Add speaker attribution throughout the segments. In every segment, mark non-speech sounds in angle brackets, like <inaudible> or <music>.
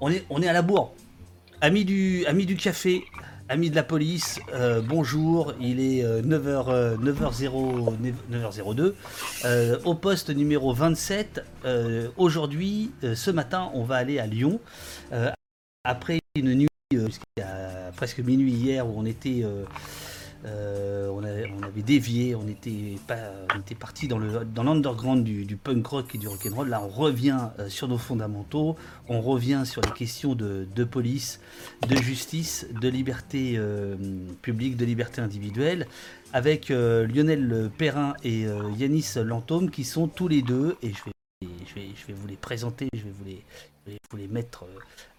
Speaker 1: On est, on est à la bourre. Amis du, café, amis de la police, euh, bonjour. Il est 9h, 9h0, 9h02. au poste numéro 27. euh, Aujourd'hui, euh, ce matin, on va aller à Lyon. Euh, après une nuit euh, presque minuit hier où on était. Euh, on, avait, dévié, on était, pas, parti dans l'underground du, punk rock et du rock'n'roll. Là, on revient euh, sur nos fondamentaux, on revient sur les questions de, police, de justice, de liberté euh, publique, de liberté individuelle, avec Lionel Perrin et Yanis Lantôme qui sont tous les deux, et je vais, vous les présenter, je vais vous les, mettre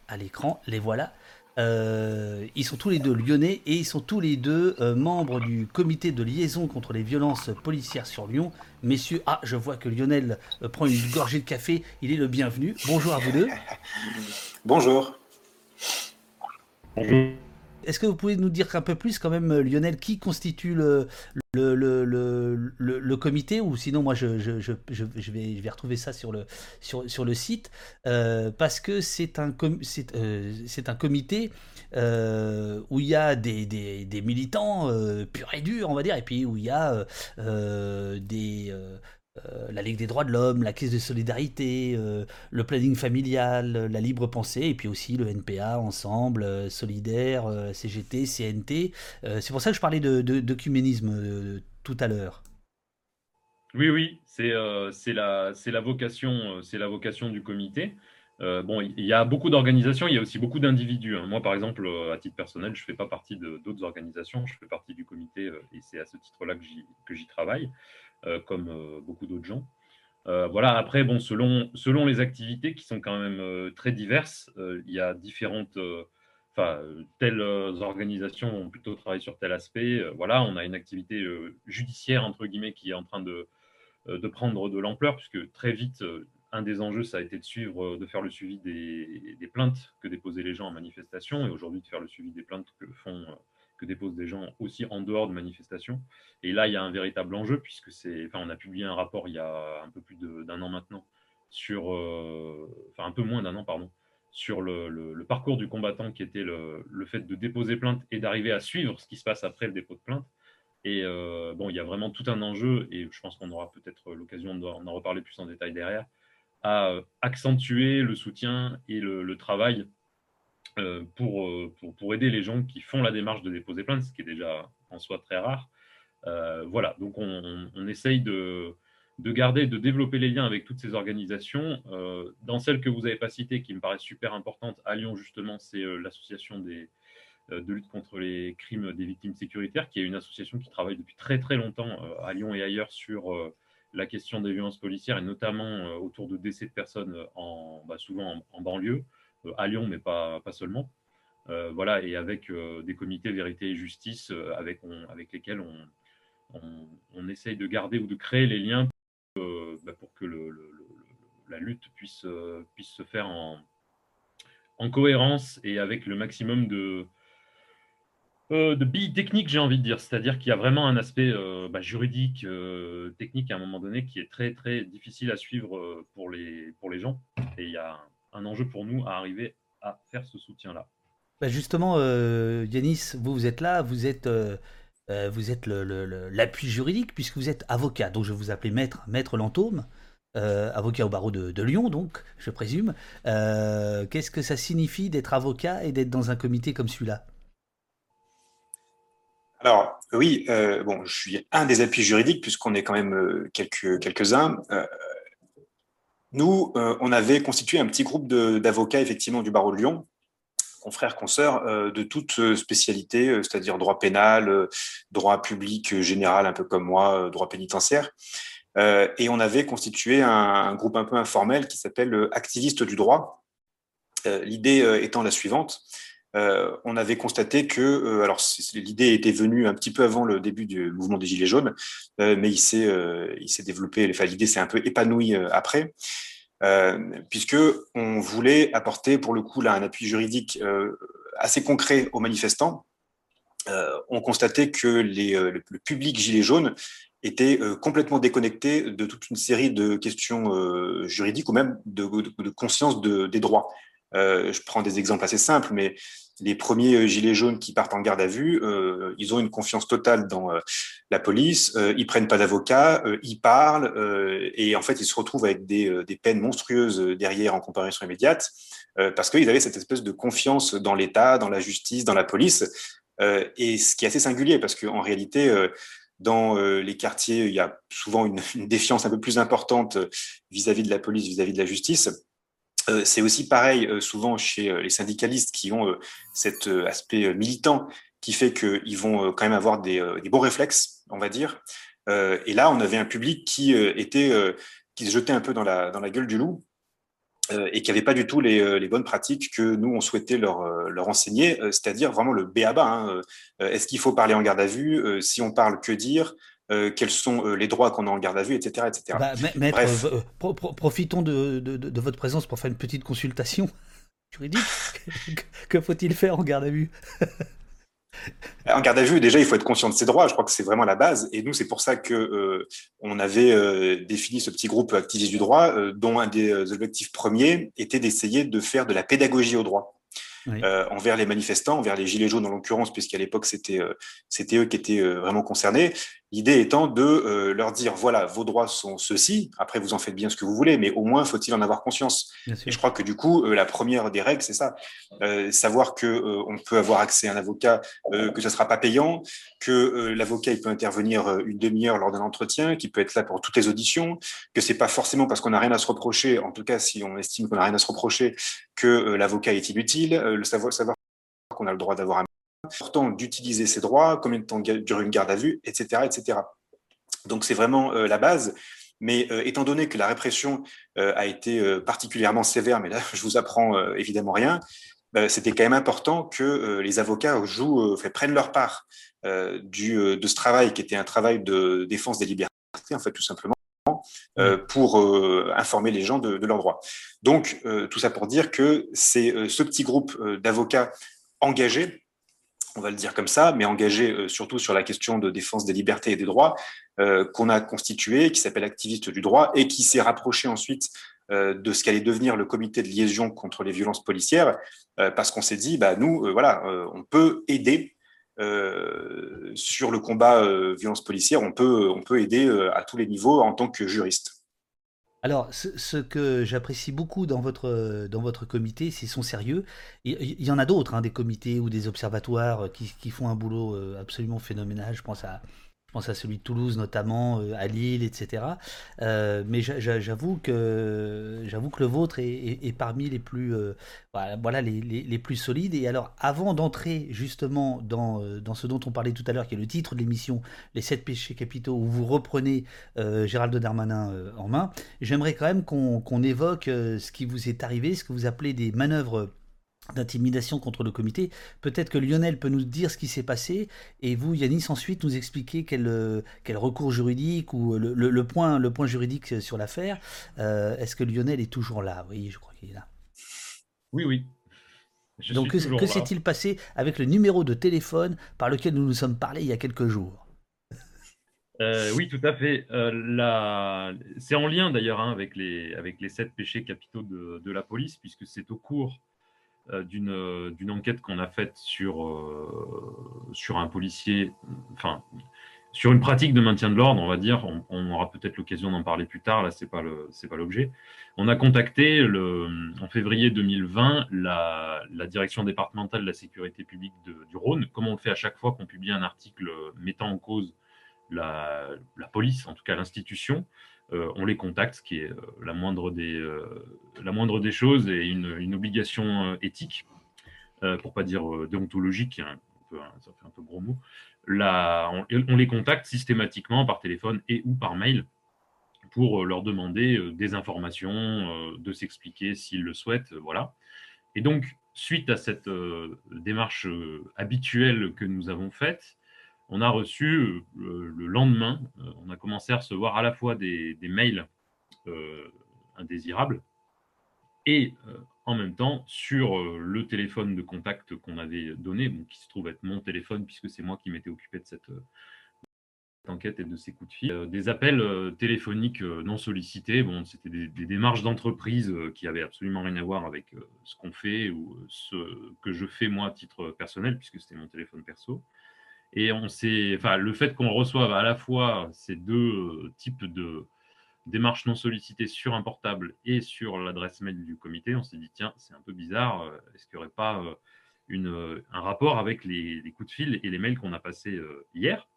Speaker 1: à l'écran. Les voilà. Euh, ils sont tous les deux lyonnais et ils sont tous les deux euh, membres du comité de liaison contre les violences policières sur Lyon. Messieurs, ah, je vois que Lionel euh, prend une gorgée de café, il est le bienvenu. Bonjour à vous deux.
Speaker 2: Bonjour.
Speaker 1: Est-ce que vous pouvez nous dire un peu plus quand même, euh, Lionel, qui constitue le, le, le, le, comité Ou sinon, moi, je, je, je, je- vais, je vais retrouver ça sur le, sur, sur le site. euh, parce que c'est un, euh, un comité où il y a des, des, des militants purs et durs, on va dire, et puis où il y a des... euh, la Ligue des droits de l'homme, la Caisse de solidarité, euh, le planning familial, euh, la libre pensée, et puis aussi le NPA, Ensemble, Solidaire, CGT, CNT. C'est pour ça que je parlais de, de- d'œcuménisme euh, tout à l'heure.
Speaker 3: Oui, oui, c'est la, la vocation, la vocation du comité. Bon, il y a beaucoup d'organisations, il y a aussi beaucoup d'individus. hein. Moi, par exemple, à titre personnel, je fais pas partie de d'autres organisations, je fais partie du comité et c'est à ce titre-là que j'y travaille, comme euh, beaucoup d'autres gens. Euh, voilà, après, bon, selon, selon les activités qui sont quand même euh, très diverses, euh, il y a différentes. euh, Enfin, euh, telles euh, organisations vont plutôt travailler sur tel aspect. Euh, voilà, on a une activité euh, judiciaire, entre guillemets, qui est en train de, euh, de prendre de l'ampleur, puisque très vite, euh, un des enjeux, ça a été de suivre, euh, de faire le suivi des, des plaintes que déposaient les gens en manifestation, et aujourd'hui de faire le suivi des plaintes que font, euh, que déposent des gens aussi en dehors de manifestations. Et là, il y a un véritable enjeu, puisque c'est, enfin, on a publié un rapport il y a un peu plus d'un an maintenant sur, euh, enfin un peu moins d'un an, pardon, sur le, parcours du combattant qui était le, fait de déposer plainte et d'arriver à suivre ce qui se passe après le dépôt de plainte. Et euh, bon, il y a vraiment tout un enjeu, et je pense qu'on aura peut-être l'occasion d'en en reparler plus en détail derrière, à euh, accentuer le soutien et le, travail pour, euh, pour, pour aider les gens qui font la démarche de déposer plainte, ce qui est déjà en soi très rare. Euh, voilà, donc on, on- essaye de, de garder, de développer les liens avec toutes ces organisations. Euh, dans celle que vous n'avez pas citée, qui me paraît super importante, à Lyon justement, c'est euh, l'association des, euh, de lutte contre les crimes des victimes sécuritaires, qui est une association qui travaille depuis très très longtemps euh, à Lyon et ailleurs sur euh, la question des violences policières et notamment euh, autour de décès de personnes en, bah, souvent en, banlieue, euh, à Lyon, mais pas, pas seulement. Euh, voilà, et avec euh, des comités vérité et justice euh, avec, avec lesquels on, on, essaye de garder ou de créer les liens euh, bah, pour que le- le- la lutte puisse, euh, puisse se faire en, en cohérence et avec le maximum de, euh, de billes techniques, j'ai envie de dire. C'est-à-dire qu'il y a vraiment un aspect euh, bah, juridique, euh, technique à un moment donné qui est très très difficile à suivre euh, pour les, pour les gens. Et il y a un, enjeu pour nous à arriver à faire ce soutien-là.
Speaker 1: Bah justement, euh, Yanis, vous, vous êtes là, vous êtes, euh, euh, vous êtes le- le- le- l'appui juridique puisque vous êtes avocat. Donc je vais vous appeler maître, maître Lantôme, euh, avocat au barreau de, de Lyon, donc, je présume. Euh, Qu'est-ce que ça signifie d'être avocat et d'être dans un comité comme celui-là?
Speaker 2: Alors, oui, euh, bon, je suis un des appuis juridiques, puisqu'on est quand même quelques, quelques-uns. Euh, nous, euh, on avait constitué un petit groupe d'avocats, effectivement, du barreau de Lyon, confrères, consoeurs, euh, de toute spécialité, euh, c'est-à-dire droit pénal, euh, droit public euh, général, un peu comme moi, euh, droit pénitentiaire. Euh, et on avait constitué un, un groupe un peu informel qui s'appelle euh, Activistes du droit. Euh, L'idée euh, étant la suivante. Euh, on avait constaté que, euh, alors l'idée était venue un petit peu avant le début du mouvement des Gilets jaunes, euh, mais il s'est il développé, l'idée s'est un peu épanouie après, puisque on voulait apporter pour le coup là un appui juridique assez concret aux manifestants. On constatait que le, public Gilets jaunes était complètement déconnecté de toute une série de questions juridiques ou même de, conscience de, des droits. je prends des exemples assez simples, mais les premiers euh, gilets jaunes qui partent en garde à vue, euh, ils ont une confiance totale dans euh, la police, ils prennent pas d'avocat, ils parlent, et en fait, ils se retrouvent avec des, peines monstrueuses derrière en comparaison immédiate, parce qu'ils avaient cette espèce de confiance dans l'État, dans la justice, dans la police, et ce qui est assez singulier, parce qu'en réalité, dans les quartiers, il y a souvent une, défiance un peu plus importante vis-à-vis -vis de la police, vis-à-vis -vis de la justice. Euh, c'est aussi pareil euh, souvent chez euh, les syndicalistes qui ont cet aspect militant qui fait qu'ils vont quand même avoir des, bons réflexes, on va dire. et là, on avait un public qui était qui se jetait un peu dans la, gueule du loup et qui n'avait pas du tout les, bonnes pratiques que nous, on souhaitait leur, enseigner, c'est-à-dire vraiment le B à bas. Hein. Est-ce qu'il faut parler en garde à vue Si on parle, que dire euh, quels sont euh, les droits qu'on a en garde à vue, etc. etc.
Speaker 1: Bah, maître, euh, profitons de, de, votre présence pour faire une petite consultation <laughs> juridique. que faut-il faire en garde à vue?
Speaker 2: En garde à vue, déjà, il faut être conscient de ses droits. Je crois que c'est vraiment la base. Et nous, c'est pour ça que on avait défini ce petit groupe activiste du droit, dont un des objectifs premiers était d'essayer de faire de la pédagogie au droit. envers les manifestants, envers les gilets jaunes en l'occurrence, puisqu'à l'époque c'était c'était eux qui étaient vraiment concernés, L'idée étant de euh, leur dire, voilà, vos droits sont ceux-ci, après vous en faites bien ce que vous voulez, mais au moins faut-il en avoir conscience. Et je crois que du coup, euh, la première des règles, c'est ça, euh, savoir que on peut avoir accès à un avocat, que ce sera pas payant, que l'avocat il peut intervenir une demi-heure lors d'un entretien, qui peut être là pour toutes les auditions, que c'est pas forcément parce qu'on n'a rien à se reprocher, en tout cas si on estime qu'on n'a rien à se reprocher, que l'avocat est inutile, le savoir, savoir qu'on a le droit d'avoir un important d'utiliser ses droits, combien de temps dure une garde à vue, etc. etc. Donc c'est vraiment euh, la base. Mais euh, étant donné que la répression euh, a été particulièrement sévère, mais là <laughs> je vous apprends évidemment rien, c'était quand même important que les avocats jouent, prennent leur part du, de ce travail qui était un travail de défense des libertés, en fait tout simplement, pour informer les gens de, de leurs droits. Donc tout ça pour dire que c'est ce petit groupe d'avocats engagés on va le dire comme ça, mais engagé euh, surtout sur la question de défense des libertés et des droits, euh, qu'on a constitué, qui s'appelle Activiste du droit, et qui s'est rapproché ensuite euh, de ce qu'allait devenir le comité de liaison contre les violences policières, parce qu'on s'est dit, bah, nous, voilà, on peut aider sur le combat violence policière, on peut, on peut aider à tous les niveaux en tant que juriste.
Speaker 1: Alors, ce, que j'apprécie beaucoup dans votre, dans votre comité, c'est son sérieux. Il, y en a d'autres, hein, des comités ou des observatoires qui, qui, font un boulot euh, absolument phénoménal. Je pense à pense à celui de Toulouse notamment, euh, à Lille, etc. Euh, mais j'avoue que j'avoue que le vôtre est, parmi les plus euh, voilà, les, les, plus solides. Et alors, avant d'entrer justement dans, dans ce dont on parlait tout à l'heure, qui est le titre de l'émission, les sept péchés capitaux, où vous reprenez Gérald Darmanin en main, j'aimerais quand même qu'on évoque ce qui vous est arrivé, ce que vous appelez des manœuvres d'intimidation contre le comité. Peut-être que Lionel peut nous dire ce qui s'est passé et vous, Yanis, ensuite nous expliquer quel, euh, quel recours juridique ou le, le, point, le point juridique sur l'affaire. Euh, est-ce que Lionel est toujours là? Oui, je crois qu'il est là.
Speaker 3: Oui, oui.
Speaker 1: Donc que, s'est-il passé avec le numéro de téléphone par lequel nous nous sommes parlé il y a quelques jours?
Speaker 3: Euh, oui, tout à fait. C'est en lien d'ailleurs hein, avec, les, avec les sept péchés capitaux de, de la police, puisque c'est au cours euh, euh, d'une enquête qu'on a faite sur, euh, sur un policier, enfin, sur une pratique de maintien de l'ordre, on va dire. On, aura peut-être l'occasion d'en parler plus tard, là, ce n'est pas l'objet. On a contacté le, en février 2020 la, direction départementale de la sécurité publique du Rhône, comme on le fait à chaque fois qu'on publie un article mettant en cause la police, en tout cas l'institution. Euh, on les contacte, ce qui est euh, la, moindre des, euh, la moindre des choses et une, obligation éthique, pour pas dire déontologique, ça fait un peu gros mot. on, les contacte systématiquement par téléphone et ou par mail pour leur demander des informations, de s'expliquer s'ils le souhaitent, voilà. Et donc, suite à cette démarche habituelle que nous avons faite, on a reçu euh, le lendemain, euh, on a commencé à recevoir à la fois des, mails euh, indésirables et en même temps sur le téléphone de contact qu'on avait donné, qui se trouve être mon téléphone puisque c'est moi qui m'étais occupé de cette, enquête et de ces coups de fil. des appels téléphoniques non sollicités, c'était des, démarches d'entreprise qui avaient absolument rien à voir avec ce qu'on fait ou ce que je fais moi à titre personnel, puisque c'était mon téléphone perso. Et on sait, enfin, le fait qu'on reçoive à la fois ces deux types de démarches non sollicitées sur un portable et sur l'adresse mail du comité, on s'est dit tiens, c'est un peu bizarre. Est-ce qu'il n'y aurait pas une, un rapport avec les, coups de fil et les mails qu'on a passés hier?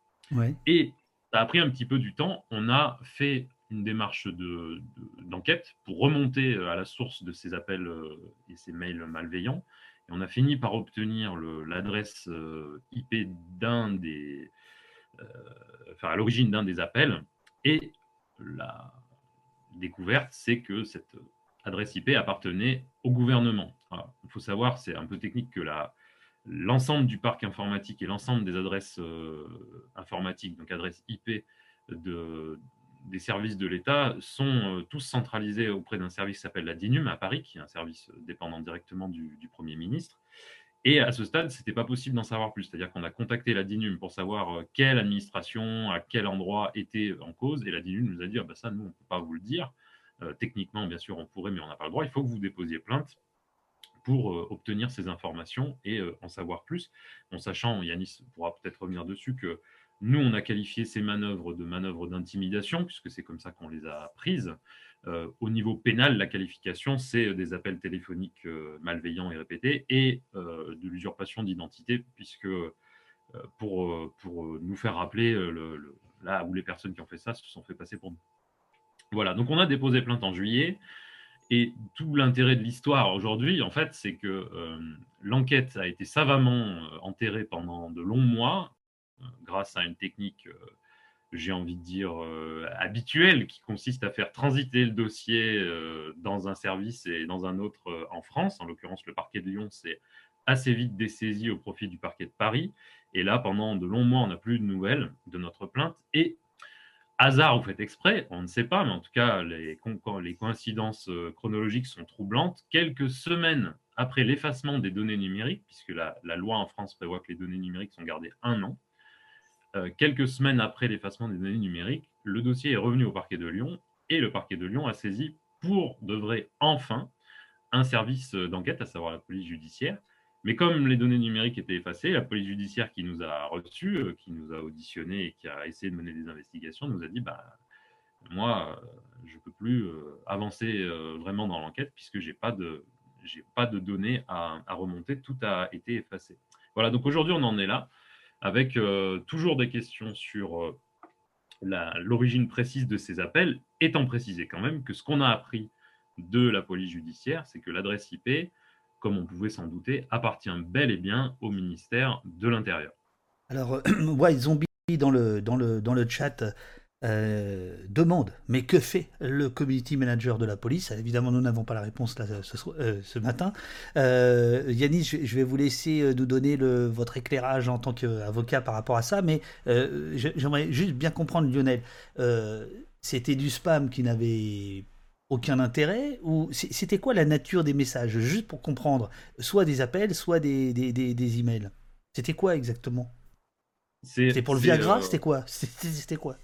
Speaker 3: Et ça a pris un petit peu du temps. On a fait une démarche d'enquête pour remonter euh, à la source de ces appels euh, et ces mails malveillants. On a fini par obtenir l'adresse euh, IP d'un des, enfin à l'origine d'un des appels. Et la découverte, c'est que cette adresse IP appartenait au gouvernement. Il faut savoir, c'est un peu technique que l'ensemble du parc informatique et l'ensemble des adresses euh, informatiques, donc adresses IP de, des services de l'État, sont euh, tous centralisés auprès d'un service qui s'appelle la DINUM à Paris, qui est un service dépendant directement du, Premier ministre. Et à ce stade, ce n'était pas possible d'en savoir plus. C'est-à-dire qu'on a contacté la DINUM pour savoir euh, quelle administration, à quel endroit était en cause. Et la DINUM nous a dit ah bah ça, nous, on ne peut pas vous le dire. techniquement, bien sûr, on pourrait, mais on n'a pas le droit. Il faut que vous déposiez plainte pour euh, obtenir ces informations et euh, en savoir plus, en sachant, Yanis pourra peut-être revenir dessus, que nous, on a qualifié ces manœuvres de manœuvres d'intimidation, puisque c'est comme ça qu'on les a prises. Euh, au niveau pénal, la qualification, c'est des appels téléphoniques malveillants et répétés et de l'usurpation d'identité, puisque pour, nous faire rappeler le, là où les personnes qui ont fait ça se sont fait passer pour nous. Voilà, donc on a déposé plainte en juillet. Et tout l'intérêt de l'histoire aujourd'hui, en fait, c'est que euh, l'enquête a été savamment euh, enterrée pendant de longs mois, euh, grâce à une technique, j'ai envie de dire, habituelle, qui consiste à faire transiter le dossier dans un service et dans un autre en France. En l'occurrence, le parquet de Lyon s'est assez vite dessaisi au profit du parquet de Paris. Et là, pendant de longs mois, on n'a plus de nouvelles de notre plainte. Et hasard ou fait exprès, on ne sait pas, mais en tout cas, les, coïncidences euh, chronologiques sont troublantes. Quelques semaines après l'effacement des données numériques, puisque la, loi en France prévoit que les données numériques sont gardées un an, euh, quelques semaines après l'effacement des données numériques, le dossier est revenu au parquet de Lyon et le parquet de Lyon a saisi pour de vrai enfin un service d'enquête, à savoir la police judiciaire, mais comme les données numériques étaient effacées, la police judiciaire qui nous a reçus, euh, qui nous a auditionnés et qui a essayé de mener des investigations, nous a dit bah, moi, euh, je ne peux plus avancer vraiment dans l'enquête puisque je n'ai pas, de, pas de données à, remonter, tout a été effacé. Voilà, donc aujourd'hui, on en est là avec toujours des questions sur l'origine précise de ces appels, étant précisé quand même que ce qu'on a appris de la police judiciaire, c'est que l'adresse IP comme on pouvait s'en douter, appartient bel et bien au ministère de l'Intérieur.
Speaker 1: Alors, <clears throat> ouais, Zombie dans dans le chat euh, demande, mais que fait le community manager de la police? Évidemment, nous n'avons pas la réponse là, ce, euh, ce matin. Euh, Yannis, je, vais vous laisser nous donner le, votre éclairage en tant qu'avocat par rapport à ça, mais j'aimerais juste bien comprendre, Lionel. C'était du spam qui n'avait aucun intérêt Ou c'était quoi la nature des messages? Juste pour comprendre, soit des appels, soit des, des, des, emails. C'était quoi exactement? C'était pour le Viagra? euh, C'était quoi? <laughs> C'était quoi?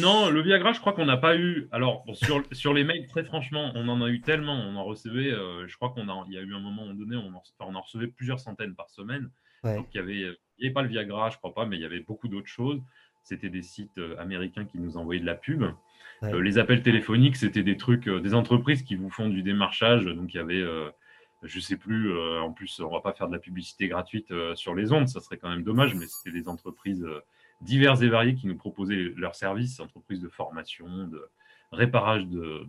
Speaker 3: Non, le Viagra, je crois qu'on n'a pas eu. Alors, sur, sur, les mails, très franchement, on en a eu tellement, on en recevait. Euh, je crois qu'on a, il y a eu un moment donné, on en, on en recevait plusieurs centaines par semaine. Donc, il y avait, il n'y avait pas le Viagra, je crois pas, mais il y avait beaucoup d'autres choses. C'était des sites euh, américains qui nous envoyaient de la pub. Euh, les appels téléphoniques, c'était des trucs, euh, des entreprises qui vous font du démarchage. Donc il y avait, euh, je sais plus, en plus, on va pas faire de la publicité gratuite sur les ondes, ça serait quand même dommage, mais c'était des entreprises diverses et variées qui nous proposaient leurs services, entreprises de formation, de réparage de,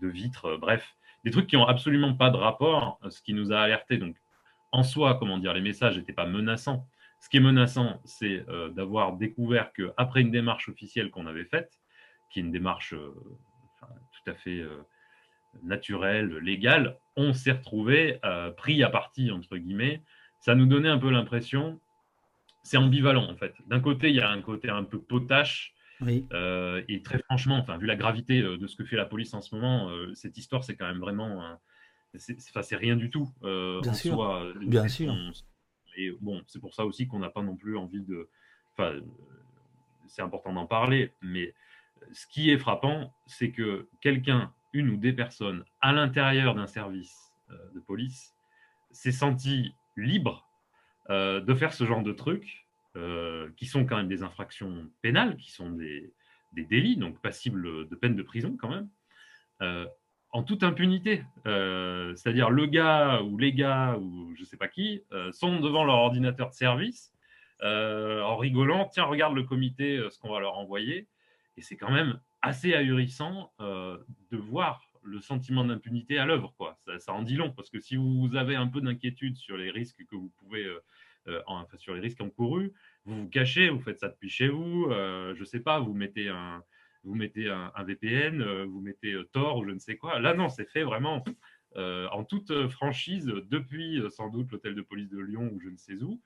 Speaker 3: de, vitres, bref, des trucs qui ont absolument pas de rapport, ce qui nous a alerté. Donc en soi, comment dire, les messages n'étaient pas menaçants. Ce qui est menaçant, c'est d'avoir découvert qu'après une démarche officielle qu'on avait faite, qui est une démarche euh, tout à fait euh, naturelle, légale, on s'est retrouvé euh, pris à partie, entre guillemets. Ça nous donnait un peu l'impression, c'est ambivalent en fait. D'un côté, il y a un côté un peu potache, et très franchement, enfin, vu la gravité de ce que fait la police en ce moment, cette histoire, c'est quand même vraiment. c'est rien du tout.
Speaker 1: Bien sûr. Bien sûr.
Speaker 3: Et bon, c'est pour ça aussi qu'on n'a pas non plus envie de. Enfin, c'est important d'en parler, mais ce qui est frappant, c'est que quelqu'un, une ou des personnes à l'intérieur d'un service de police s'est senti libre de faire ce genre de trucs qui sont quand même des infractions pénales, qui sont des, délits, donc passibles de peine de prison quand même, euh, en toute impunité. Euh, c'est-à-dire le gars ou les gars ou je ne sais pas qui euh, sont devant leur ordinateur de service en rigolant, tiens, regarde le comité, ce qu'on va leur envoyer. Et c'est quand même assez ahurissant de voir le sentiment d'impunité à l'œuvre. Quoi. Ça, en dit long, parce que si vous avez un peu d'inquiétude sur les risques que vous pouvez, enfin, sur les risques encourus, vous vous cachez, vous faites ça depuis chez vous, euh, je ne sais pas, vous mettez un, vous mettez un, VPN, euh, vous mettez euh, Tor ou je ne sais quoi. Là, non, c'est fait vraiment en toute franchise depuis sans doute l'hôtel de police de Lyon ou je ne sais où.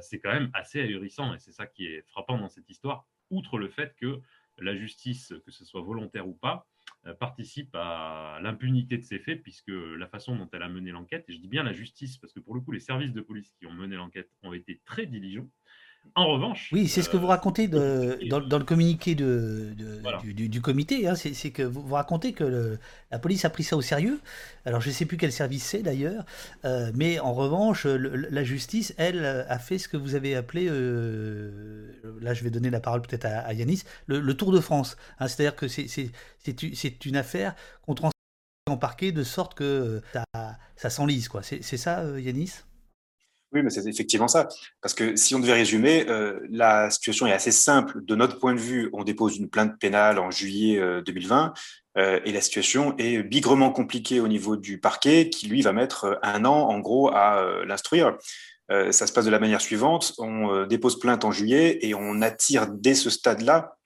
Speaker 3: c'est quand même assez ahurissant et c'est ça qui est frappant dans cette histoire, outre le fait que la justice, que ce soit volontaire ou pas, participe à l'impunité de ces faits, puisque la façon dont elle a mené l'enquête, et je dis bien la justice, parce que pour le coup, les services de police qui ont mené l'enquête ont été très diligents, en revanche.
Speaker 1: Oui, c'est ce que vous euh, racontez de, dans, le communiqué de, du, comité. Hein, c'est que vous, vous racontez que la police a pris ça au sérieux. Alors, je ne sais plus quel service c'est d'ailleurs. Euh, mais en revanche, la justice, elle, a fait ce que vous avez appelé. Euh, là, je vais donner la parole peut-être à, Yanis le, Tour de France. Hein, c'est-à-dire que c'est une affaire qu'on transmet en parquet de sorte que ça, ça s'enlise. C'est ça, Yanis?
Speaker 2: Mais c'est effectivement ça. Parce que si on devait résumer, euh, la situation est assez simple. De notre point de vue, on dépose une plainte pénale en juillet 2020 euh, euh, et la situation est bigrement compliquée au niveau du parquet qui, lui, va mettre un an, en gros, à l'instruire. ça se passe de la manière suivante. On dépose plainte en juillet et on attire dès ce stade-là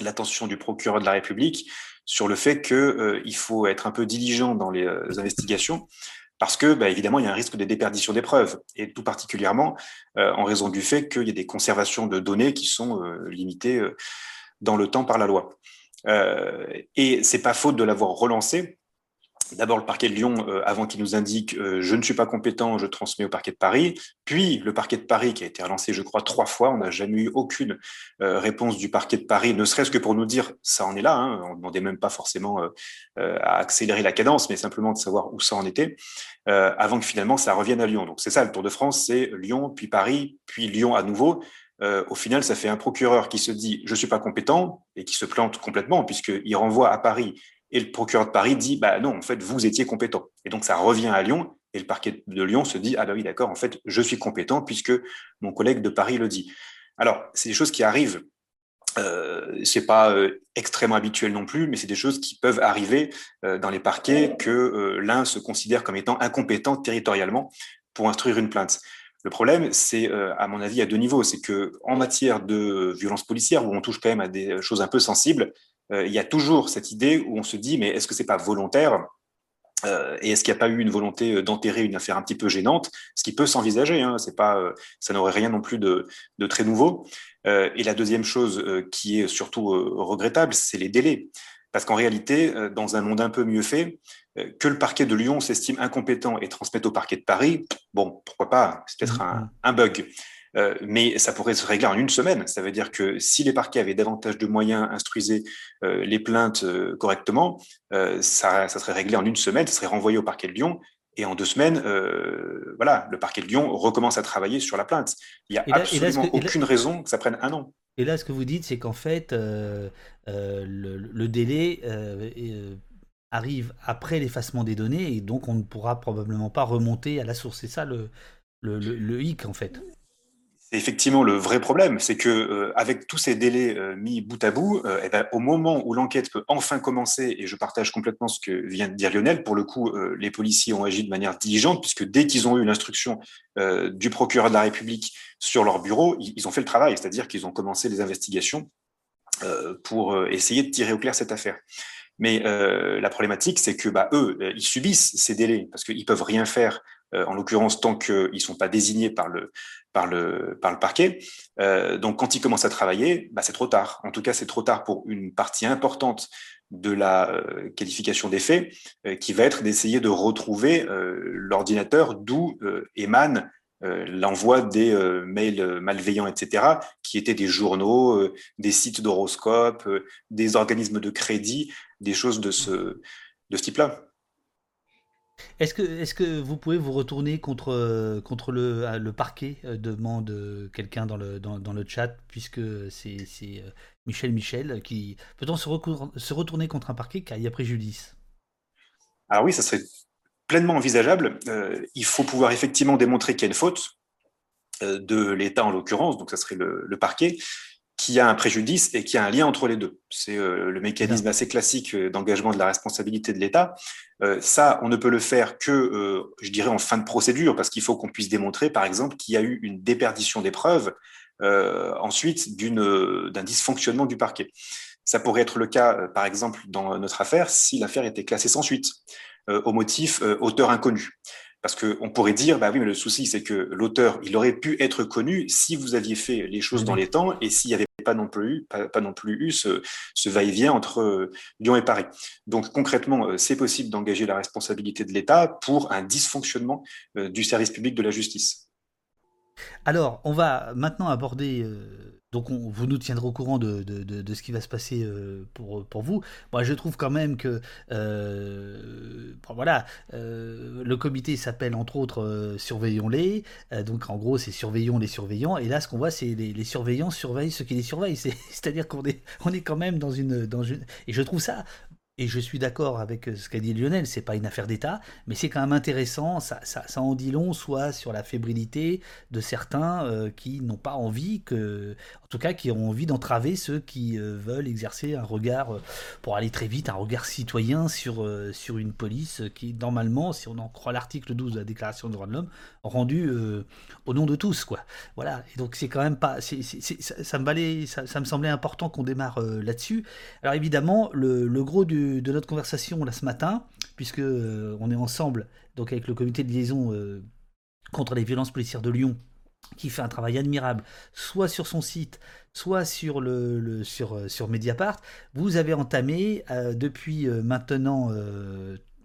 Speaker 2: l'attention du procureur de la République sur le fait qu'il faut être un peu diligent dans les investigations parce que, bah, évidemment, il y a un risque de déperdition des et tout particulièrement euh, en raison du fait qu'il y a des conservations de données qui sont euh, limitées euh, dans le temps par la loi. et c'est pas faute de l'avoir relancé, D'abord le parquet de Lyon, euh, avant qu'il nous indique euh, je ne suis pas compétent, je transmets au parquet de Paris. Puis le parquet de Paris qui a été relancé, je crois, trois fois. On n'a jamais eu aucune euh, réponse du parquet de Paris, ne serait-ce que pour nous dire ça en est là. Hein. On ne demandait même pas forcément à accélérer la cadence, mais simplement de savoir où ça en était, avant que finalement ça revienne à Lyon. Donc c'est ça le Tour de France, c'est Lyon, puis Paris, puis Lyon à nouveau. au final, ça fait un procureur qui se dit je suis pas compétent et qui se plante complètement puisqu'il renvoie à Paris et le procureur de Paris dit, bah non, en fait, vous étiez compétent. Et donc, ça revient à Lyon. Et le parquet de Lyon se dit, ah bah oui, d'accord, en fait, je suis compétent puisque mon collègue de Paris le dit. Alors, c'est des choses qui arrivent. Euh, c'est pas euh, extrêmement habituel non plus, mais c'est des choses qui peuvent arriver euh, dans les parquets que euh, l'un se considère comme étant incompétent territorialement pour instruire une plainte. Le problème, c'est, à mon avis, à deux niveaux. C'est que en matière de violence policière, où on touche quand même à des choses un peu sensibles, il y a toujours cette idée où on se dit, mais est-ce que c'est pas volontaire euh, et est-ce qu'il n'y a pas eu une volonté euh, d'enterrer une affaire un petit peu gênante, ce qui peut s'envisager, hein, c'est pas, ça n'aurait rien non plus de, de très nouveau. et la deuxième chose qui est surtout regrettable, c'est les délais. Parce qu'en réalité, dans un monde un peu mieux fait, que le parquet de Lyon s'estime incompétent et transmette au parquet de Paris, bon, pourquoi pas, c'est peut-être un, mm-hmm. un, bug. Euh, mais ça pourrait se régler en une semaine. Ça veut dire que si les parquets avaient davantage de moyens, instruisaient euh, les plaintes euh, correctement, ça, serait réglé en une semaine, ça serait renvoyé au parquet de Lyon. Et en deux semaines, voilà, le parquet de Lyon recommence à travailler sur la plainte. Il n'y a absolument aucune raison que ça prenne un an.
Speaker 1: Et là, ce que vous dites, c'est qu'en fait, le, délai arrive après l'effacement des données et donc on ne pourra probablement pas remonter à la source. C'est ça le, le, le, hic, en fait.
Speaker 2: Effectivement le vrai problème, c'est que euh, avec tous ces délais euh, mis bout à bout, euh, eh ben, au moment où l'enquête peut enfin commencer, et je partage complètement ce que vient de dire Lionel, pour le coup, les policiers ont agi de manière diligente, puisque dès qu'ils ont eu l'instruction du procureur de la République sur leur bureau, ils, ont fait le travail, c'est-à-dire qu'ils ont commencé les investigations pour essayer de tirer au clair cette affaire. Mais la problématique, c'est que bah, eux, ils subissent ces délais parce qu'ils peuvent rien faire en l'occurrence tant qu'ils ne sont pas désignés par le, par le, par le parquet. Euh, donc, quand il commence à travailler, bah, c'est trop tard. En tout cas, c'est trop tard pour une partie importante de la euh, qualification des faits, euh, qui va être d'essayer de retrouver l'ordinateur d'où émane l'envoi des mails malveillants, etc., qui étaient des journaux, des sites d'horoscopes, des organismes de crédit, des choses de ce, de ce type-là.
Speaker 1: Est-ce que, est que vous pouvez vous retourner contre, contre le, le parquet demande quelqu'un dans le, dans, le chat, puisque c'est Michel Michel qui. Peut-on se, retourner contre un parquet car il y a préjudice?
Speaker 2: Alors oui, ça serait pleinement envisageable. Euh, il faut pouvoir effectivement démontrer qu'il y a une faute euh, de l'État en l'occurrence, donc ça serait le, parquet, qui a un préjudice et qui a un lien entre les deux. C'est euh, le mécanisme assez classique d'engagement de la responsabilité de l'État. ça, on ne peut le faire que, je dirais, en fin de procédure, parce qu'il faut qu'on puisse démontrer, par exemple, qu'il y a eu une déperdition des preuves ensuite d'un dysfonctionnement du parquet. Ça pourrait être le cas, par exemple, dans notre affaire, si l'affaire était classée sans suite. Euh, au motif euh, auteur inconnu. Parce qu'on pourrait dire, bah oui, mais le souci, c'est que l'auteur, il aurait pu être connu si vous aviez fait les choses dans les temps et s'il n'y avait pas non plus, pas, pas non plus eu ce, ce va-et-vient entre euh, Lyon et Paris. Donc concrètement, c'est possible d'engager la responsabilité de l'État pour un dysfonctionnement du service public de la justice.
Speaker 1: Alors, on va maintenant aborder donc vous nous tiendrez au courant de, ce qui va se passer euh, pour, vous. Moi je trouve quand même que euh, voilà, euh, le comité s'appelle entre autres Surveillons-les. donc en gros c'est Surveillons les surveillants. Et là ce qu'on voit c'est les, les, surveillants surveillent ceux qui les surveillent. <laughs> C'est-à-dire qu'on est, on est quand même dans une. Et je trouve ça et je suis d'accord avec ce qu'a dit Lionel, c'est pas une affaire d'État, mais c'est quand même intéressant, ça, ça, en dit long, soit sur la fébrilité de certains qui n'ont pas envie, que, en tout cas qui ont envie d'entraver ceux qui euh, veulent exercer un regard, euh, pour aller très vite, un regard citoyen sur, sur une police qui, normalement, si on en croit l'article 12 de la Déclaration des droits de l'homme, rendu au nom de tous. Quoi. Voilà, et donc c'est quand même pas... ça, me semblait important qu'on démarre là-dessus. Alors évidemment, le, gros de notre conversation là ce matin, puisque euh, on est ensemble donc avec le comité de liaison euh, contre les violences policières de Lyon, qui fait un travail admirable, soit sur son site, soit sur le, sur, euh, sur Mediapart. Vous avez entamé depuis maintenant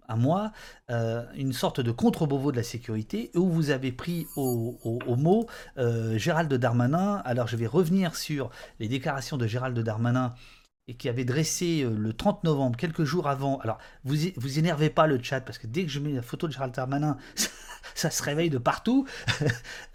Speaker 1: un mois une sorte de contre-bovo de la sécurité où vous avez pris au mot Gérald Darmanin. Alors je vais revenir sur les déclarations de Gérald Darmanin et qui avait dressé euh, le 30 novembre, quelques jours avant. Alors, vous vous énervez pas le chat, parce que dès que je mets la photo de Gérald Darmanin, <laughs> ça, se réveille de partout. <laughs>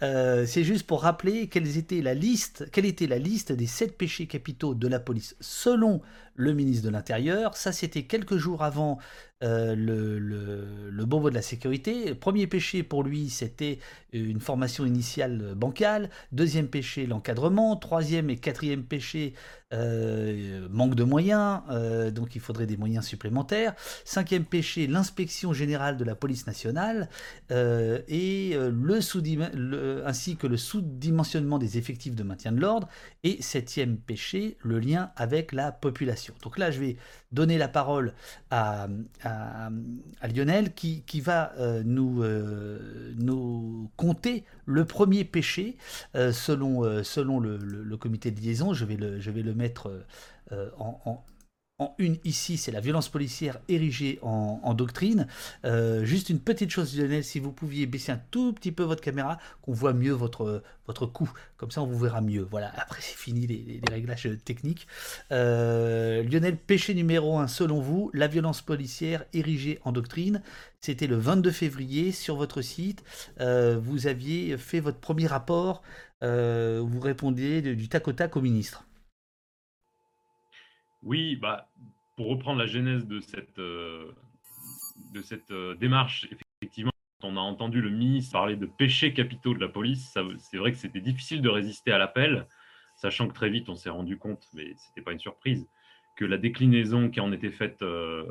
Speaker 1: Euh, c'est juste pour rappeler quelle était la liste, quelle était la liste des sept péchés capitaux de la police selon le ministre de l'Intérieur. Ça, c'était quelques jours avant euh, le, le, le de la sécurité. Premier péché pour lui, c'était une formation initiale bancale. Deuxième péché, l'encadrement. Troisième et quatrième péché, euh, manque de moyens, euh, donc il faudrait des moyens supplémentaires. Cinquième péché, l'inspection générale de la police nationale et ainsi que le sous-dimensionnement des effectifs de maintien de l'ordre. Et septième péché, le lien avec la population. Donc là, je vais donner la parole à, Lionel qui, va nous, nous compter le premier péché selon, selon le, comité de liaison. Je vais le, je vais le mettre euh, euh, en, en une ici, c'est la violence policière érigée en, doctrine. Euh, juste une petite chose, Lionel, si vous pouviez baisser un tout petit peu votre caméra, qu'on voit mieux votre, votre cou. Comme ça, on vous verra mieux. Voilà, après, c'est fini les, réglages techniques. Lionel, péché numéro un, selon vous, la violence policière érigée en doctrine. C'était le 22 février sur votre site. vous aviez fait votre premier rapport. vous répondiez du tac au tac au ministre.
Speaker 3: Oui, bah, pour reprendre la genèse de cette, euh, de cette euh, démarche, effectivement, quand on a entendu le ministre parler de péchés capitaux de la police, c'est vrai que c'était difficile de résister à l'appel, sachant que très vite on s'est rendu compte, mais ce n'était pas une surprise, que la déclinaison qui en était faite euh,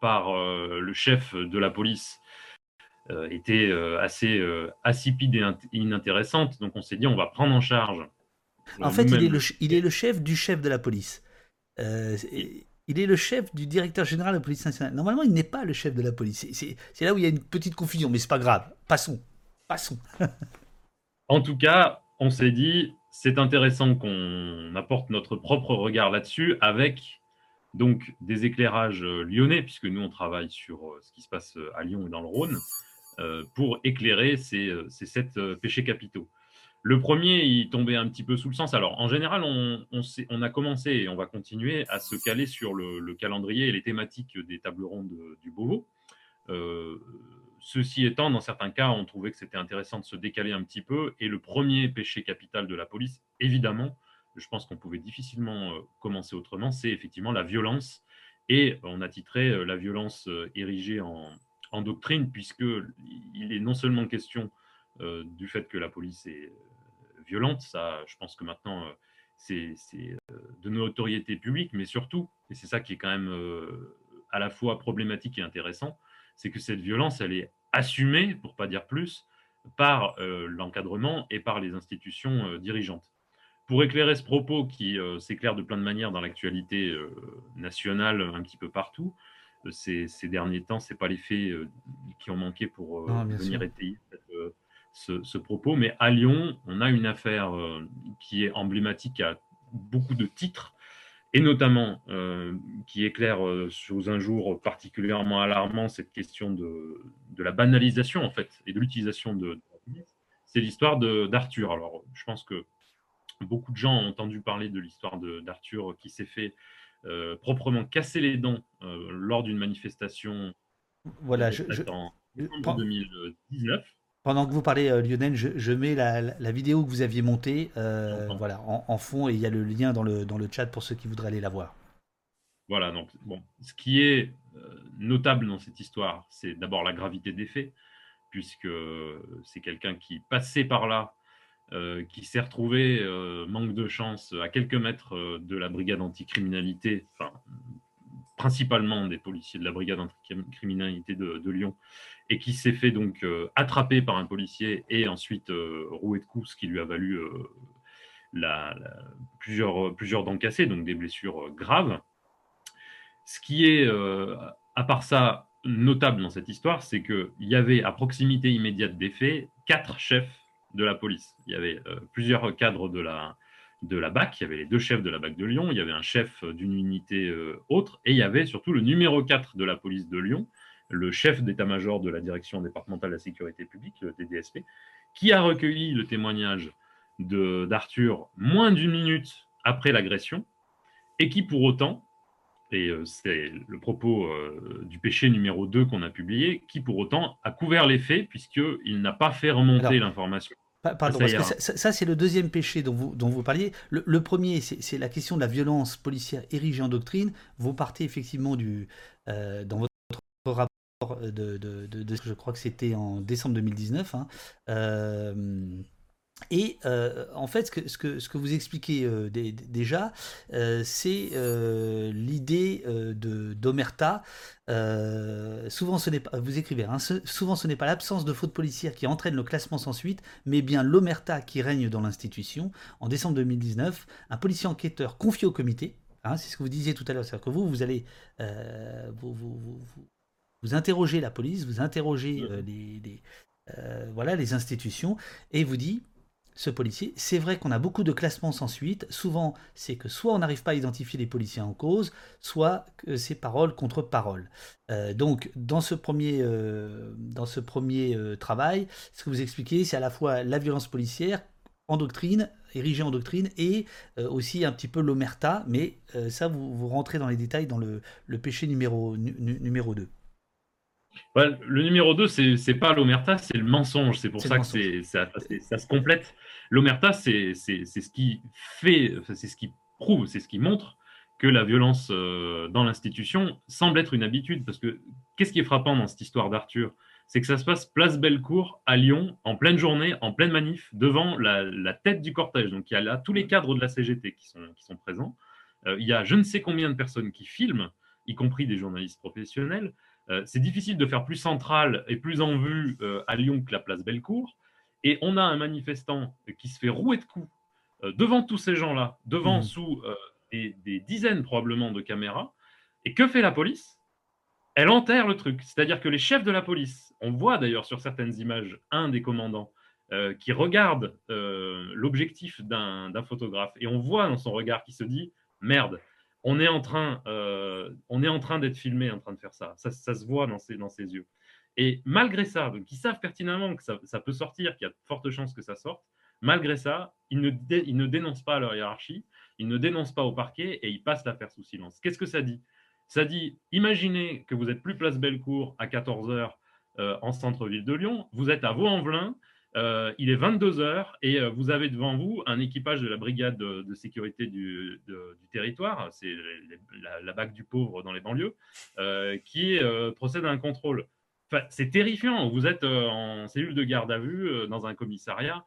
Speaker 3: par le chef de la police était assez insipide et inintéressante. Donc on s'est dit, on va prendre en charge.
Speaker 1: En fait, il est, le, il est le chef du chef de la police. Euh, il est le chef du directeur général de la police nationale. Normalement, il n'est pas le chef de la police. C'est là où il y a une petite confusion, mais c'est pas grave. Passons. Passons. <laughs>
Speaker 3: en tout cas, on s'est dit, c'est intéressant qu'on apporte notre propre regard là-dessus avec donc des éclairages lyonnais, puisque nous, on travaille sur euh, ce qui se passe à Lyon et dans le Rhône. pour éclairer ces sept péchés capitaux. Le premier, il tombait un petit peu sous le sens. Alors, en général, on, a commencé et on va continuer à se caler sur le, calendrier et les thématiques des tables rondes du Beauvau. Euh, ceci étant, dans certains cas, on trouvait que c'était intéressant de se décaler un petit peu. Et le premier péché capital de la police, évidemment, je pense qu'on pouvait difficilement euh, commencer autrement, c'est effectivement la violence. Et on a titré euh, la violence érigée en, en doctrine, puisqu'il est non seulement question du fait que la police est violente. Ça, je pense que maintenant, euh, c'est euh, de notoriété publique, mais surtout, et c'est ça qui est quand même euh, à la fois problématique et intéressant, c'est que cette violence, elle est assumée, pour pas dire plus, par l'encadrement et par les institutions dirigeantes. Pour éclairer ce propos qui s'éclaire de plein de manières dans l'actualité nationale, un petit peu partout, ces, derniers temps, ce n'est pas les faits qui ont manqué pour venir étayer ce, propos. Mais à Lyon, on a une affaire euh, qui est emblématique à beaucoup de titres, et notamment euh, qui éclaire euh, sous un jour particulièrement alarmant cette question de, de la banalisation en fait et de l'utilisation de, c'est l'histoire d'Arthur. Alors, je pense que beaucoup de gens ont entendu parler de l'histoire d'Arthur qui s'est fait proprement casser les dents lors d'une manifestation.
Speaker 1: Voilà, je,
Speaker 3: en 2019.
Speaker 1: Pendant que vous parlez, euh, Lionel, je, mets la, vidéo que vous aviez montée euh, voilà, en, fond et il y a le lien dans le, dans le chat pour ceux qui voudraient aller la voir.
Speaker 3: Voilà, donc bon, ce qui est euh, notable dans cette histoire, c'est d'abord la gravité des faits, puisque c'est quelqu'un qui passait par là, qui s'est retrouvé, manque de chance, à quelques mètres de la brigade anticriminalité, enfin, principalement des policiers de la brigade anticriminalité de, de Lyon, et qui s'est fait donc euh, attraper par un policier et ensuite euh, roué de coups, ce qui lui a valu euh, plusieurs, dents cassées, donc des blessures graves. Ce qui est, à part ça, notable dans cette histoire, c'est qu'il y avait à proximité immédiate des faits quatre chefs de la police. Il y avait plusieurs cadres de la, de la BAC, il y avait les deux chefs de la BAC de Lyon, il y avait un chef d'une unité autre, et il y avait surtout le numéro 4 de la police de Lyon, le chef d'état-major de la direction départementale de la sécurité publique, le DDSP, qui a recueilli le témoignage d'Arthur moins d'une minute après l'agression, et qui pour autant, et euh, c'est le propos euh, du péché numéro 2 qu'on a publié, qui pour autant a couvert les faits puisqu'il n'a pas fait remonter l'information.
Speaker 1: Pardon, parce que ça, c'est le deuxième péché dont vous, dont vous parliez. Le, premier, c'est la question de la violence policière érigée en doctrine. Vous partez effectivement du, euh, dans votre rapport de, de, je crois que c'était en décembre 2019. Hein. Euh, et euh, en fait, ce que, ce que, ce que vous expliquez euh, déjà, c'est l'idée de d'Omerta. souvent, ce n'est pas, vous écrivez, hein, souvent ce n'est pas l'absence de faute policière qui entraîne le classement sans suite, mais bien l'Omerta qui règne dans l'institution. En décembre 2019, un policier enquêteur confié au comité, hein, c'est ce que vous disiez tout à l'heure, c'est-à-dire que vous, vous allez, interrogez la police, vous interrogez mmh. euh, les, euh, voilà, les institutions, et vous dit, ce policier, c'est vrai qu'on a beaucoup de classements sans suite. Souvent, c'est que soit on n'arrive pas à identifier les policiers en cause, soit que c'est parole contre parole. Euh, donc, dans ce premier, dans ce premier travail, ce que vous expliquez, c'est à la fois la violence policière en doctrine, érigée en doctrine, et aussi un petit peu l'omerta, mais ça, vous, vous rentrez dans les détails dans le, péché numéro, numéro 2
Speaker 3: le numéro 2, c'est pas l'omerta, c'est le mensonge. C'est pour ça que ça, ça, se complète. L'omerta, c'est ce qui fait, c'est ce qui prouve, c'est ce qui montre que la violence euh, dans l'institution semble être une habitude. Parce que qu'est-ce qui est frappant dans cette histoire d'Arthur? C'est que ça se passe place Bellecour à Lyon, en pleine journée, en pleine manif, devant la, tête du cortège. Donc il y a là tous les cadres de la CGT qui sont, qui sont présents. Euh, il y a je ne sais combien de personnes qui filment, y compris des journalistes professionnels. Euh, c'est difficile de faire plus central et plus en vue euh, à Lyon que la place Bellecour. Et on a un manifestant qui se fait rouer de coups euh, devant tous ces gens-là, devant mmh. sous des, dizaines probablement de caméras. Et que fait la police? Elle enterre le truc. C'est-à-dire que les chefs de la police, on voit d'ailleurs sur certaines images un des commandants qui regarde l'objectif d'un photographe et on voit dans son regard qui se dit merde, on est en train, on est en train d'être filmé, en train de faire ça. Ça, se voit dans ses, yeux. Et malgré ça, donc ils savent pertinemment que ça, peut sortir, qu'il y a de fortes chances que ça sorte. Malgré ça, ils ne, dénoncent pas leur hiérarchie, ils ne dénoncent pas au parquet et ils passent l'affaire sous silence. Qu'est-ce que ça dit? Ça dit, imaginez que vous êtes plus place Bellecour à 14h euh, en centre-ville de Lyon, vous êtes à Vaux-en-Velin, euh, il est 22 heures et euh, vous avez devant vous un équipage de la brigade de, sécurité du, territoire, c'est la, la, BAC du pauvre dans les banlieues, qui procède à un contrôle. c'est terrifiant. Vous êtes en cellule de garde à vue dans un commissariat.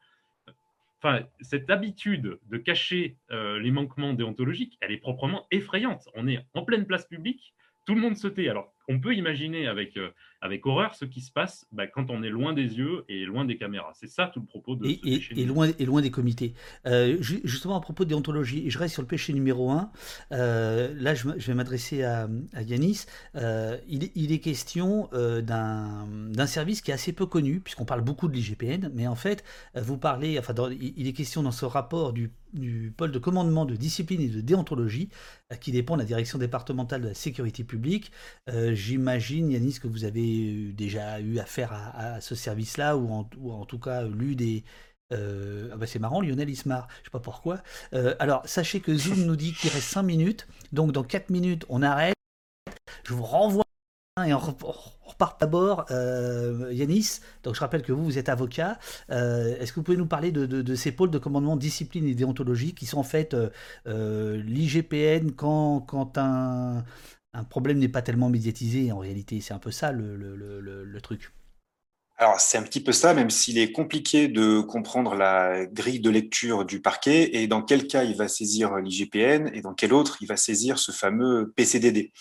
Speaker 3: Enfin, cette habitude de cacher les manquements déontologiques, elle est proprement effrayante. On est en pleine place publique, tout le monde se tait. Alors, on peut imaginer avec avec horreur ce qui se passe bah, quand on est loin des yeux et loin des caméras. C'est ça tout le propos de
Speaker 1: et,
Speaker 3: ce
Speaker 1: et, loin, et loin des comités. Euh, justement, à propos de déontologie, je reste sur le péché numéro 1. Euh, là, je, vais m'adresser à, Yanis. Euh, il, est question d'un service qui est assez peu connu, puisqu'on parle beaucoup de l'IGPN, mais en fait, vous parlez, enfin, il est question dans ce rapport du, du pôle de commandement de discipline et de déontologie, qui dépend de la direction départementale de la sécurité publique. J'imagine, Yanis, que vous avez déjà eu affaire à, ce service-là, ou en, tout cas lu des, euh, ah bah c'est marrant, Lionel Ismar, je sais pas pourquoi. Euh, alors, sachez que Zoom nous dit qu'il reste 5 minutes, donc dans 4 minutes, on arrête. Je vous renvoie et on, repart d'abord. Euh, Yanis, donc je rappelle que vous, vous êtes avocat. Est-ce que vous pouvez nous parler de, ces pôles de commandement discipline et déontologie qui sont en fait l'IGPN quand, quand un, un problème n'est pas tellement médiatisé en réalité. C'est un peu ça le, truc.
Speaker 2: Alors, c'est un petit peu ça, même s'il est compliqué de comprendre la grille de lecture du parquet et dans quel cas il va saisir l'IGPN et dans quel autre il va saisir ce fameux PCDD.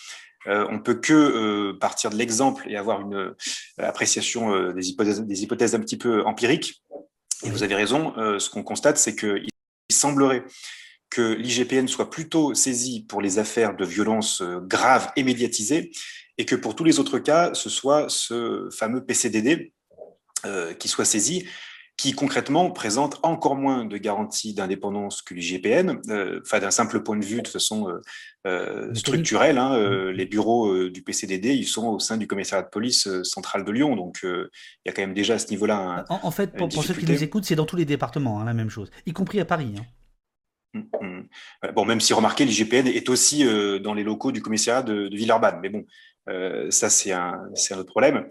Speaker 2: Euh, on peut que euh, partir de l'exemple et avoir une euh, appréciation euh, des, hypothèses, des hypothèses un petit peu empiriques. Et vous avez raison, ce qu'on constate, c'est qu'il semblerait que l'IGPN soit plutôt saisi pour les affaires de violence euh, graves et médiatisées, et que pour tous les autres cas, ce soit ce fameux PCDD euh, qui soit saisi, qui concrètement présente encore moins de garanties d'indépendance que l'IGPN, euh, d'un simple point de vue de façon structurelle. Hein, mm. les bureaux du PCDD, ils sont au sein du commissariat de police central de Lyon, donc il y a quand même déjà à ce niveau-là.
Speaker 1: En, fait, pour, ceux qui nous écoutent, c'est dans tous les départements hein, la même chose, y compris à Paris. Hein.
Speaker 2: Mm, mm. Bon, même si remarquez, l'IGPN est aussi euh, dans les locaux du commissariat de, Villeurbanne, mais bon, euh, ça c'est un, autre problème.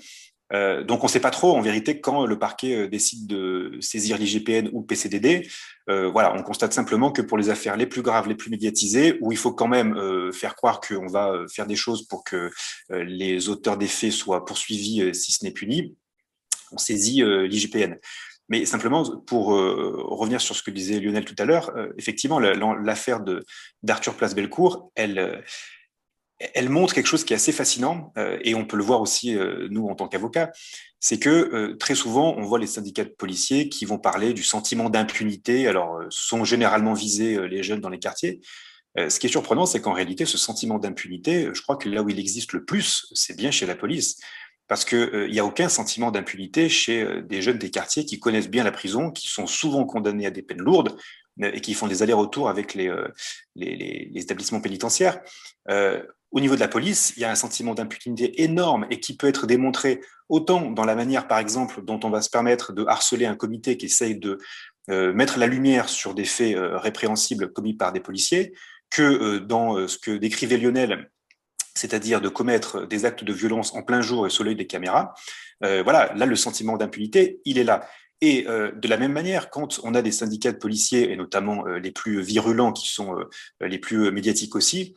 Speaker 2: Euh, donc on ne sait pas trop en vérité quand le parquet décide de saisir l'IGPN ou le PCDD. voilà, on constate simplement que pour les affaires les plus graves, les plus médiatisées, où il faut quand même faire croire qu'on va faire des choses pour que les auteurs des faits soient poursuivis si ce n'est puni, on saisit l'IGPN. Mais simplement, pour euh, revenir sur ce que disait Lionel tout à l'heure, euh, effectivement, l'affaire d'Arthur Place-Bellecour, elle, euh, elle montre quelque chose qui est assez fascinant, et on peut le voir aussi, nous, en tant qu'avocats, c'est que très souvent, on voit les syndicats de policiers qui vont parler du sentiment d'impunité. Alors, sont généralement visés les jeunes dans les quartiers. Ce qui est surprenant, c'est qu'en réalité, ce sentiment d'impunité, je crois que là où il existe le plus, c'est bien chez la police parce qu'il euh, n'y a aucun sentiment d'impunité chez euh, des jeunes des quartiers qui connaissent bien la prison, qui sont souvent condamnés à des peines lourdes euh, et qui font des allers-retours avec les, les, établissements pénitentiaires. au niveau de la police, il y a un sentiment d'impunité énorme et qui peut être démontré autant dans la manière, par exemple, dont on va se permettre de harceler un comité qui essaye de mettre la lumière sur des faits répréhensibles commis par des policiers, que dans ce que décrivait Lionel c'est-à-dire de commettre des actes de violence en plein jour et sous l'œil des caméras, euh, voilà, là, le sentiment d'impunité, il est là. Et euh, de la même manière, quand on a des syndicats de policiers, et notamment euh, les plus virulents, qui sont les plus médiatiques aussi,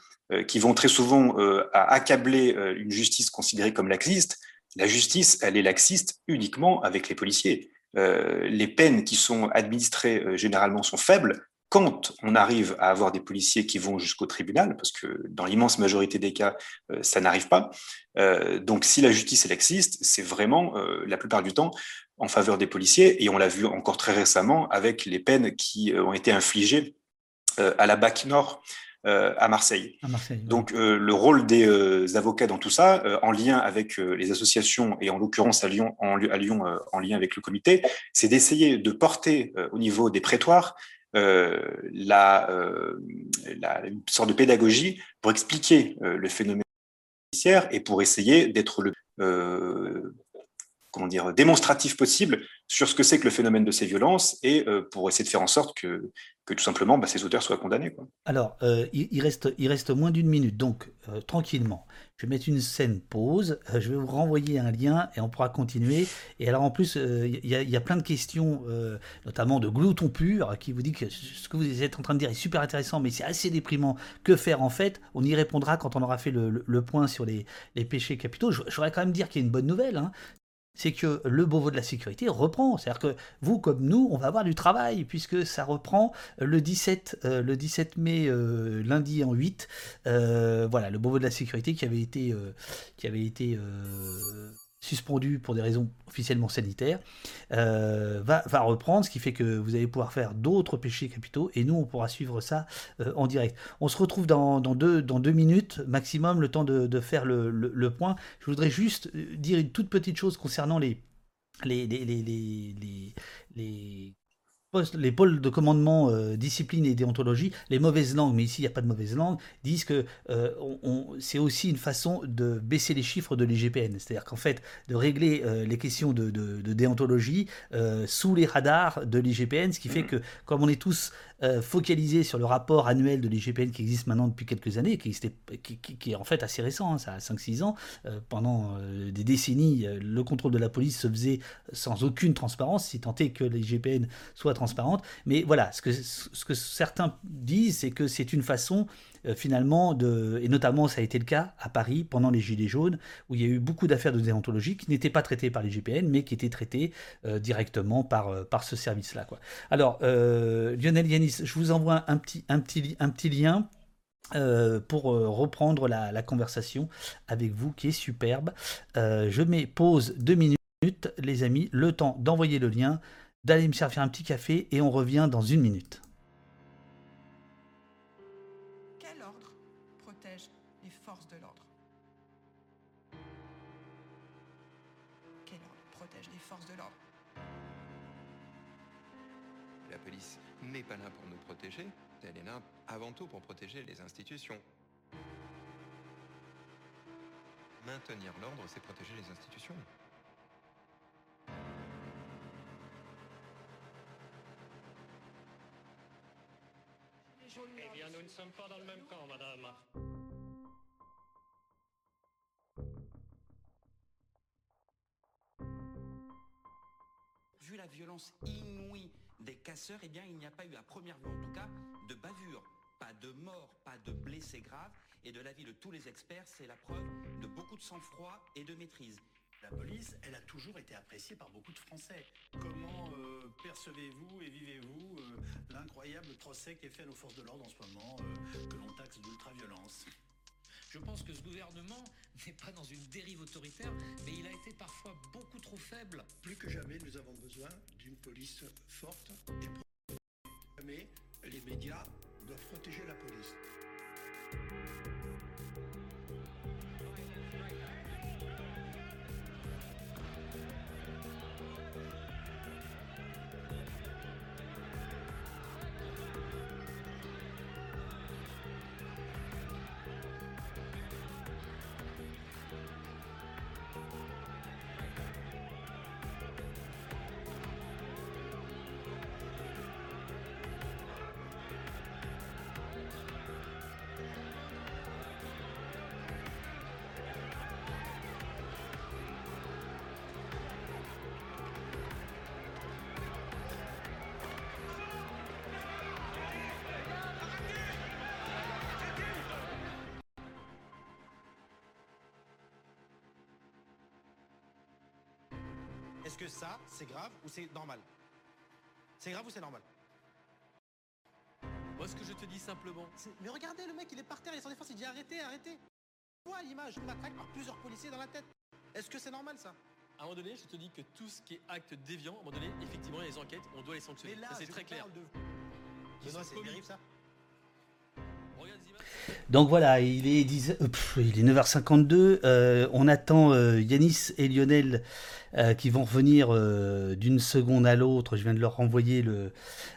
Speaker 2: qui vont très souvent à accabler une justice considérée comme laxiste, la justice, elle est laxiste uniquement avec les policiers. les peines qui sont administrées généralement sont faibles, quand on arrive à avoir des policiers qui vont jusqu'au tribunal, parce que dans l'immense majorité des cas, euh, ça n'arrive pas. Euh, donc si la justice est laxiste, c'est vraiment euh, la plupart du temps en faveur des policiers, et on l'a vu encore très récemment avec les peines qui ont été infligées à la BAC Nord. à Marseille. Donc le rôle des avocats dans tout ça, en lien avec les associations et en l'occurrence à Lyon, en, à Lyon en lien avec le comité, c'est d'essayer de porter au niveau des prétoires la, la, une sorte de pédagogie pour expliquer le phénomène judiciaire et pour essayer d'être le comment dire, démonstratif possible sur ce que c'est que le phénomène de ces violences et euh, pour essayer de faire en sorte que, que tout simplement bah, ces auteurs soient condamnés.
Speaker 1: Alors, euh, il, reste, il reste moins d'une minute, donc euh, tranquillement. Je vais mettre une scène pause, je vais vous renvoyer un lien et on pourra continuer. Et alors en plus, il y, a plein de questions, notamment de glouton pur, qui vous dit que ce que vous êtes en train de dire est super intéressant, mais c'est assez déprimant. Que faire en fait? On y répondra quand on aura fait le, point sur les, péchés capitaux. Je, voudrais quand même dire qu'il y a une bonne nouvelle. Hein c'est que le Beauvau de la sécurité reprend. C'est-à-dire que vous, comme nous, on va avoir du travail, puisque ça reprend le 17, euh, le 17 mai, euh, lundi en 8. Euh, voilà, le Beauvau de la sécurité qui avait été, qui avait été suspendu pour des raisons officiellement sanitaires, euh, va, reprendre, ce qui fait que vous allez pouvoir faire d'autres péchés capitaux, et nous, on pourra suivre ça euh, en direct. On se retrouve dans, deux, dans deux minutes maximum, le temps de, faire le, point. Je voudrais juste euh, dire une toute petite chose concernant les, les, les, les, les les pôles de commandement, euh, discipline et déontologie, les mauvaises langues, mais ici il n'y a pas de mauvaises langues, disent que euh, c'est aussi une façon de baisser les chiffres de l'IGPN. C'est-à-dire qu'en fait, de régler euh, les questions de, déontologie sous les radars de l'IGPN, ce qui fait que comme on est tous focalisés sur le rapport annuel de l'IGPN qui existe maintenant depuis quelques années, qui, qui, est en fait assez récent, hein, ça a 5-6 ans, pendant des décennies, le contrôle de la police se faisait sans aucune transparence, si tant est que l'IGPN soit transparent transparente. Mais voilà, ce que, ce que certains disent, c'est que c'est une façon euh, finalement de, et notamment ça a été le cas à Paris pendant les Gilets jaunes, où il y a eu beaucoup d'affaires de déontologie qui n'étaient pas traitées par les GPN, mais qui étaient traitées euh, directement par, euh, par ce service-là. Alors, Lionel Yanis, je vous envoie un petit, un petit, un petit lien. pour reprendre la, conversation avec vous qui est superbe. je mets pause deux minutes, les amis, le temps d'envoyer le lien d'aller me servir un petit café et on revient dans une minute.
Speaker 4: Avant tout pour protéger les institutions. Maintenir l'ordre, c'est protéger les institutions.
Speaker 5: Eh bien, nous ne sommes pas dans le même camp, madame.
Speaker 6: Vu la violence inouïe des casseurs, eh bien, il n'y a pas eu, à première vue en tout cas, de bavure. Pas de mort, pas de blessés graves. Et de l'avis de tous les experts, c'est la preuve de beaucoup de sang-froid et de maîtrise.
Speaker 7: La police, elle a toujours été appréciée par beaucoup de Français. Comment euh, percevez-vous et vivez-vous euh, l'incroyable procès qui est fait à nos forces de l'ordre en ce moment, euh, que l'on taxe d'ultra-violence?
Speaker 8: Je pense que ce gouvernement n'est pas dans une dérive autoritaire, mais il a été parfois beaucoup trop faible.
Speaker 7: Plus que jamais, nous avons besoin d'une police forte et jamais les médias doivent protéger la police.
Speaker 9: Est-ce que ça, c'est grave ou c'est normal? C'est grave ou c'est normal?
Speaker 10: Moi, ce que je te dis simplement.
Speaker 9: Mais regardez, le mec, il est par terre, il est sans défense, il dit arrêtez, arrêtez. Vois l'image, matraque par plusieurs policiers dans la tête? Est-ce que c'est normal ça?
Speaker 10: À un moment donné, je te dis que tout ce qui est acte déviant, à un moment donné, effectivement, il y a des enquêtes, on doit les sanctionner.
Speaker 9: Mais là,
Speaker 10: c'est très clair.
Speaker 9: De... c'est ça
Speaker 1: Donc voilà, il est, 10 euh, il est 9h52. euh, on attend euh, Yanis et Lionel qui vont revenir d'une seconde à l'autre. Je viens de leur renvoyer le,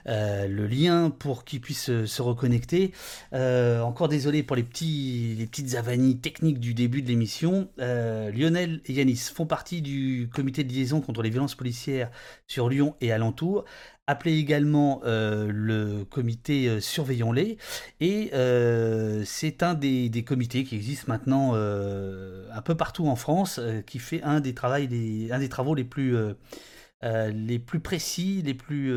Speaker 1: lien pour qu'ils puissent se reconnecter. Encore désolé pour les, les petites avanies techniques du début de l'émission. Lionel et Yanis font partie du comité de liaison contre les violences policières sur Lyon et alentours. Appelez également euh, le comité euh, Surveillons-les. Et euh, c'est un des, des comités qui existe maintenant un peu partout en France, qui fait un des, les- un des travaux les plus, les plus précis, les plus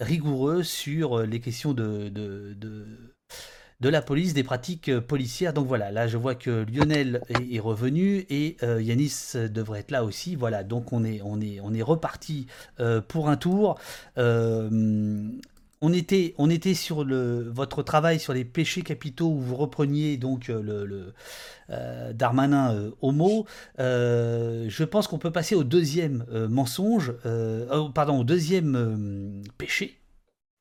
Speaker 1: rigoureux sur les questions de, de, de la police, des pratiques euh, policières. Donc voilà, là je vois que Lionel est, revenu et euh, Yanis devrait être là aussi. Voilà, donc on est, on est, on est reparti euh, pour un tour. On était, on était sur le, votre travail sur les péchés capitaux où vous repreniez donc le, Darmanin homo. Je pense qu'on peut passer au deuxième mensonge, oh, pardon, au deuxième péché,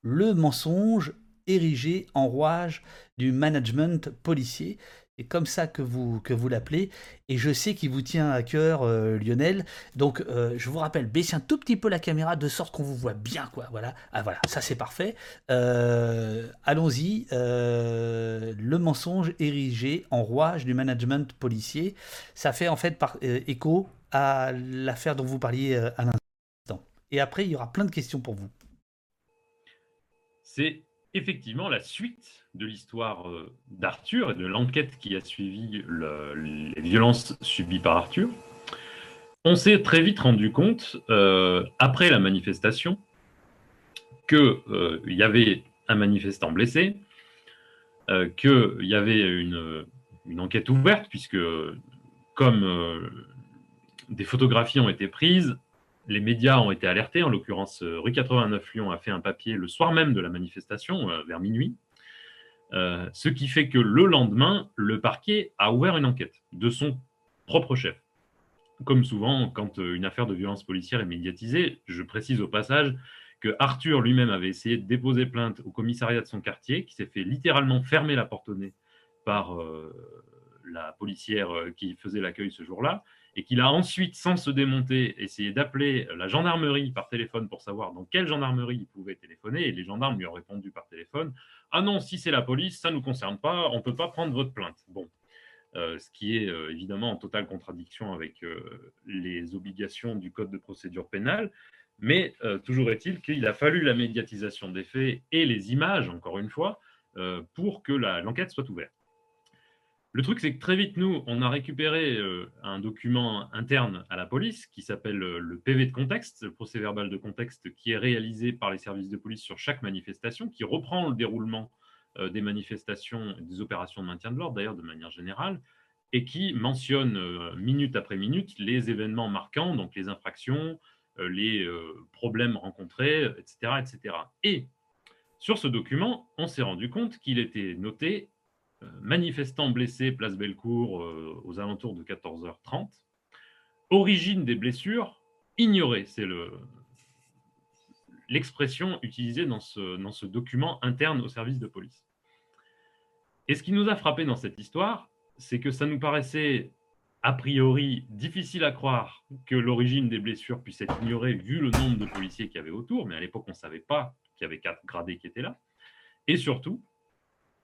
Speaker 1: le mensonge érigé en rouage du management policier. C'est comme ça que vous, que vous l'appelez. Et je sais qu'il vous tient à cœur, euh, Lionel. Donc, euh, je vous rappelle, baissez un tout petit peu la caméra de sorte qu'on vous voit bien, quoi. Voilà. Ah, voilà, ça c'est parfait. Euh, Allons-y. Le mensonge érigé en rouage du management policier. Ça fait en fait par, écho à l'affaire dont vous parliez à l'instant. Et après, il y aura plein de questions pour vous.
Speaker 3: C'est effectivement la suite de l'histoire euh, d'Arthur et de l'enquête qui a suivi le- les violences subies par Arthur. On s'est très vite rendu compte, euh, après la manifestation, qu'il y avait un manifestant blessé, euh, qu'il y avait une, enquête ouverte, puisque comme euh, des photographies ont été prises, les médias ont été alertés. En l'occurrence, euh, Rue 89 Lyon a fait un papier le soir même de la manifestation, euh, vers minuit. Euh, ce qui fait que le lendemain, le parquet a ouvert une enquête de son propre chef. Comme souvent, quand une affaire de violence policière est médiatisée, je précise au passage que Arthur lui-même avait essayé de déposer plainte au commissariat de son quartier, qui s'est fait littéralement fermer la porte au nez par la policière qui faisait l'accueil ce jour-là, et qu'il a ensuite, sans se démonter, essayé d'appeler la gendarmerie par téléphone pour savoir dans quelle gendarmerie il pouvait téléphoner, et les gendarmes lui ont répondu par téléphone Ah non, si c'est la police, ça ne nous concerne pas, on ne peut pas prendre votre plainte. Bon. Euh, ce qui est euh, évidemment en totale contradiction avec euh, les obligations du Code de procédure pénale. Mais toujours est-il qu'il a fallu la médiatisation des faits et les images, encore une fois, pour que l'enquête soit ouverte. Le truc, c'est que très vite, nous, on a récupéré euh, un document interne à la police qui s'appelle euh, le PV de contexte, le procès verbal de contexte, qui est réalisé par les services de police sur chaque manifestation, qui reprend le déroulement euh, des manifestations et des opérations de maintien de l'ordre, d'ailleurs, de manière générale, et qui mentionne minute après minute les événements marquants, donc les infractions, les problèmes rencontrés, etc., etc. Et sur ce document, on s'est rendu compte qu'il était noté euh, manifestant blessé place Bellecour euh, aux alentours de 14h30. Origine des blessures ignorée, c'est le l'expression utilisée dans ce, dans document interne au service de police. Et ce qui nous a frappé dans cette histoire, c'est que ça nous paraissait a priori difficile à croire que l'origine des blessures puisse être ignorée vu le nombre de policiers qu'il y avait autour, mais à l'époque on ne savait pas qu'il y avait quatre gradés qui étaient là. Et surtout,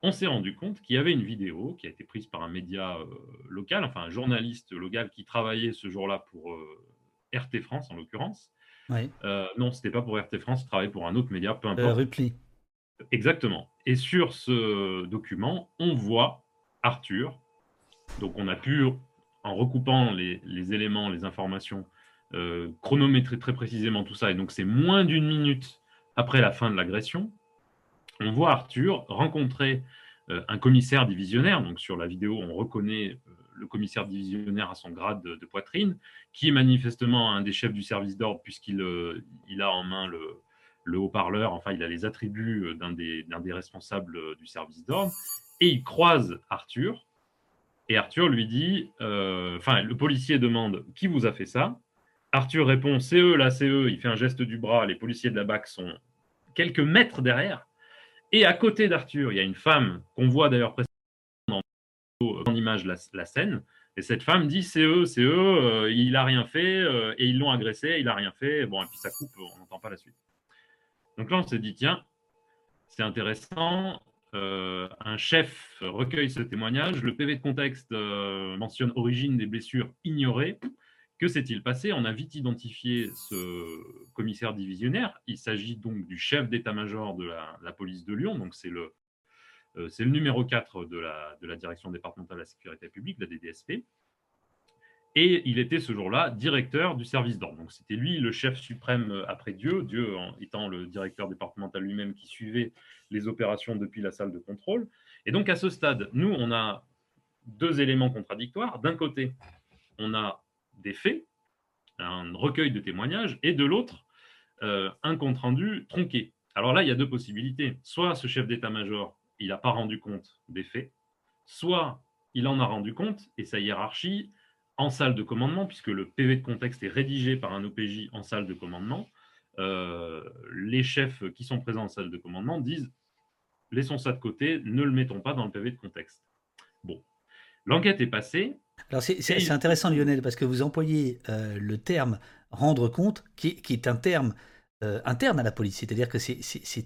Speaker 3: on s'est rendu compte qu'il y avait une vidéo qui a été prise par un média euh, local, enfin un journaliste local qui travaillait ce jour-là pour euh, RT France en l'occurrence.
Speaker 1: Oui.
Speaker 3: Euh, non, c'était pas pour RT France, il travaillait pour un autre média, peu
Speaker 1: Euh,
Speaker 3: importe.
Speaker 1: Rupli.
Speaker 3: Exactement. Et sur ce document, on voit Arthur. Donc on a pu, en recoupant les, les éléments, les informations, chronométrer très précisément tout ça. Et donc c'est moins d'une minute après la fin de l'agression. On voit Arthur rencontrer euh, un commissaire divisionnaire. Donc sur la vidéo, on reconnaît euh, le commissaire divisionnaire à son grade de, poitrine, qui est manifestement un des chefs du service d'ordre puisqu'il euh, a en main le, le haut-parleur, enfin, il a les attributs d'un des, responsables du service d'ordre, et il croise Arthur, et Arthur lui dit, enfin, le policier demande qui vous a fait ça? Arthur répond c'est eux, là, c'est eux, il fait un geste du bras, les policiers de la BAC sont quelques mètres derrière, et à côté d'Arthur, il y a une femme qu'on voit d'ailleurs en image la, la scène. Et cette femme dit c'est eux, c'est eux, euh, il a rien fait, euh, et ils l'ont agressé, il a rien fait. Bon, et puis ça coupe, on n'entend pas la suite. Donc là, on s'est dit tiens, c'est intéressant. euh, un chef recueille ce témoignage. Le PV de contexte euh, mentionne origine des blessures ignorées. Que s'est-il passé? On a vite identifié ce commissaire divisionnaire. Il s'agit donc du chef d'état-major de la, police de Lyon. Donc c'est le, euh, le numéro 4 de la, de la direction départementale de la sécurité publique, la DDSP. Et il était ce jour-là directeur du service d'ordre. Donc c'était lui le chef suprême après Dieu, Dieu étant le directeur départemental lui-même qui suivait les opérations depuis la salle de contrôle. Et donc à ce stade, nous, on a deux éléments contradictoires. D'un côté, on a des faits, un recueil de témoignages, et de l'autre, euh, un compte-rendu tronqué. Alors là, il y a deux possibilités. Soit ce chef d'état-major, il n'a pas rendu compte des faits, soit il en a rendu compte, et sa hiérarchie, en salle de commandement, puisque le PV de contexte est rédigé par un OPJ en salle de commandement, euh, les chefs qui sont présents en salle de commandement disent laissons ça de côté, ne le mettons pas dans le PV de contexte. Bon, l'enquête est passée.
Speaker 1: Alors c'est- intéressant Lionel parce que vous employez euh, le terme rendre compte qui, est- qui est un terme euh, interne à la police, c'est-à-dire que c'est-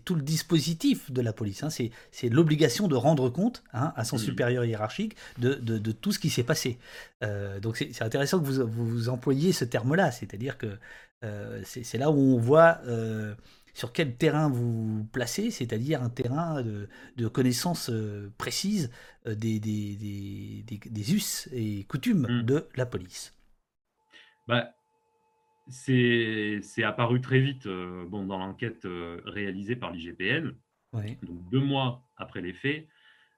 Speaker 1: tout le dispositif de la police, hein. c'est l'obligation de rendre compte hein, à son
Speaker 3: Mhm.
Speaker 1: supérieur hiérarchique de, de- de tout ce qui s'est passé. Euh, donc c'est intéressant que vous, vous, employiez ce terme-là, c'est-à-dire que euh, c'est c'est là où on voit euh, sur quel terrain vous vous placez, c'est-à-dire un terrain de, de connaissances euh, précises euh, des, des, des, des- des us et coutumes
Speaker 3: Mm.
Speaker 1: de la police.
Speaker 3: Bah, c'est c'est apparu très vite euh, bon, dans l'enquête euh, réalisée par l'IGPN.
Speaker 1: Ouais.
Speaker 3: Donc deux mois après les faits,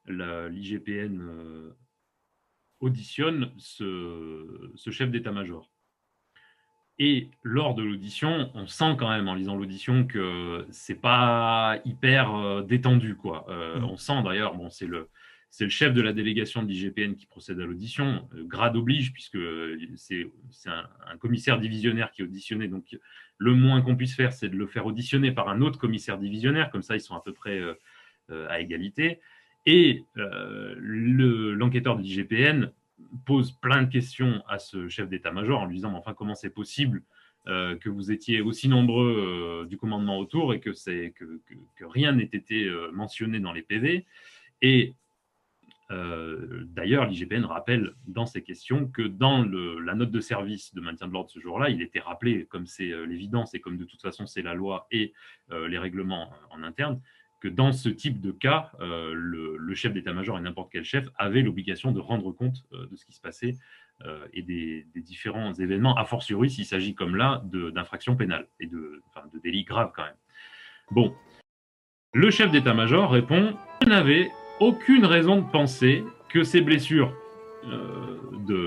Speaker 3: l'IGPN auditionne ce, ce chef d'état-major. Et lors de l'audition, on sent quand même en lisant l'audition que c'est pas hyper euh, détendu quoi. Euh,
Speaker 1: Mm.
Speaker 3: On sent d'ailleurs, bon, c'est le c'est le chef de la délégation de l'IGPN qui procède à l'audition, euh, grade oblige puisque c'est c'est un, un commissaire divisionnaire qui est auditionné. Donc le moins qu'on puisse faire, c'est de le faire auditionner par un autre commissaire divisionnaire, comme ça ils sont à peu près euh, à égalité. Et euh, le- l'enquêteur de l'IGPN pose plein de questions à ce chef d'état-major en lui disant Mais enfin comment c'est possible euh, que vous étiez aussi nombreux euh, du commandement autour et que, rien n'ait été euh, mentionné dans les PV. Et d'ailleurs, l'IGPN rappelle dans ces questions que dans la note de service de maintien de l'ordre ce jour-là, il était rappelé, comme c'est l'évidence et comme de toute façon c'est la loi et les règlements en interne, que dans ce type de cas, euh, le, chef d'état-major et n'importe quel chef avait l'obligation de rendre compte euh, de ce qui se passait euh, et des, différents événements, a fortiori s'il s'agit comme là d'infractions pénales et de, délits graves quand même. Bon, le chef d'état-major répond Je n'avais aucune raison de penser que ces blessures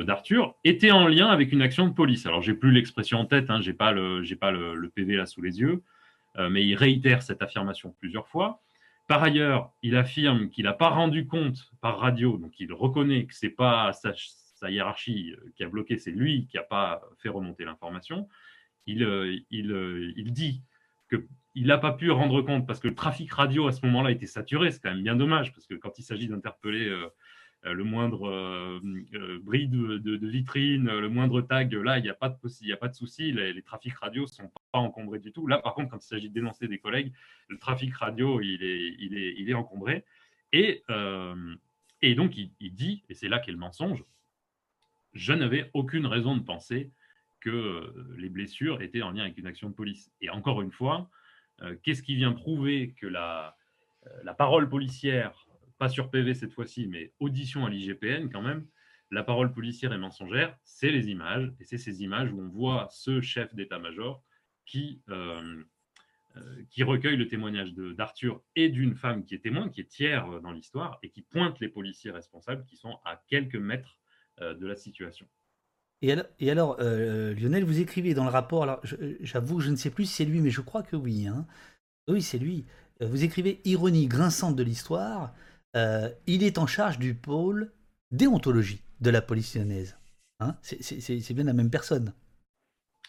Speaker 3: d'Arthur étaient en lien avec une action de police. Alors, j'ai plus l'expression en tête, hein, j'ai pas, le, PV là sous les yeux, mais il réitère cette affirmation plusieurs fois. Par ailleurs, il affirme qu'il n'a pas rendu compte par radio, donc il reconnaît que c'est pas sa, hiérarchie euh, qui a bloqué, c'est lui qui n'a pas fait remonter l'information. Il, euh, il, euh, dit qu'il n'a pas pu rendre compte parce que le trafic radio à ce moment-là était saturé. C'est quand même bien dommage parce que quand il s'agit d'interpeller euh, euh, le moindre euh, euh, bris de, vitrine, euh, le moindre tag, là, il n'y a pas de, de souci. Les, trafics radio ne sont pas encombrés du tout. Là, par contre, quand il s'agit de dénoncer des collègues, le trafic radio, il est, il est, il est encombré. Et, euh, et donc, il, dit, et c'est là qu'est le mensonge, je n'avais aucune raison de penser que euh, les blessures étaient en lien avec une action de police. Et encore une fois, euh, qu'est-ce qui vient prouver que la, euh, la parole policière, pas sur PV cette fois-ci, mais audition à l'IGPN quand même, la parole policière est mensongère, c'est les images, et c'est ces images où on voit ce chef d'état-major qui, euh, euh, qui recueille le témoignage d'Arthur et d'une femme qui est témoin, qui est tiers euh, dans l'histoire, et qui pointe les policiers responsables qui sont à quelques mètres de la situation.
Speaker 1: Et alors, Lionel, vous écrivez dans le rapport, alors je- j'avoue, je ne sais plus si c'est lui, mais je crois que oui. hein. Oui, c'est lui. Vous écrivez ironie grinçante de l'histoire. Euh, il est en charge du pôle déontologie de la police lyonnaise. Hein c'est- bien la même personne.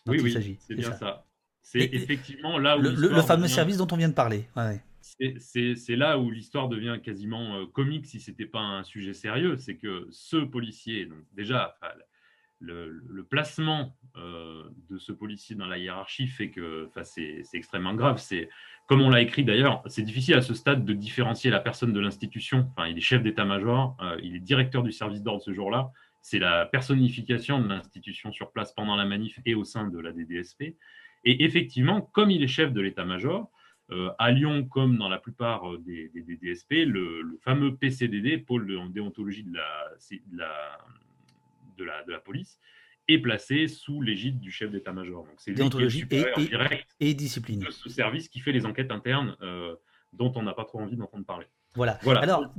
Speaker 1: dont
Speaker 3: Oui,
Speaker 1: il
Speaker 3: oui,
Speaker 1: s'agit,
Speaker 3: c'est bien ça. C'est effectivement là où
Speaker 1: Le, fameux
Speaker 3: devient-
Speaker 1: service dont on vient de parler. Ouais,
Speaker 3: c'est là où l'histoire devient quasiment euh, comique si c'était pas un sujet sérieux. C'est que ce policier, donc déjà, le, placement euh, de ce policier dans la hiérarchie fait que c'est extrêmement grave. C'est comme on l'a écrit d'ailleurs, c'est difficile à ce stade de différencier la personne de l'institution. Enfin, il est chef d'état-major, euh, il est directeur du service d'ordre ce jour-là. C'est la personnification de l'institution sur place pendant la manif et au sein de la DDSP. Et effectivement, comme il est chef de l'état-major, euh, à Lyon, comme dans la plupart euh, des, DSP, le, fameux PCDD, pôle de déontologie de la, de la, police, est placé sous l'égide du chef d'état-major.
Speaker 1: Donc c'est déontologie et, direct et, discipline.
Speaker 3: De ce service qui fait les enquêtes internes euh, dont on n'a pas trop envie d'entendre parler.
Speaker 1: Voilà.
Speaker 3: voilà.
Speaker 1: Alors,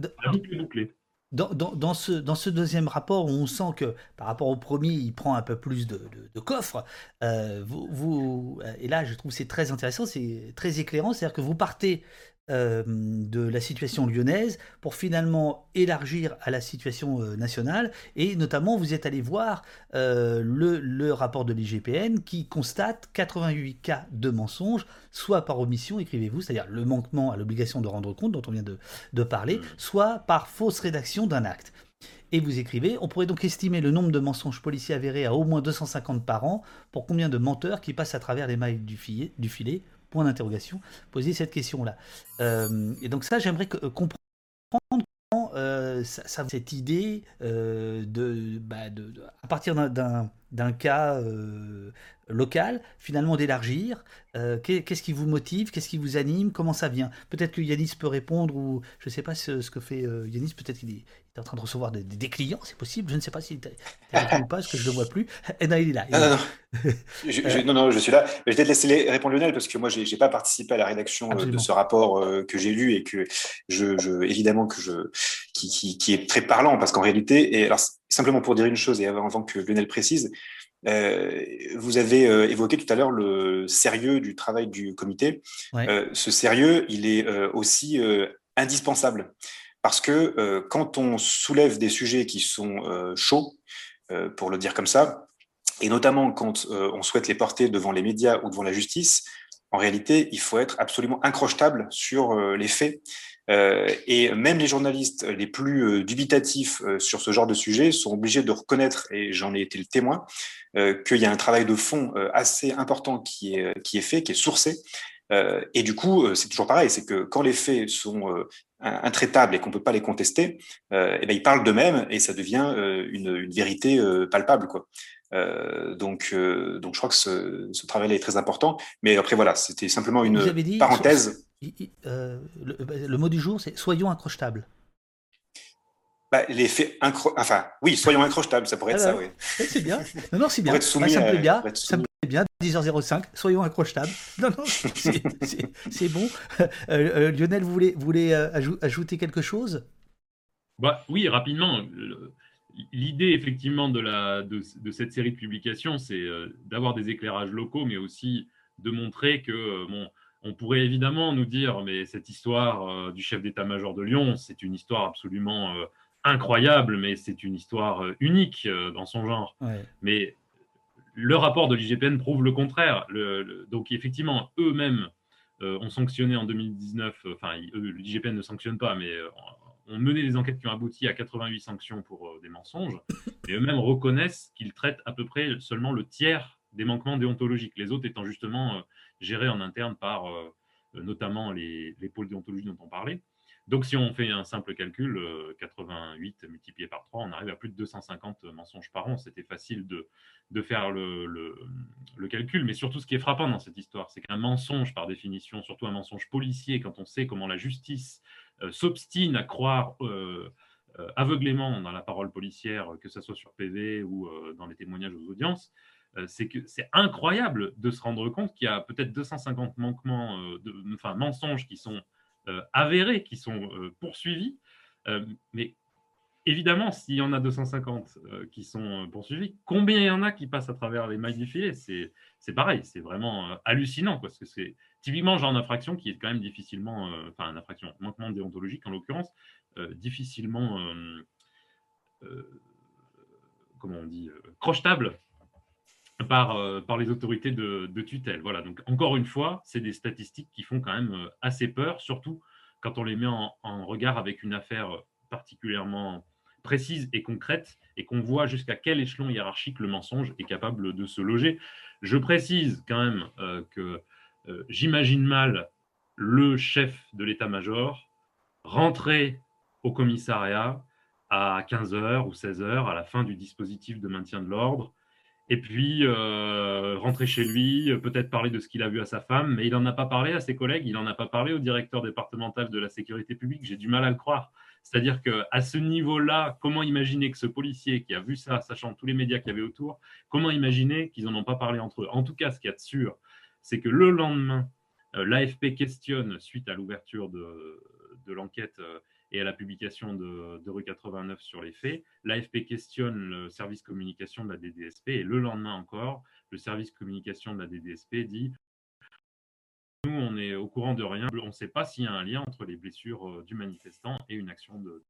Speaker 1: dans, ce, dans ce deuxième rapport, on sent que par rapport au premier, il prend un peu plus de, de, coffre. Euh, vous, vous, et là, je trouve c'est très intéressant, c'est très éclairant. C'est-à-dire que vous partez euh, de la situation lyonnaise pour finalement élargir à la situation euh, nationale. Et notamment, vous êtes allé voir euh, le, le, rapport de l'IGPN qui constate 88 cas de mensonges, soit par omission, écrivez-vous, c'est-à-dire le manquement à l'obligation de rendre compte dont on vient de, de parler, mmh. soit par fausse rédaction d'un acte. Et vous écrivez, on pourrait donc estimer le nombre de mensonges policiers avérés à au moins 250 par an pour combien de menteurs qui passent à travers les mailles du filet, du filet point d'interrogation, poser cette question-là. Euh, et donc ça, j'aimerais euh, comprendre comment euh, cette idée de, bah, de, à partir d'un cas local, finalement d'élargir. Qu'est-ce qui vous motive? Qu'est-ce qui vous anime? Comment ça vient? Peut-être que Yanis peut répondre, ou je ne sais pas ce, que fait Yanis, peut-être qu'il est, en train de recevoir des, clients, c'est possible. Je ne sais pas s'il est ou pas, parce que je ne le vois plus. <laughs> Et non, il est là.
Speaker 2: non, non, je, non, non, je suis là. Je vais peut-être laisser répondre Lionel, parce que moi, je n'ai pas participé à la rédaction euh, de ce rapport euh, que j'ai lu et que, je, je, évidemment, que je, qui, qui, qui est très parlant, parce qu'en réalité, et alors, simplement pour dire une chose, et avant, que Lionel précise, euh, vous avez évoqué tout à l'heure le sérieux du travail du comité. ce sérieux, il est aussi indispensable. Parce que euh, quand on soulève des sujets qui sont euh, chauds, euh, pour le dire comme ça, et notamment quand on souhaite les porter devant les médias ou devant la justice, en réalité, il faut être absolument incrochettable sur les faits. Et même les journalistes les plus dubitatifs sur ce genre de sujet sont obligés de reconnaître, et j'en ai été le témoin, qu'il y a un travail de fond assez important qui est, qui est fait, qui est sourcé, euh, et du coup, c'est toujours pareil, c'est que quand les faits sont euh, intraitables et qu'on ne peut pas les contester, euh, eh ben, ils parlent d'eux-mêmes et ça devient euh, une, une, vérité euh, palpable. Quoi. donc, donc, je crois que ce, ce, travail est très important. Mais après, voilà, c'était simplement une parenthèse.
Speaker 1: Le, mot du jour, c'est soyons accrochables.
Speaker 2: Bah, les faits incro... Enfin, oui, soyons incrochables, ça pourrait être ah ça, bah oui.
Speaker 1: C'est bien. Non, non, c'est bien. ça me plaît bien. Ça me plaît bien. 10h05, soyons accrochables. <laughs> Non, non, c'est bon. <laughs> Euh, euh, Lionel, vous voulez, vous voulez euh, ajouter quelque chose?
Speaker 3: Bah, Oui, rapidement. L'idée, effectivement, de, la, de, cette série de publications, c'est d'avoir des éclairages locaux, mais aussi de montrer que, bon, on pourrait évidemment nous dire, mais cette histoire du chef d'état-major de Lyon, c'est une histoire absolument incroyable, mais c'est une histoire unique dans son genre. Mais le rapport de l'IGPN prouve le contraire. donc, effectivement, eux-mêmes euh, ont sanctionné en 2019, euh, enfin, l'IGPN ne sanctionne pas, mais euh, ont mené des enquêtes qui ont abouti à 88 sanctions pour des mensonges, et eux-mêmes reconnaissent qu'ils traitent à peu près seulement le tiers des manquements déontologiques, les autres étant justement gérés en interne par notamment les, les pôles déontologiques dont on parlait. Donc, si on fait un simple calcul, 88 euh, multiplié par 3, on arrive à plus de 250 mensonges par an. C'était facile de, de faire le, le, calcul. Mais surtout, ce qui est frappant dans cette histoire, c'est qu'un mensonge, par définition, surtout un mensonge policier, quand on sait comment la justice euh, s'obstine à croire euh, aveuglément dans la parole policière, que ce soit sur PV ou dans les témoignages aux audiences, c'est que c'est incroyable de se rendre compte qu'il y a peut-être 250 manquements, de, enfin mensonges qui sont euh, avérés qui sont euh, poursuivis. Euh, mais évidemment, s'il y en a 250 qui sont poursuivis, combien il y en a qui passent à travers les mailles du filet? C'est pareil, c'est vraiment hallucinant parce que c'est typiquement genre d'infraction qui est quand même difficilement, enfin une infraction, manquement déontologique en l'occurrence, difficilement, comment on dit, crochetable par, euh, par les autorités de, tutelle. Voilà, donc encore une fois, c'est des statistiques qui font quand même euh, assez peur, surtout quand on les met en, regard avec une affaire particulièrement précise et concrète et qu'on voit jusqu'à quel échelon hiérarchique le mensonge est capable de se loger. Je précise quand même euh, que j'imagine mal le chef de l'état-major rentrer au commissariat à 15h ou 16h à la fin du dispositif de maintien de l'ordre et puis euh, rentrer chez lui, peut-être parler de ce qu'il a vu à sa femme, mais il n'en a pas parlé à ses collègues, il n'en a pas parlé au directeur départemental de la sécurité publique. J'ai du mal à le croire. C'est-à-dire qu'à ce niveau-là, comment imaginer que ce policier qui a vu ça, sachant tous les médias qu'il y avait autour, comment imaginer qu'ils n'en ont pas parlé entre eux? En tout cas, ce qu'il y a de sûr, c'est que le lendemain, euh, l'AFP questionne, suite à l'ouverture de, l'enquête euh, et à la publication de, rue 89 sur les faits, l'AFP questionne le service communication de la DDSP et le lendemain encore, le service communication de la DDSP dit nous, on est au courant de rien, on ne sait pas s'il y a un lien entre les blessures euh, du manifestant et une action de,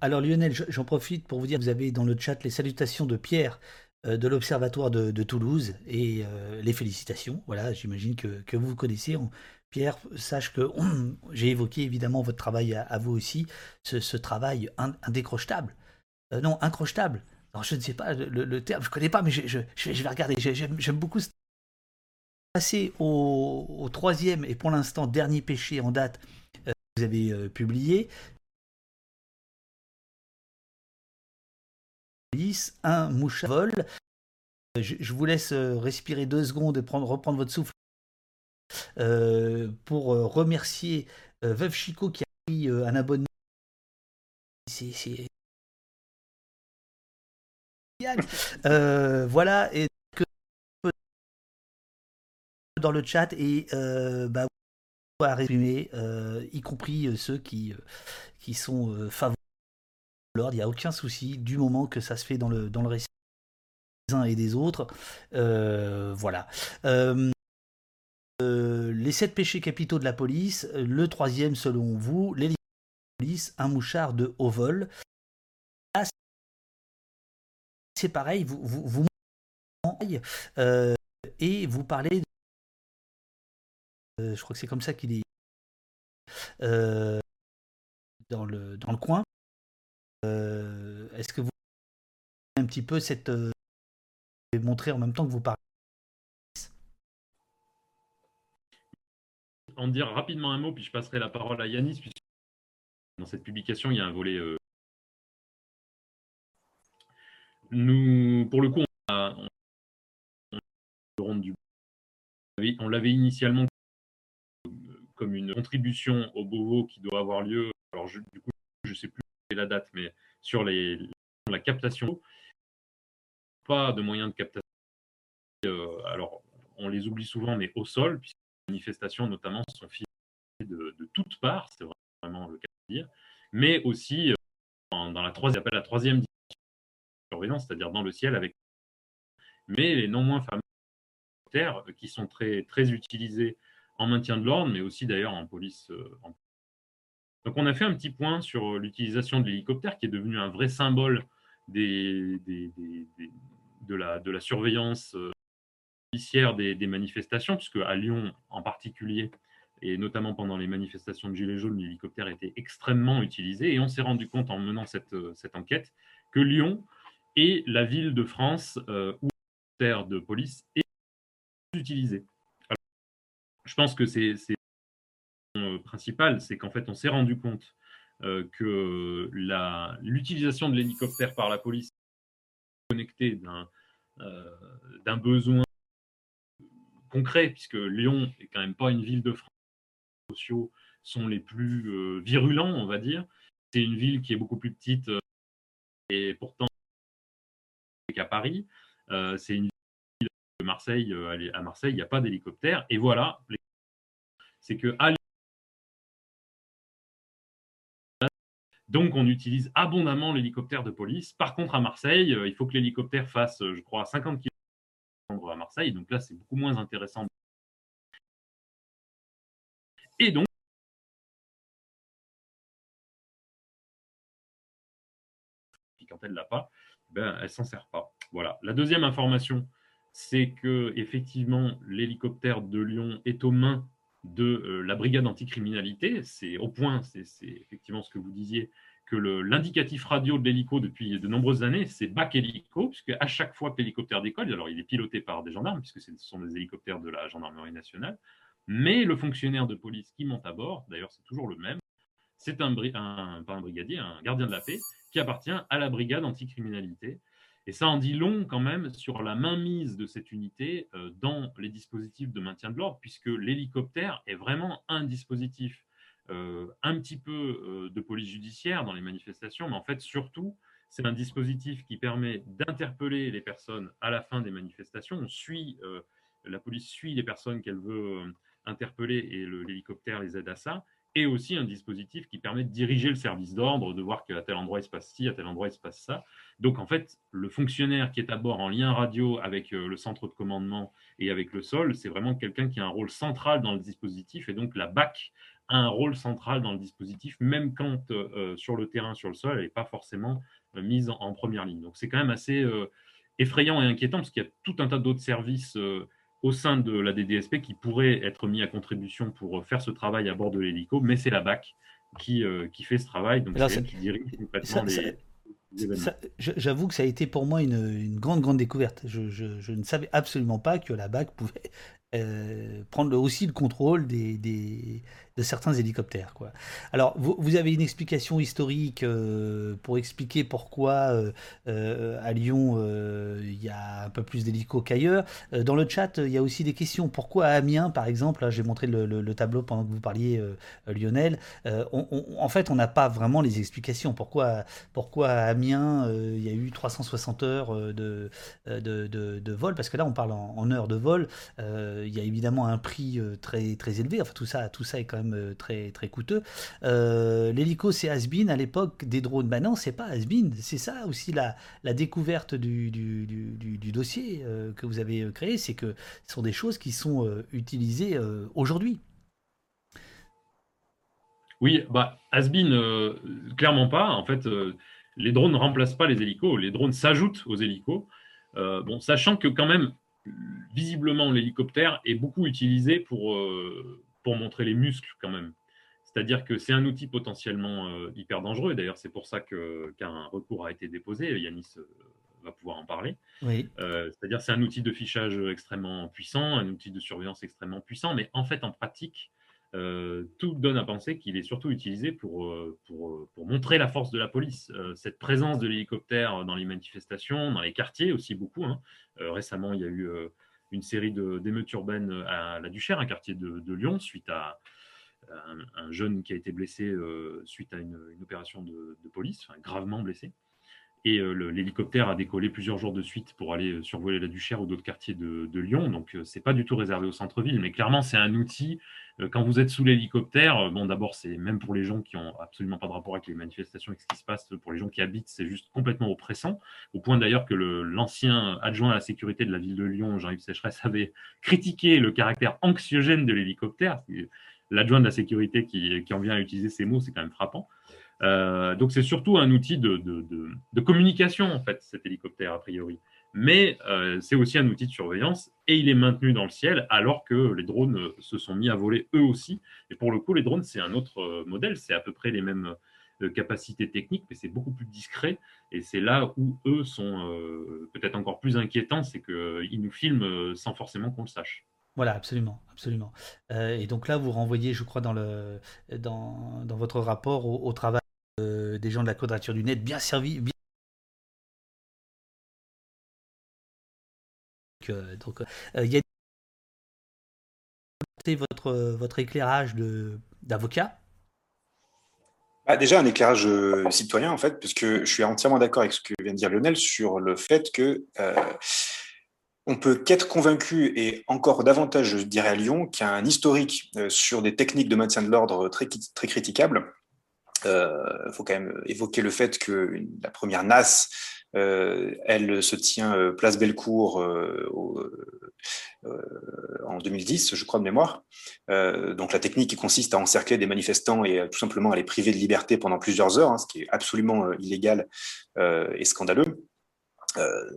Speaker 1: alors Lionel, j'en profite pour vous dire que vous avez dans le chat les salutations de Pierre euh, de l'Observatoire de, Toulouse et euh, les félicitations. Voilà, j'imagine que, vous connaissez. Pierre, sache que <clears throat> j'ai évoqué évidemment votre travail à, à vous aussi, ce, ce travail indécrochable. Euh, non, incrochable. Alors je ne sais pas le, terme, je ne connais pas, mais je, vais regarder. J'aime beaucoup passer au, troisième et pour l'instant dernier péché en date euh, que vous avez euh, publié. Un mouche vol. Je, vous laisse respirer deux secondes et prendre, reprendre votre souffle pour remercier euh, Veuve Chico qui a pris un abonnement. Voilà et dans le chat et euh, bah, à résumer, euh, y compris euh, ceux qui, qui sont euh, favorables à l'ordre. Il n'y a aucun souci du moment que ça se fait dans le, dans le récit des uns et des autres. Euh, voilà. Les sept péchés capitaux de la police. Le troisième, selon vous, les police, un mouchard de haut vol. Là, c'est pareil, vous, vous, vous euh, et vous parlez de euh, je crois que c'est comme ça qu'il est euh, dans, le, dans le coin. Euh, Est-ce que vous un petit peu cette euh, montrer en même temps que vous parlez?
Speaker 3: En dire rapidement un mot, puis je passerai la parole à Yanis, puisque dans cette publication, il y a un volet. Euh... Nous, pour le coup, on, l'avait initialement comme une contribution au Beauvau qui doit avoir lieu. Alors, je, du coup, je ne sais plus la date, mais sur les, la captation, pas de moyens de captation. Euh, alors, on les oublie souvent, mais au sol, puisque manifestations, notamment, sont filmées de, de toutes parts, c'est vraiment le cas de dire, mais aussi euh, dans la troisième, la troisième surveillance, c'est-à-dire dans le ciel, avec mais les non moins fameux terres qui sont très, très utilisés en maintien de l'ordre, mais aussi d'ailleurs en police. Euh. Donc on a fait un petit point sur l'utilisation de l'hélicoptère qui est devenu un vrai symbole des, des, des, de, la, de la surveillance euh, policière des, manifestations, puisque à Lyon en particulier, et notamment pendant les manifestations de Gilets jaunes, l'hélicoptère était extrêmement utilisé. Et on s'est rendu compte en menant cette, cette enquête que Lyon est la ville de France euh, où l'hélicoptère de police est utilisé je pense que c'est euh, principal, c'est qu'en fait, on s'est rendu compte euh, que l'utilisation de l'hélicoptère par la police est connectée d'un euh, besoin concret, puisque Lyon est quand même pas une ville de France. Les sociaux sont les plus euh, virulents, on va dire. C'est une ville qui est beaucoup plus petite euh, et pourtant qu'à Paris. Euh, c'est une Marseille, euh, à Marseille, il n'y a pas d'hélicoptère. Et voilà, c'est que donc on utilise abondamment l'hélicoptère de police. Par contre, à Marseille, il faut que l'hélicoptère fasse, je crois, 50 km à Marseille. Donc là, c'est beaucoup moins intéressant. Et donc, quand elle l'a pas, ben, elle s'en sert pas. Voilà. La deuxième information, c'est que effectivement l'hélicoptère de Lyon est aux mains de euh, la brigade anticriminalité. C'est au point, c'est effectivement ce que vous disiez, l'indicatif radio de l'hélico depuis de nombreuses années, c'est bac hélico, puisque à chaque fois que l'hélicoptère décolle, alors il est piloté par des gendarmes, puisque ce sont des hélicoptères de la gendarmerie nationale, mais le fonctionnaire de police qui monte à bord, d'ailleurs c'est toujours le même, c'est un, un, brigadier, un gardien de la paix, qui appartient à la brigade anticriminalité. Et ça en dit long quand même sur la mainmise de cette unité euh, dans les dispositifs de maintien de l'ordre, puisque l'hélicoptère est vraiment un dispositif un petit peu euh, de police judiciaire dans les manifestations, mais en fait surtout, c'est un dispositif qui permet d'interpeller les personnes à la fin des manifestations. On suit, la police suit les personnes qu'elle veut interpeller et l'hélicoptère les aide à ça et aussi un dispositif qui permet de diriger le service d'ordre, de voir qu'à tel endroit il se passe ci, à tel endroit il se passe ça. Donc en fait, le fonctionnaire qui est à bord en lien radio avec euh, le centre de commandement et avec le sol, c'est vraiment quelqu'un qui a un rôle central dans le dispositif et donc la BAC a un rôle central dans le dispositif, même quand euh, euh, sur le terrain, sur le sol, elle n'est pas forcément mise en, première ligne. Donc c'est quand même assez effrayant et inquiétant parce qu'il y a tout un tas d'autres services au sein de la DDSP qui pourrait être mis à contribution pour faire ce travail à bord de l'hélico, mais c'est la BAC qui, euh, qui fait ce travail, donc c'est elle qui dirige complètement les,
Speaker 1: J'avoue que ça a été pour moi une, une grande, grande découverte. Je, je, je, ne savais absolument pas que la BAC pouvait euh, prendre aussi le contrôle des, des, de certains hélicoptères. Quoi. Alors, vous, vous avez une explication historique euh, pour expliquer pourquoi euh, à Lyon il y a un peu plus d'hélicos qu'ailleurs. dans le chat, il y a aussi des questions. Pourquoi à Amiens, par exemple, j'ai montré le, le, tableau pendant que vous parliez, Lionel, en fait, on n'a pas vraiment les explications. Pourquoi, pourquoi à Amiens, il y a eu 360 heures de, de, de, vol? Parce que là, on parle en, heures de vol. il y a évidemment un prix euh, très, très élevé. Enfin, tout ça, tout ça est quand même euh, très, très coûteux. L'hélico, c'est Asbin à l'époque des drones. Ben non, c'est pas Asbin. C'est ça aussi la, découverte du, dossier que vous avez créé. C'est que ce sont des choses qui sont utilisées aujourd'hui.
Speaker 3: Oui, bah, Asbin, clairement pas. En fait, les drones ne remplacent pas les hélicos. Les drones s'ajoutent aux hélicos. bon, sachant que quand même, visiblement, l'hélicoptère est beaucoup utilisé pour, euh, pour montrer les muscles quand même. C'est-à-dire que c'est un outil potentiellement euh, hyper dangereux. D'ailleurs, c'est pour ça qu'un recours a été déposé. Yanis euh, va pouvoir en parler.
Speaker 1: Oui.
Speaker 3: C'est-à-dire c'est un outil de fichage extrêmement puissant, un outil de surveillance extrêmement puissant, mais en fait, en pratique, euh, tout donne à penser qu'il est surtout utilisé pour, euh, pour, montrer la force de la police. Euh, cette présence de l'hélicoptère dans les manifestations, dans les quartiers aussi beaucoup. Hein. récemment, il y a eu une série d'émeutes urbaines à la Duchère, un quartier de, Lyon, suite à un, jeune qui a été blessé suite à une, opération de, police, gravement blessé. Et l'hélicoptère a décollé plusieurs jours de suite pour aller survoler la Duchère ou d'autres quartiers de, Lyon. Donc, c'est pas du tout réservé au centre-ville, mais clairement, c'est un outil euh, quand vous êtes sous l'hélicoptère, euh, bon, d'abord, c'est même pour les gens qui ont absolument pas de rapport avec les manifestations et ce qui se passe, pour les gens qui habitent, c'est juste complètement oppressant. Au point d'ailleurs que l'ancien adjoint à la sécurité de la ville de Lyon, Jean-Yves Sécheresse, <laughs> avait critiqué le caractère anxiogène de l'hélicoptère. L'adjoint de la sécurité qui, qui, en vient à utiliser ces mots, c'est quand même frappant. Euh, donc, c'est surtout un outil de, communication, en fait, cet hélicoptère, a priori mais euh, c'est aussi un outil de surveillance et il est maintenu dans le ciel alors que les drones euh, se sont mis à voler eux aussi. Et pour le coup, les drones, c'est un autre modèle, c'est à peu près les mêmes capacités techniques, mais c'est beaucoup plus discret. Et c'est là où eux sont peut-être encore plus inquiétants, c'est qu'ils nous filment sans forcément qu'on le sache.
Speaker 1: Voilà, absolument, absolument. et donc là, vous renvoyez, je crois, dans votre rapport au, travail des gens de la quadrature du net, bien servi, bien donc, euh, il y a votre, votre éclairage d'avocat?
Speaker 2: Bah, déjà un éclairage euh, citoyen en fait, puisque je suis entièrement d'accord avec ce que vient de dire Lionel sur le fait que euh, on peut qu'être convaincu et encore davantage, je dirais à Lyon, qu'il historique sur des techniques de maintien de l'ordre très, très critiquables. Il faut quand même évoquer le fait que la première NAS euh, elle se tient euh, place Bellecour euh, en 2010, je crois de mémoire. donc la technique qui consiste à encercler des manifestants et tout simplement à les priver de liberté pendant plusieurs heures, hein, ce qui est absolument illégal et scandaleux.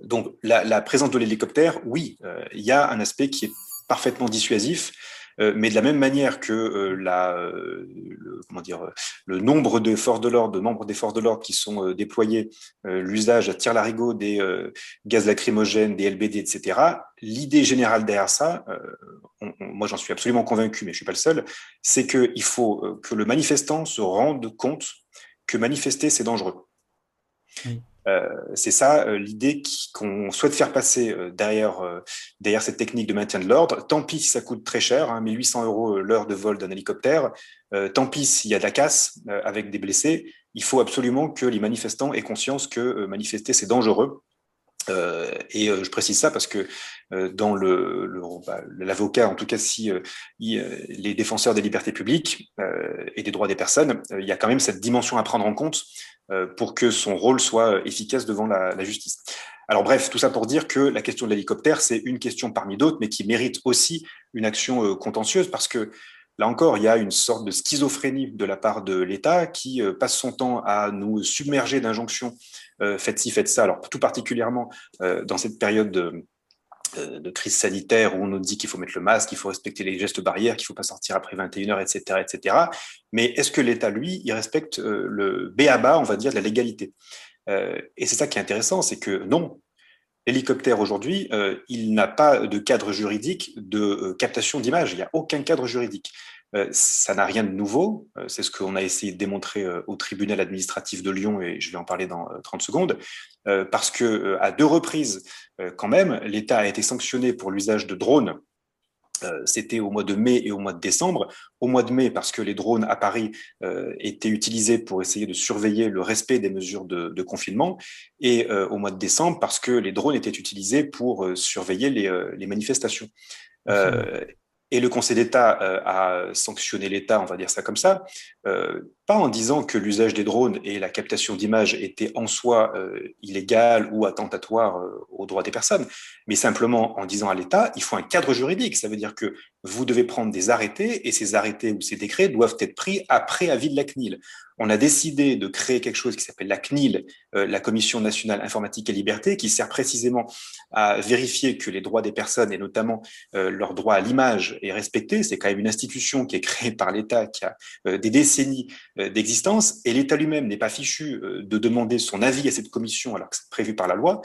Speaker 2: donc la, présence de l'hélicoptère, oui, il y a un aspect qui est parfaitement dissuasif. Mais de la même manière que la, le, comment dire, le nombre de forces de l'ordre, de membres des forces de l'ordre qui sont déployés, l'usage à tir larigot des gaz lacrymogènes, des LBD, etc. L'idée générale derrière ça, moi j'en suis absolument convaincu, mais je suis pas le seul, c'est qu'il faut que le manifestant se rende compte que manifester c'est dangereux. Euh, c'est ça euh, l'idée qu'on souhaite faire passer euh, derrière, cette technique de maintien de l'ordre. Tant pis si ça coûte très cher, hein, 1800 euros l'heure de vol d'un hélicoptère. tant pis s'il y a de la casse avec des blessés. Il faut absolument que les manifestants aient conscience que manifester, c'est dangereux. et je précise ça parce que dans le, bah, l'avocat, en tout cas si les défenseurs des libertés publiques et des droits des personnes, il y a quand même cette dimension à prendre en compte euh, pour que son rôle soit euh, efficace devant la, justice. Alors bref, tout ça pour dire que la question de l'hélicoptère, c'est une question parmi d'autres, mais qui mérite aussi une action euh, contentieuse parce que là encore, il y a une sorte de schizophrénie de la part de l'État qui passe son temps à nous submerger d'injonctions faites ci, faites ça. Alors tout particulièrement dans cette période de, de crise sanitaire où on nous dit qu'il faut mettre le masque, qu'il faut respecter les gestes barrières, qu'il ne faut pas sortir après 21h, etc. etc. Mais est-ce que l'État, lui, il respecte euh, le B.A.B.A., on va dire, de la légalité? Euh, Et c'est ça qui est intéressant, c'est que non, l'hélicoptère aujourd'hui, euh, il n'a pas de cadre juridique de captation d'images, il n'y a aucun cadre juridique. Euh, ça n'a rien de nouveau. Euh, c'est ce qu'on a essayé de démontrer euh, au tribunal administratif de Lyon et je vais en parler dans 30 secondes. Parce que à deux reprises, quand même, l'État a été sanctionné pour l'usage de drones c'était au mois de mai et au mois de décembre. Au mois de mai, parce que les drones à Paris étaient utilisés pour essayer de surveiller le respect des mesures de, confinement, et au mois de décembre, parce que les drones étaient utilisés pour surveiller les, manifestations. Et le Conseil d'État euh, a sanctionné l'État, on va dire ça comme ça, pas en disant que l'usage des drones et la captation d'images étaient en soi euh, illégal ou attentatoire aux droits des personnes, mais simplement en disant à l'État, il faut un cadre juridique. Ça veut dire que vous devez prendre des arrêtés et ces arrêtés ou ces décrets doivent être pris après avis de la CNIL on a décidé de créer quelque chose qui s'appelle la CNIL, euh, la Commission nationale informatique et liberté, qui sert précisément à vérifier que les droits des personnes et notamment euh, leur droit à l'image est respecté. C'est quand même une institution qui est créée par l'État, qui a euh, des décennies d'existence, et l'État lui-même n'est pas fichu de demander son avis à cette commission alors que c'est prévu par la loi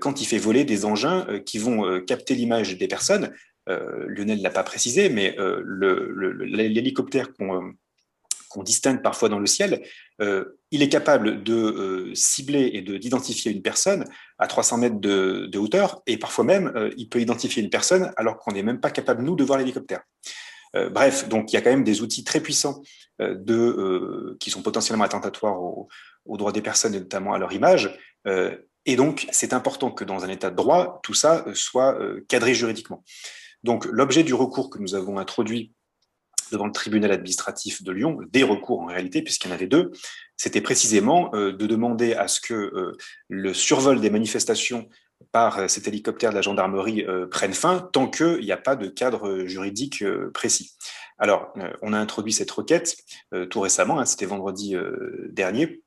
Speaker 2: quand il fait voler des engins qui vont capter l'image des personnes. Lionel l'a pas précisé, mais l'hélicoptère qu'on distingue parfois dans le ciel, euh, il est capable de euh, cibler et d'identifier une personne à 300 mètres de, hauteur, et parfois même, euh, il peut identifier une personne alors qu'on n'est même pas capable, nous, de voir l'hélicoptère. Bref, donc il y a quand même des outils très puissants de, qui sont potentiellement attentatoires aux, droits des personnes et notamment à leur image. et donc, c'est important que dans un état de droit, tout ça soit cadré juridiquement. Donc, l'objet du recours que nous avons introduit devant le tribunal administratif de Lyon, des recours en réalité, puisqu'il y en avait deux, c'était précisément euh, de demander à ce que euh, le survol des manifestations par euh, cet hélicoptère de la gendarmerie prenne fin tant qu'il n'y a pas de cadre juridique précis. Alors, on a introduit cette requête tout récemment, hein, c'était vendredi dernier.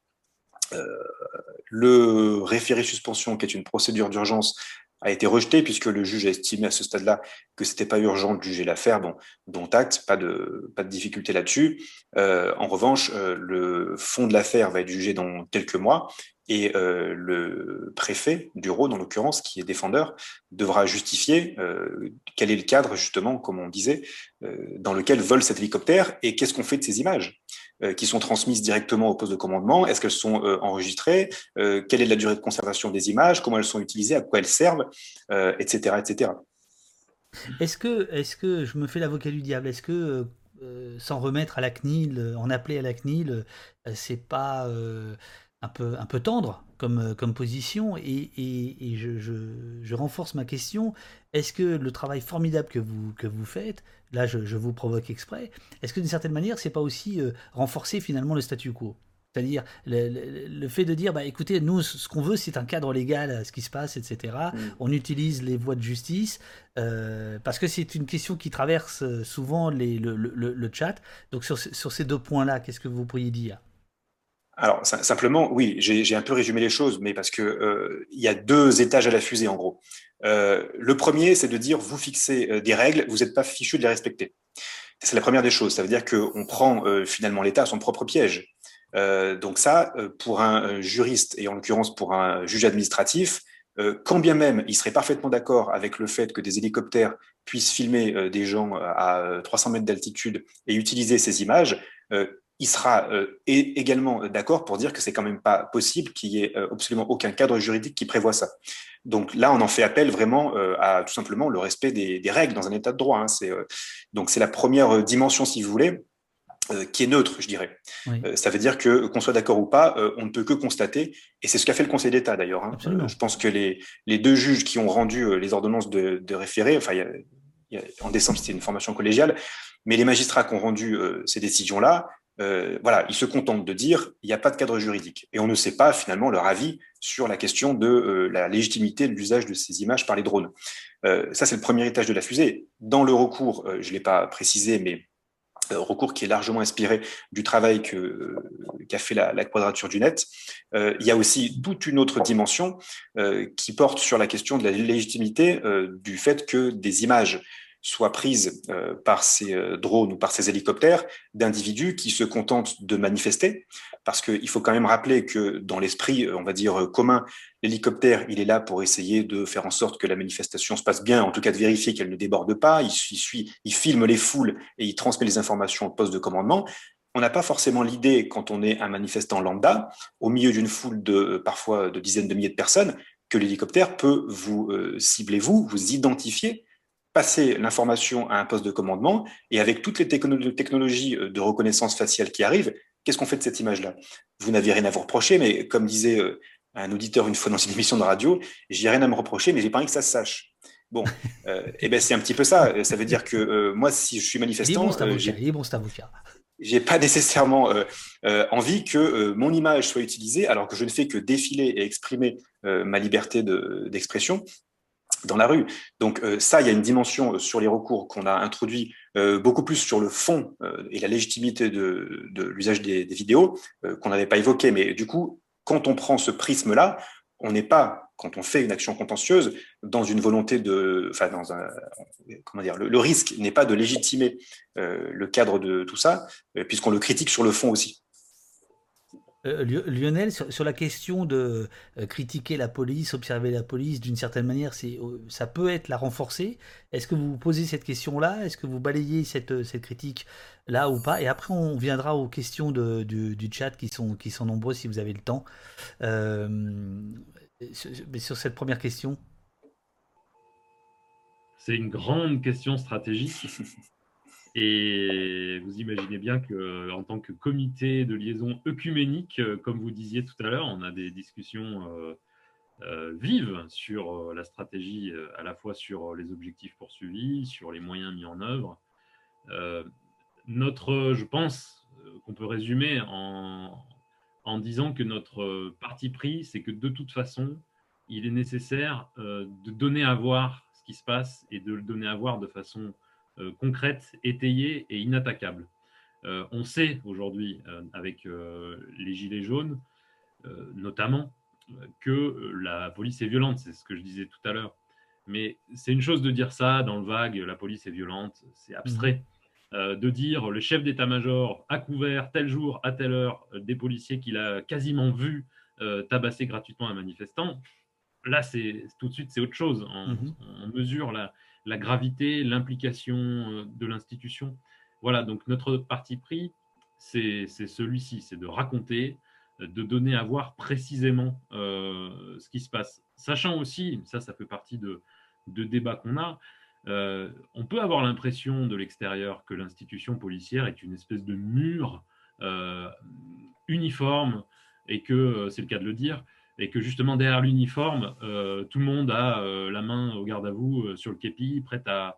Speaker 2: le référé suspension, qui est une procédure d'urgence, a été rejeté puisque le juge a estimé à ce stade-là que c'était pas urgent de juger l'affaire, bon, dont acte, pas de, pas de difficulté là-dessus. Euh, en revanche, euh, le fond de l'affaire va être jugé dans quelques mois et euh, le préfet du Rhône, en l'occurrence, qui est défendeur, devra justifier euh, quel est le cadre, justement, comme on disait, euh, dans lequel vole cet hélicoptère et qu'est-ce qu'on fait de ces images? Qui sont transmises directement au poste de commandement. Est-ce qu'elles sont enregistrées? Quelle est la durée de conservation des images? Comment elles sont utilisées? À quoi elles servent? Etc. etc.
Speaker 1: Est-ce que, est que, je me fais l'avocat du diable, est-ce que s'en remettre à la CNIL, en appeler à la CNIL, c'est pas un peu, un peu tendre? Comme, euh, comme position et, et, je, je, renforce ma question. Est-ce que le travail formidable que vous, que vous faites, là je, je vous provoque exprès, est-ce que d'une certaine manière c'est pas aussi euh, renforcer finalement le statu quo? C'est-à-dire le, le, fait de dire, bah, écoutez, nous, ce qu'on veut, c'est un cadre légal à ce qui se passe, etc. Mm. On utilise les voies de justice, euh, parce que c'est une question qui traverse souvent les, le, le, chat. Donc sur, sur ces deux points-là, qu'est-ce que vous pourriez dire?
Speaker 2: Alors, simplement, oui, j'ai un peu résumé les choses, mais parce que euh, il y a deux étages à la fusée, en gros. Euh, le premier, c'est de dire, vous fixez euh, des règles, vous n'êtes pas fichu de les respecter. C'est la première des choses. Ça veut dire qu'on prend finalement l'État à son propre piège. donc ça, pour un juriste, et en l'occurrence pour un juge administratif, quand bien même il serait parfaitement d'accord avec le fait que des hélicoptères puissent filmer des gens à 300 mètres d'altitude et utiliser ces images, il sera euh, également d'accord pour dire que c'est quand même pas possible qu'il y ait euh, absolument aucun cadre juridique qui prévoit ça. Donc là, on en fait appel vraiment euh, à tout simplement le respect des, règles dans un état de droit. Hein. C'est, donc c'est la première dimension, si vous voulez, qui est neutre, je dirais. ça veut dire que qu'on soit d'accord ou pas, on ne peut que constater, et c'est ce qu'a fait le Conseil d'État d'ailleurs. Hein. je pense que les, les deux juges qui ont rendu les ordonnances de, de référé, enfin, en décembre c'était une formation collégiale, mais les magistrats qui ont rendu ces décisions-là, euh, voilà, ils se contentent de dire il n'y a pas de cadre juridique. Et on ne sait pas finalement leur avis sur la question de euh, la légitimité de l'usage de ces images par les drones. Euh, ça, c'est le premier étage de la fusée. Dans le recours, je ne l'ai pas précisé, mais recours qui est largement inspiré du travail qu'a fait la, la, quadrature du net. il y a aussi toute une autre dimension qui porte sur la question de la légitimité du fait que des images soit prise euh, par ces euh, drones ou par ces hélicoptères d'individus qui se contentent de manifester, parce qu'il faut quand même rappeler que dans l'esprit, euh, on va dire, commun, l'hélicoptère, il est là pour essayer de faire en sorte que la manifestation se passe bien, en tout cas de vérifier qu'elle ne déborde pas, il, suit, il filme les foules et il transmet les informations au poste de commandement. On n'a pas forcément l'idée, quand on est un manifestant lambda, au milieu d'une foule de parfois de dizaines de milliers de personnes, que l'hélicoptère peut vous cibler, vous, vous identifier passer l'information à un poste de commandement et avec toutes les technologies euh, de reconnaissance faciale qui arrivent, qu'est-ce qu'on fait de cette image-là? Vous n'avez rien à vous reprocher, mais comme disait euh, un auditeur une fois dans une émission de radio, j'ai rien à me reprocher, mais j'ai pas envie que ça se sache. Bon, euh, et eh ben c'est un petit peu ça. Ça veut dire que moi, si je suis manifestant, j'ai pas <laughs> nécessairement envie que mon image soit utilisée alors que je ne fais que défiler et exprimer ma liberté d'expression dans la rue. Donc euh, ça, il y a une dimension euh, sur les recours qu'on a introduit euh, beaucoup plus sur le fond et la légitimité de, de l'usage des, des, vidéos qu'on n'avait pas évoqué. Mais du coup, quand on prend ce prisme-là, on n'est pas, quand on fait une action contentieuse, dans une volonté de, enfin, dans un, comment dire, le, le risque n'est pas de légitimer le cadre de tout ça, puisqu'on le critique sur le fond aussi.
Speaker 1: Euh, Lionel, sur, la question de euh, critiquer la police, observer la police, d'une certaine manière, euh, ça peut être la renforcer. Est-ce que vous vous posez cette question-là? Est-ce que vous balayez cette, critique-là ou pas? Et après, on viendra aux questions du, chat qui sont, qui sont nombreuses si vous avez le temps. mais sur cette première question
Speaker 3: C'est une grande question stratégique. Et vous imaginez bien qu'en tant que comité de liaison œcuménique, euh, comme vous disiez tout à l'heure, on a des discussions euh, euh, vives sur la stratégie, à la fois sur les objectifs poursuivis, sur les moyens mis en œuvre. notre, je pense qu'on peut résumer en, en, disant que notre parti pris, c'est que de toute façon, il est nécessaire de donner à voir ce qui se passe et de le donner à voir de façon concrète, étayée et inattaquable. Euh, on sait aujourd'hui, euh, avec les Gilets jaunes, notamment, que la police est violente, c'est ce que je disais tout à l'heure. Mais c'est une chose de dire ça dans le vague, la police est violente, c'est abstrait. Mmh. de dire le chef d'état-major a couvert tel jour, à telle heure, des policiers qu'il a quasiment vu tabasser gratuitement un manifestant, là, c'est tout de suite, c'est autre chose. On, mmh. on mesure la, la gravité, l'implication euh, de l'institution. Voilà, donc notre parti pris, c'est celui-ci, c'est de raconter, de donner à voir précisément euh, ce qui se passe. Sachant aussi, ça, ça fait partie de, de débats qu'on a, euh, on peut avoir l'impression de l'extérieur que l'institution policière est une espèce de mur uniforme et que, c'est le cas de le dire, et que justement derrière l'uniforme, euh, tout le monde a euh, la main au garde à vous euh, sur le képi, prêt à,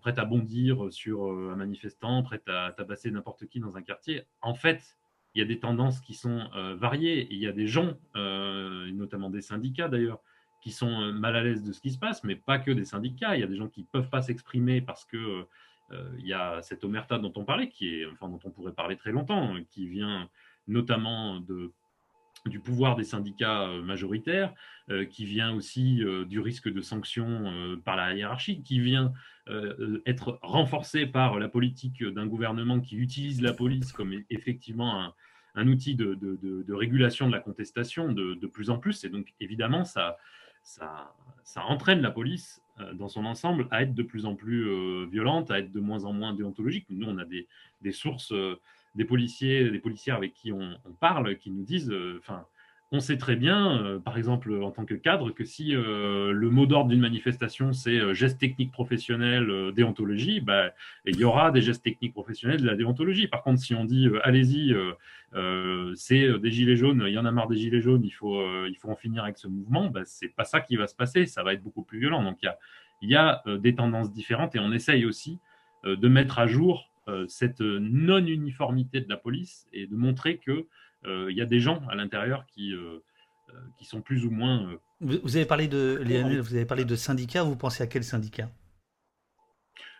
Speaker 3: prêt à bondir sur un manifestant, prêt à tabasser n'importe qui dans un quartier. En fait, il y a des tendances qui sont variées. il y a des gens, notamment des syndicats d'ailleurs, qui sont mal à l'aise de ce qui se passe, mais pas que des syndicats. Il y a des gens qui ne peuvent pas s'exprimer parce que il y a cette omerta dont on parlait, qui est, enfin, dont on pourrait parler très longtemps, qui vient notamment de, du pouvoir des syndicats majoritaires, qui vient aussi du risque de sanctions par la hiérarchie, qui vient être renforcé par la politique d'un gouvernement qui utilise la police comme effectivement un, outil de, régulation de la contestation de, plus en plus. Et donc, évidemment, ça, ça, entraîne la police euh, dans son ensemble à être de plus en plus euh, violente, à être de moins en moins déontologique. Nous, on a des, sources, euh, des policiers, des policières avec qui on, parle, qui nous disent, enfin, on sait très bien, euh, par exemple en tant que cadre, que si euh, le mot d'ordre d'une manifestation c'est euh, geste technique professionnel, déontologie, bah, il y aura des gestes techniques professionnels de la déontologie. Par contre, si on dit allez-y, c'est des gilets jaunes, il y en a marre des gilets jaunes, il faut, il faut en finir avec ce mouvement, bah, c'est pas ça qui va se passer, ça va être beaucoup plus violent. Donc il y a, y a des tendances différentes et on essaye aussi de mettre à jour cette non-uniformité de la police et de montrer que il euh, y a des gens à l'intérieur qui, euh, euh, qui sont plus ou moins.
Speaker 1: Vous, avez parlé de, vous avez parlé de syndicats, vous pensez à quel syndicat?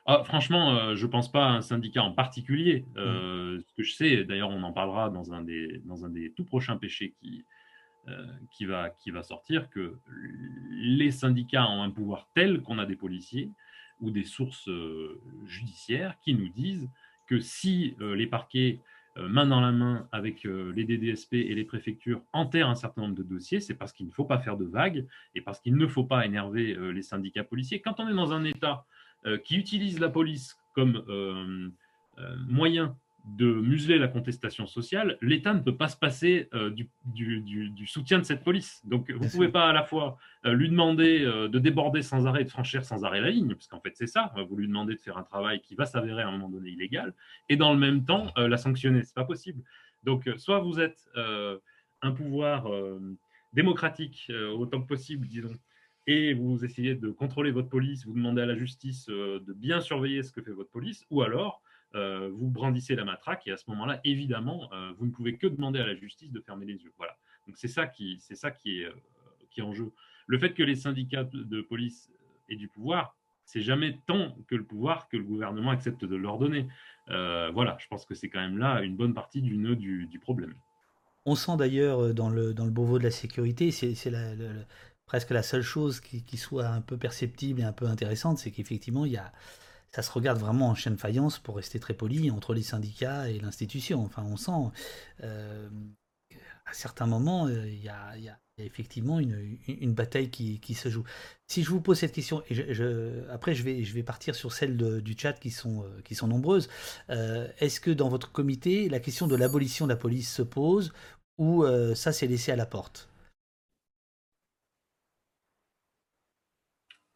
Speaker 3: Ah, franchement, je ne pense pas à un syndicat en particulier. Mm. Ce que je sais, d'ailleurs, on en parlera dans un des, dans un des tout prochains péchés qui, qui, va, qui va sortir, que les syndicats ont un pouvoir tel qu'on a des policiers ou des sources judiciaires qui nous disent que si les parquets euh, main dans la main avec euh, les DDSP et les préfectures enterrent un certain nombre de dossiers, c'est parce qu'il ne faut pas faire de vagues et parce qu'il ne faut pas énerver euh, les syndicats policiers. Quand on est dans un État qui utilise la police comme moyen de museler la contestation sociale, l'État ne peut pas se passer euh, du, soutien de cette police. Donc, vous ne pouvez pas à la fois euh, lui demander euh, de déborder sans arrêt, de franchir sans arrêt la ligne, parce qu'en fait, c'est ça. Vous lui demandez de faire un travail qui va s'avérer à un moment donné illégal, et dans le même temps, la sanctionner. Ce n'est pas possible. Donc, soit vous êtes un pouvoir démocratique autant que possible, disons, et vous essayez de contrôler votre police, vous demandez à la justice de bien surveiller ce que fait votre police, ou alors vous brandissez la matraque et à ce moment-là, évidemment, euh, vous ne pouvez que demander à la justice de fermer les yeux. Voilà. Donc c'est ça qui, c'est ça qui est, euh, en jeu. Le fait que les syndicats de police aient du pouvoir, c'est jamais tant que le pouvoir que le gouvernement accepte de leur donner. voilà, je pense que c'est quand même là une bonne partie du nœud du, problème.
Speaker 1: On sent d'ailleurs dans le, dans le de la sécurité, c'est presque la seule chose qui, soit un peu perceptible et un peu intéressante, c'est qu'effectivement, il y a, ça se regarde vraiment en chaîne faïence, pour rester très poli, entre les syndicats et l'institution. Enfin, on sent, euh, à certains moments, euh, il y, a, effectivement une, bataille qui, se joue. Si je vous pose cette question, et après je vais, partir sur celles du chat qui sont, euh, nombreuses, est-ce que dans votre comité, la question de l'abolition de la police se pose ou ça c'est laissé à la porte?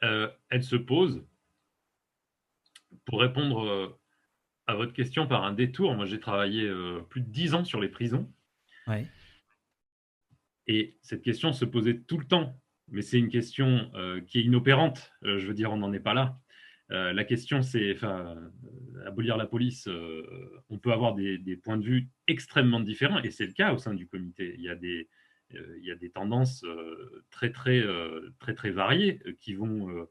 Speaker 3: Elle se pose pour répondre euh, à votre question par un détour, moi j'ai travaillé euh, plus de dix ans sur les prisons. Et cette question se posait tout le temps, mais c'est une question euh, qui est inopérante. je veux dire, on n'en est pas là. la question, c'est, abolir la police, on peut avoir des, des, points de vue extrêmement différents, et c'est le cas au sein du comité. Il y a des, il y a des tendances très, très, très, très variées qui vont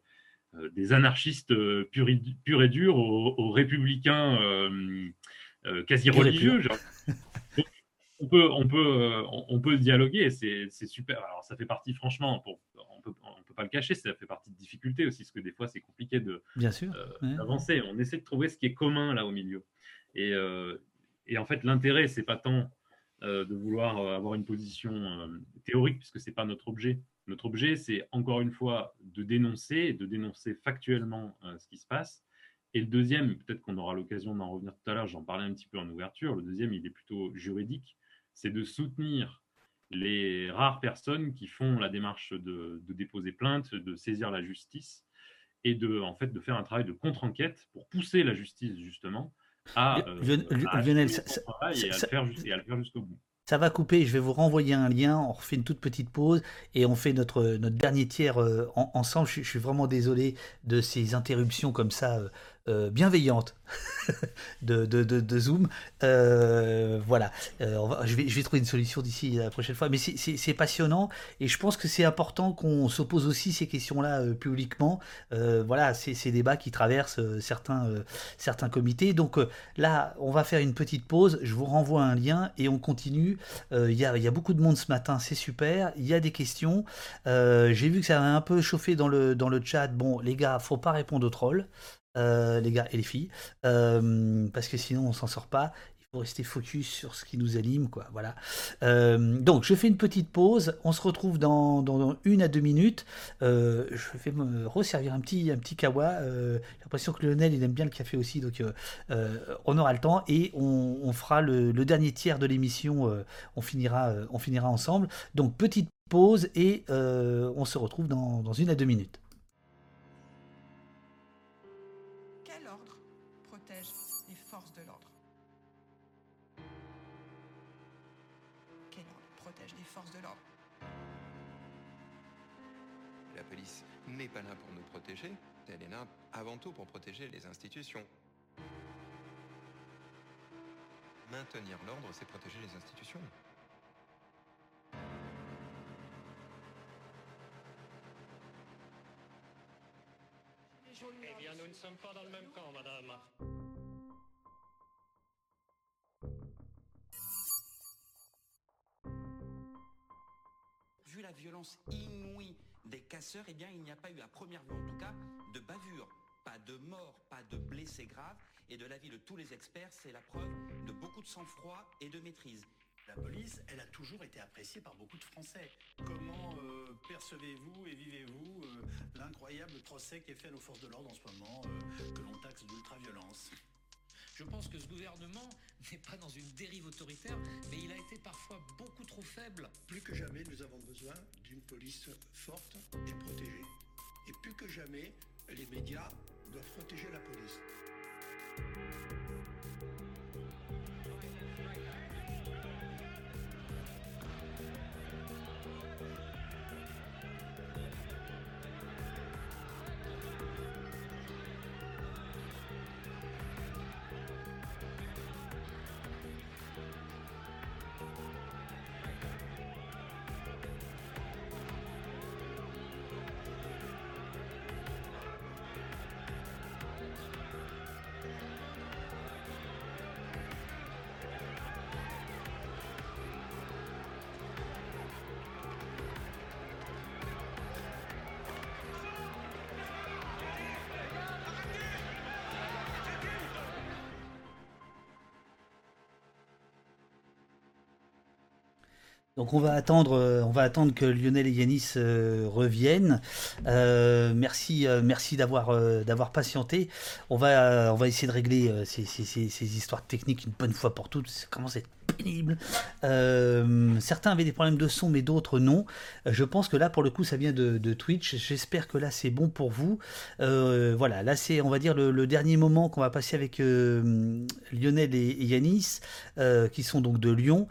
Speaker 3: des anarchistes euh, purs et, durs aux, républicains euh, quasi religieux. on peut, on peut, on peut dialoguer, c'est super. Alors, ça fait partie, franchement, on peut, on peut pas le cacher, ça fait partie de difficultés aussi, parce que des fois, c'est compliqué de d'avancer. On essaie de trouver ce qui est commun là au milieu. Et, et en fait, l'intérêt, c'est pas tant de vouloir avoir une position théorique, puisque c'est pas notre objet. Notre objet, c'est encore une fois de dénoncer de dénoncer factuellement euh, ce qui se passe. Et le deuxième, peut-être qu'on aura l'occasion d'en revenir tout à l'heure, j'en parlais un petit peu en ouverture, le deuxième, il est plutôt juridique, c'est de soutenir les rares personnes qui font la démarche de, déposer plainte, de saisir la justice et de, en fait, de faire un travail de contre-enquête pour pousser la justice justement à, euh, Lionel, à, et à le faire jusqu'au bout.
Speaker 1: Ça va couper, je vais vous renvoyer un lien, on refait une toute petite pause et on fait notre, dernier tiers euh, ensemble. Je, suis vraiment désolé de ces interruptions comme ça euh, bienveillante <laughs> de, de, Zoom. voilà, je, vais, je vais trouver une solution d'ici la prochaine fois. Mais c'est passionnant et je pense que c'est important qu'on s'oppose aussi ces questions-là publiquement. voilà, c'est ces débats qui traversent certains, certains comités. Donc là, on va faire une petite pause. Je vous renvoie un lien et on continue. Il y, a, y, a, beaucoup de monde ce matin, c'est super. Il y a des questions. J'ai vu que ça a un peu chauffé dans le, dans le chat. Bon, les gars, faut pas répondre aux trolls. Euh, les gars et les filles, euh, parce que sinon on s'en sort pas. Il faut rester focus sur ce qui nous anime, quoi. Voilà. Euh, donc je fais une petite pause. On se retrouve dans, une à deux minutes. je vais me resservir un petit un petit kawa. J'ai l'impression que Lionel il aime bien le café aussi, donc on aura le temps et on, fera le, dernier tiers de l'émission. on finira on finira ensemble. Donc petite pause et on se retrouve dans une à deux minutes.
Speaker 4: N'est pas là pour nous protéger, elle est là avant tout pour protéger les institutions. Maintenir l'ordre, c'est protéger les institutions.
Speaker 5: Eh bien, nous ne sommes pas dans le même camp, madame.
Speaker 6: Vu la violence inouïe des casseurs, eh bien, il n'y a pas eu, à première vue en tout cas, de bavure. Pas de mort, pas de blessés graves. Et de l'avis de tous les experts, c'est la preuve de beaucoup de sang-froid et de maîtrise.
Speaker 7: La police, elle a toujours été appréciée par beaucoup de Français. Comment euh, percevez-vous et vivez-vous euh, l'incroyable procès qui est fait nos forces de l'ordre en ce moment, euh, que l'on taxe d'ultra-violence?
Speaker 8: Je pense que ce gouvernement <laughs> n'est pas dans une dérive autoritaire, mais il a été parfois beaucoup trop faible.
Speaker 7: Plus que jamais, nous avons besoin d'une police forte et protégée. Et plus que jamais, les médias doivent protéger la police.
Speaker 1: Donc on va attendre, euh, on va attendre que Lionel et Yanis euh, reviennent. Euh, merci, merci d'avoir patienté. On va essayer de régler ces, histoires techniques une bonne fois pour toutes. Ça commence à être pénible. certains avaient des problèmes de son, mais d'autres non. Je pense que là, pour le coup, ça vient de, Twitch. J'espère que là, c'est bon pour vous. voilà, là, c'est, on va dire, le, dernier moment qu'on va passer avec Lionel et, Yanis, qui sont donc de Lyon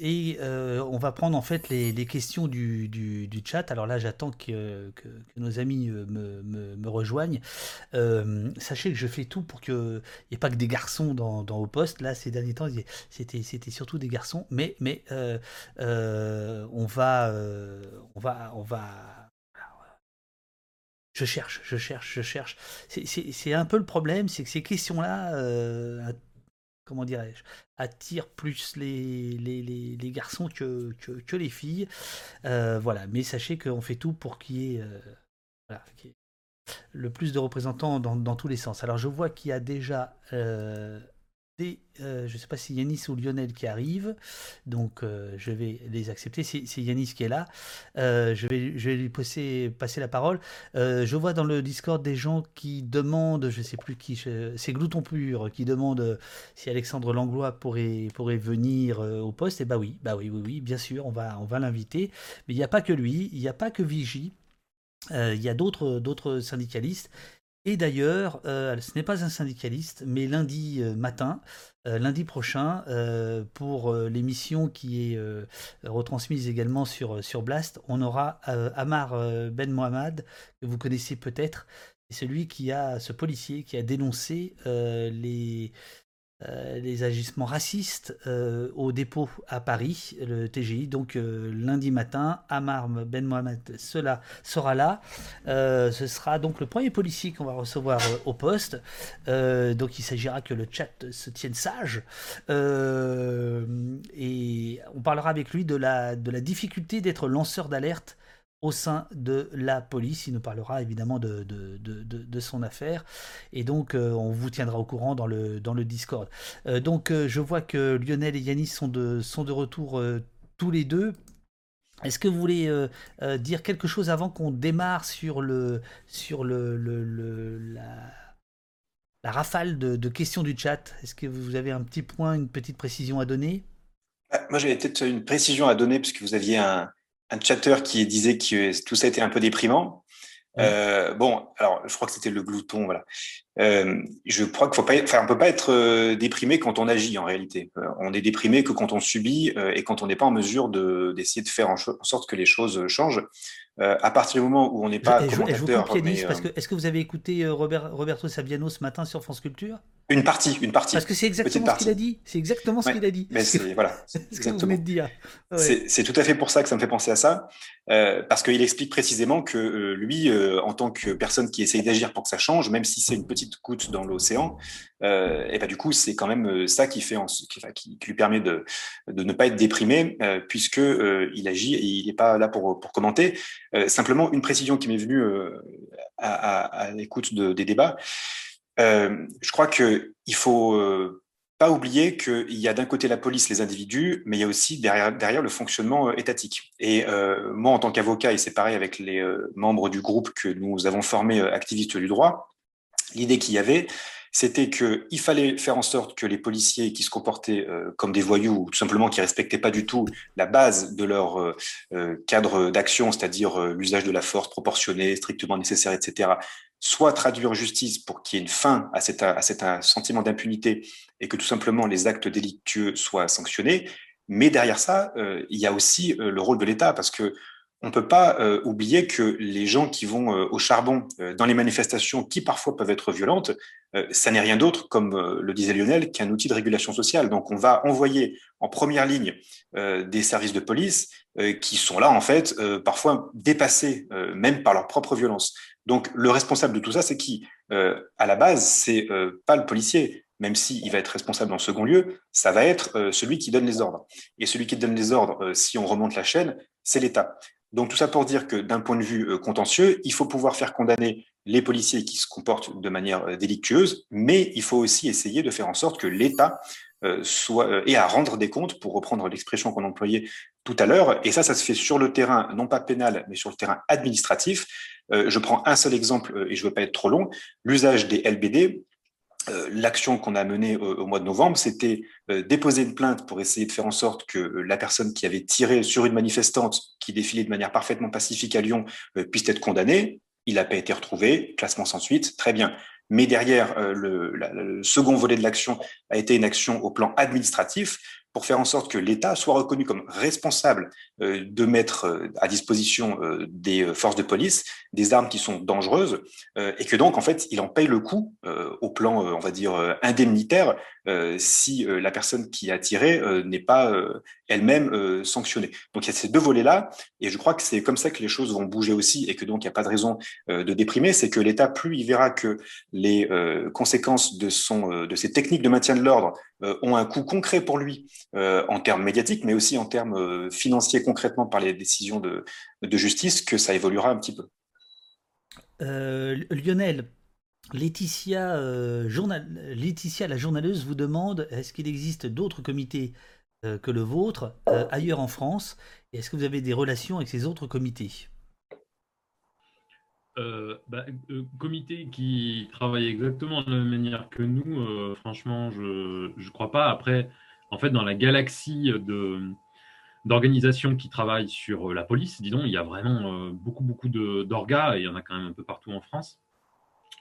Speaker 1: et euh, on va prendre en fait les, questions du, chat. Alors là, j'attends que, nos amis euh, me, rejoignent. Euh, sachez que je fais tout pour qu'il n'y ait pas que des garçons dans, dans Au Poste. Là, ces derniers c'était, c'était surtout des garçons. Mais, mais on va... on va, on va je cherche, je cherche, je cherche. C'est un peu le problème, c'est que ces questions-là, comment dirais-je, attire plus les, garçons que, les filles. Euh, voilà, mais sachez qu'on fait tout pour qu'il y, ait, euh, le plus de représentants dans, tous les sens. Alors je vois qu'il y a déjà euh, euh, je ne sais pas si Yanis ou Lionel qui arrivent, donc euh, je vais les accepter. C'est Yanis qui est là. Euh, je, vais, lui passer, passer la parole. je vois dans le Discord des gens qui demandent, je ne sais plus qui, c'est Glouton Pur, qui demande si Alexandre Langlois pourrait, venir au poste. Et bah oui, bah oui, oui, oui, bien sûr, on va, on va l'inviter. Mais il n'y a pas que lui, il n'y a pas que Vigie. Il y a d'autres syndicalistes et d'ailleurs, euh, ce n'est pas un syndicaliste, mais lundi euh, matin, euh, lundi prochain, pour l'émission qui est retransmise également sur, Blast, on aura Amar Ben Mohamed, que vous connaissez peut-être, c'est celui qui a, ce policier qui a dénoncé les, les agissements racistes au dépôt à Paris, le TGI. Donc lundi matin, Amar Ben Mohamed cela sera là. ce sera donc le premier policier qu'on va recevoir au poste. donc il s'agira que le chat se tienne sage. et on parlera avec lui de la difficulté d'être lanceur d'alerte au sein de la police. Il nous parlera évidemment de, son affaire. Et donc, euh, on vous tiendra au courant dans le, Discord. Euh, donc, euh, je vois que Lionel et Yanis sont de, retour tous les deux. Est-ce que vous voulez dire quelque chose avant qu'on démarre sur, le, la, la, rafale de, questions du chat? Est-ce que vous avez un petit point, une petite précision à donner?
Speaker 2: Moi, j'avais peut-être une précision à donner puisque vous aviez un, un chatter qui disait que tout ça était un peu déprimant. Euh, bon, alors je crois que c'était le glouton, voilà. Euh, je crois qu'il faut pas, enfin, on peut pas être euh, déprimé quand on agit en réalité. on est déprimé que quand on subit et quand on n'est pas en mesure de d'essayer de faire en, sorte que les choses changent. à partir du moment où on n'est pas
Speaker 1: je, commentateur, parce que est-ce que vous avez écouté Robert, Roberto Saviano ce matin sur France Culture?
Speaker 2: Une partie, une partie.
Speaker 1: Parce que c'est exactement ce qu'il a dit. C'est exactement ce qu'il a dit.
Speaker 2: Mais c'est voilà. <laughs>
Speaker 1: ce de.
Speaker 2: C'est tout à fait pour ça que ça me fait penser à ça, parce qu'il explique précisément que lui, en tant que personne qui essaye d'agir pour que ça change, même si c'est une petite goutte dans l'océan, euh, et bah, du coup, c'est quand même euh, ça qui, fait qui, lui permet de, de, ne pas être déprimé, euh, puisque il agit et il n'est pas là pour, pour commenter. simplement, une précision qui m'est venue à, l'écoute des débats. Je crois qu'il faut pas oublier qu'il y a d'un côté la police, les individus, mais il y a aussi derrière, derrière le fonctionnement étatique. Et moi, en tant qu'avocat, et c'est pareil avec les membres du groupe que nous avons formé activistes du droit, L'idée qu'il y avait, c'était qu'il fallait faire en sorte que les policiers qui se comportaient euh, comme des voyous, ou tout simplement qui respectaient pas du tout la base de leur euh, euh, cadre d'action, c'est-à-dire l'usage de la force proportionnée, strictement nécessaire, etc., soit traduits en justice pour qu'il y ait une fin à cet, à cet sentiment d'impunité et que tout simplement les actes délictueux soient sanctionnés. Mais derrière ça, il y a aussi le rôle de l'État, parce que on ne peut pas euh, oublier que les gens qui vont euh, au charbon euh, dans les manifestations, qui parfois peuvent être violentes, ça n'est rien d'autre, comme le disait Lionel, qu'un outil de régulation sociale. Donc on va envoyer en première ligne des services de police qui sont là, en fait, parfois dépassés même par leur propre violence. Donc le responsable de tout ça, c'est qui? À la base, c'est pas le policier, même s'il va être responsable en second lieu, ça va être celui qui donne les ordres. Et celui qui donne les ordres, si on remonte la chaîne, c'est l'État. Donc tout ça pour dire que d'un point de vue euh, contentieux, il faut pouvoir faire condamner les policiers qui se comportent de manière euh, délictueuse, mais il faut aussi essayer de faire en sorte que l'État euh, soit ait à rendre des comptes, pour reprendre l'expression qu'on employait tout à l'heure. Et ça, ça se fait sur le terrain, non pas pénal, mais sur le terrain administratif. je prends un seul exemple, et je ne veux pas être trop long, l'usage des LBD. Euh, l'action qu'on a menée au, mois de novembre, c'était euh, déposer une plainte pour essayer de faire en sorte que euh, la personne qui avait tiré sur une manifestante qui défilait de manière parfaitement pacifique à Lyon puisse être condamnée. Il n'a pas été retrouvé, classement sans suite, très bien. Mais derrière, le, le second volet de l'action a été une action au plan administratif pour faire en sorte que l'État soit reconnu comme responsable euh, de mettre euh, à disposition euh, des forces de police des armes qui sont dangereuses et que donc en fait il en paye le coût au plan on va dire indemnitaire si la personne qui a tiré n'est pas elle-même sanctionnée. Donc il y a ces deux volets là et je crois que c'est comme ça que les choses vont bouger aussi et que donc il n'y a pas de raison de déprimer, c'est que l'État plus il verra que les conséquences de son de ces techniques de maintien de l'ordre ont un coût concret pour lui euh, en termes médiatiques, mais aussi en termes euh, financiers concrètement par les décisions de, justice, que ça évoluera un petit peu.
Speaker 1: Euh, Lionel, Laetitia, Laetitia, la journaleuse, vous demande est-ce qu'il existe d'autres comités que le vôtre ailleurs en France? Et est-ce que vous avez des relations avec ces autres comités?
Speaker 3: Bah, comité qui travaille exactement de la même manière que nous, franchement, je ne crois pas. Après, en fait, dans la galaxie d'organisations qui travaillent sur euh, la police, disons, il y a vraiment euh, beaucoup, beaucoup d'orgas, il y en a quand même un peu partout en France.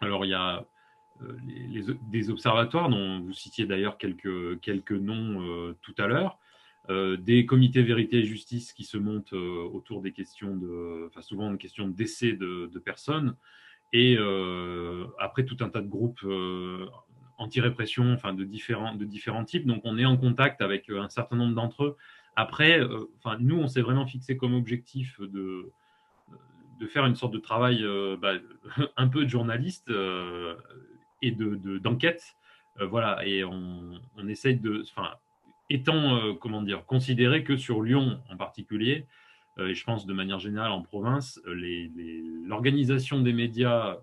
Speaker 3: Alors, il y a euh, des observatoires, dont vous citiez d'ailleurs quelques, quelques noms tout à l'heure, des comités vérité et justice qui se montent autour des questions de, enfin souvent des questions de décès de, personnes, et après tout un tas de groupes anti-répression, enfin de différents, de différents types. Donc on est en contact avec un certain nombre d'entre eux. Après, enfin nous, on s'est vraiment fixé comme objectif de de faire une sorte de travail bah, <laughs> un peu de journaliste et de d'enquête. voilà, et on, on essaye de, enfin, étant, comment dire, considéré que sur Lyon en particulier, et je pense de manière générale en province, l'organisation des médias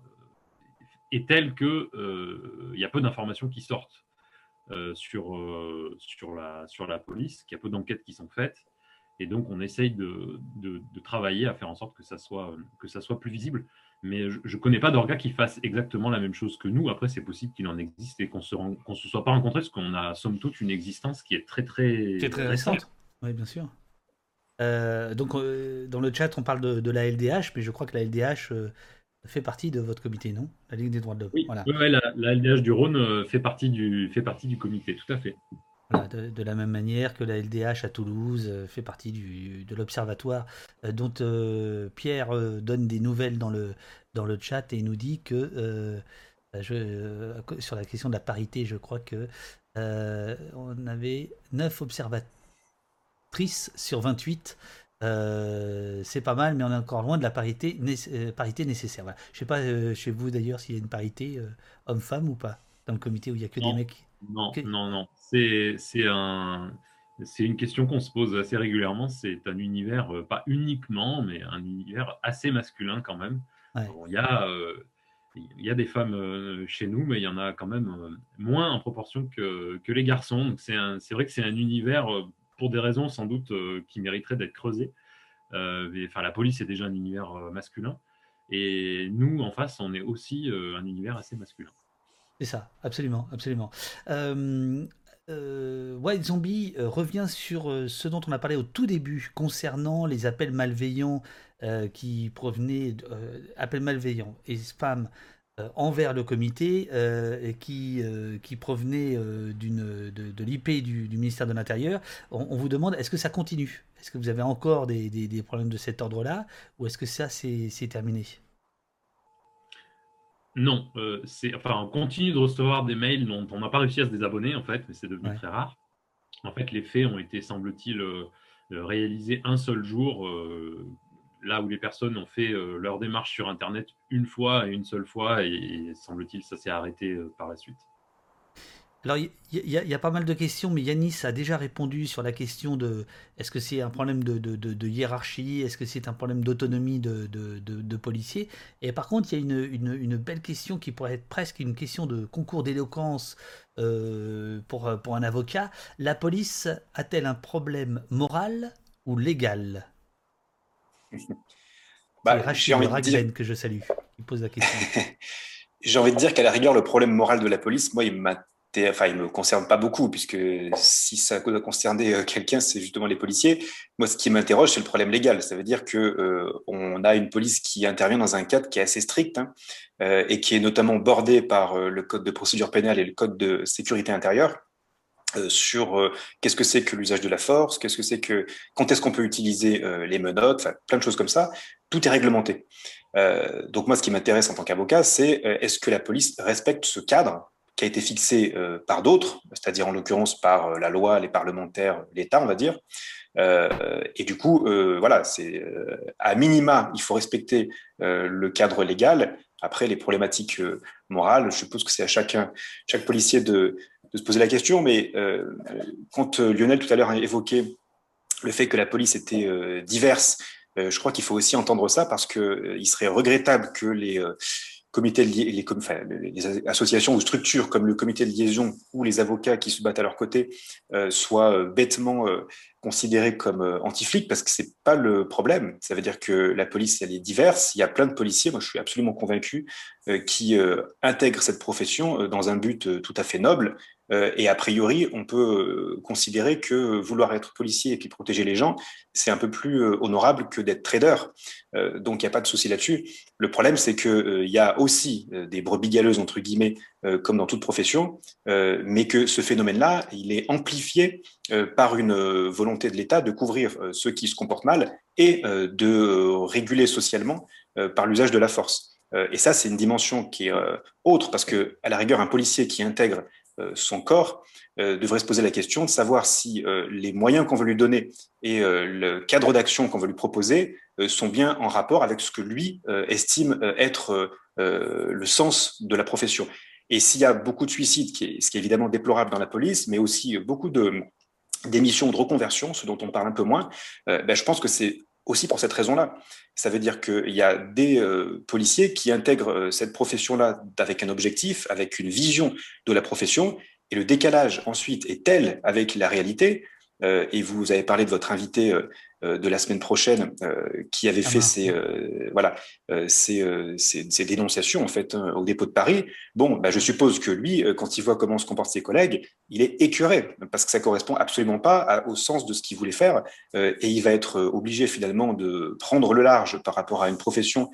Speaker 3: est telle qu'il il y a peu d'informations qui sortent sur, sur, la, sur la police, qu'il y a peu d'enquêtes qui sont faites. Et donc, on essaye de, de, travailler à faire en sorte que ça soit, que ça soit plus visible. Mais je ne connais pas d'orga qui fasse exactement la même chose que nous. Après, c'est possible qu'il en existe et qu'on ne se, soit pas rencontré parce qu'on a, somme toute, une existence qui est très, très,
Speaker 1: très, très récente. Oui, bien sûr. Euh, donc, euh, dans le chat, on parle de, de, la LDH, mais je crois que la LDH euh, fait partie de votre comité, non? La Ligue des droits de l'homme.
Speaker 3: Oui,
Speaker 1: voilà.
Speaker 3: la, la, LDH du Rhône fait partie du, fait partie du comité, tout à fait
Speaker 1: de, la même manière que la LDH à Toulouse euh, fait partie du, de l'observatoire euh, dont euh, Pierre donne des nouvelles dans le, dans le chat et nous dit que je, sur la question de la parité, je crois que on avait 9 observatrices sur 28. c'est pas mal, mais on est encore loin de la parité, parité nécessaire. Je sais pas chez vous d'ailleurs s'il y a une parité homme-femme ou pas dans le comité où il y a que des mecs.
Speaker 3: Non, non, non. C'est un, c'est une question qu'on se pose assez régulièrement. C'est un univers, euh, pas uniquement, mais un univers assez masculin quand même. il, y a, euh, il y a des femmes euh, chez nous, mais il y en a quand même moins en proportion que, que les garçons. c'est vrai que c'est un univers, pour des raisons sans doute qui mériteraient d'être creusées. enfin, la police est déjà un univers masculin. Et nous, en face, on est aussi un univers assez masculin.
Speaker 1: C'est ça, absolument, absolument. Euh, euh, White Zombie euh, revient sur ce dont on a parlé au tout début concernant les appels malveillants qui provenaient, appels malveillants et spam envers le comité qui, provenaient d'une, de, l'IP du, ministère de l'Intérieur. On, vous demande est-ce que ça continue? Est-ce que vous avez encore des, des problèmes de cet ordre-là? Ou est-ce que ça c'est terminé?
Speaker 3: Non, euh, enfin, on continue de recevoir des mails dont on n'a pas réussi à se désabonner, en fait, mais c'est devenu très rare. En fait, les faits ont été, semble-t-il, euh, euh, réalisés un seul jour, là où les personnes ont fait leur démarche sur Internet une fois et une seule fois, et semble-t-il, ça s'est arrêté par la suite.
Speaker 1: Alors, il y, a pas mal de questions, mais Yanis a déjà répondu sur la question de est-ce que c'est un problème de, hiérarchie, est-ce que c'est un problème d'autonomie de, policiers? Et par contre, il y a une, belle question qui pourrait être presque une question de concours d'éloquence euh, pour, pour un avocat. La police a-t-elle un problème moral ou légal? <laughs> Bah, Rachid Raglen, que je salue, qui pose la question. <laughs>
Speaker 2: J'ai envie de dire qu'à la rigueur, le problème moral de la police, moi, il m'a enfin, il me concerne pas beaucoup, puisque si ça doit concerner euh, quelqu'un, c'est justement les policiers. Moi, ce qui m'interroge, c'est le problème légal. Ça veut dire que euh, on a une police qui intervient dans un cadre qui est assez strict hein, euh, et qui est notamment bordé par le code de procédure pénale et le code de sécurité intérieure sur qu'est-ce que c'est que l'usage de la force, qu'est-ce que c'est que quand est-ce qu'on peut utiliser les menottes, plein de choses comme ça. Tout est réglementé. donc moi, ce qui m'intéresse en tant qu'avocat, c'est est-ce que la police respecte ce cadre qui a été fixé euh, par d'autres, c'est-à-dire en l'occurrence par euh, la loi, les parlementaires, l'État, on va dire. Euh, et du coup, voilà, c'est à minima, il faut respecter le cadre légal. Après, les problématiques morales, je suppose que c'est à chacun, chaque policier de, se poser la question. Mais quand Lionel tout à l'heure a évoqué le fait que la police était diverse, je crois qu'il faut aussi entendre ça parce que il serait regrettable que les comités les, les, associations ou structures comme le comité de liaison ou les avocats qui se battent à leur côté euh, soient euh, bêtement euh, considérés comme anti-flics parce que c'est pas le problème. Ça veut dire que la police, elle est diverse. Il y a plein de policiers, moi je suis absolument convaincu, qui intègrent cette profession dans un but tout à fait noble et a priori, on peut euh, considérer que vouloir être policier et puis protéger les gens, c'est un peu plus euh, honorable que d'être trader. donc, il n'y a pas de souci là-dessus. Le problème, c'est qu'il y a aussi des brebis galeuses, entre guillemets, comme dans toute profession, mais que ce phénomène-là, il est amplifié par une volonté de l'État de couvrir ceux qui se comportent mal et de réguler socialement par l'usage de la force. et ça, c'est une dimension qui est autre, parce que à la rigueur, un policier qui intègre son corps devrait se poser la question de savoir si les moyens qu'on veut lui donner et le cadre d'action qu'on veut lui proposer sont bien en rapport avec ce que lui estime être le sens de la profession. Et s'il y a beaucoup de suicides, ce qui est évidemment déplorable dans la police, mais aussi beaucoup de d'émissions de reconversion, ce dont on parle un peu moins, euh, ben, je pense que c'est aussi pour cette raison-là. Ça veut dire qu'il y a des euh, policiers qui intègrent euh, cette profession-là avec un objectif, avec une vision de la profession, et le décalage ensuite est tel avec la réalité euh, et vous avez parlé de votre invité de la semaine prochaine qui avait fait ses voilà ces, dénonciations en fait au dépôt de Paris. Bon, bah, je suppose que lui, quand il voit comment se comportent ses collègues, il est écœuré parce que ça correspond absolument pas au sens de ce qu'il voulait faire et il va être obligé finalement de prendre le large par rapport à une profession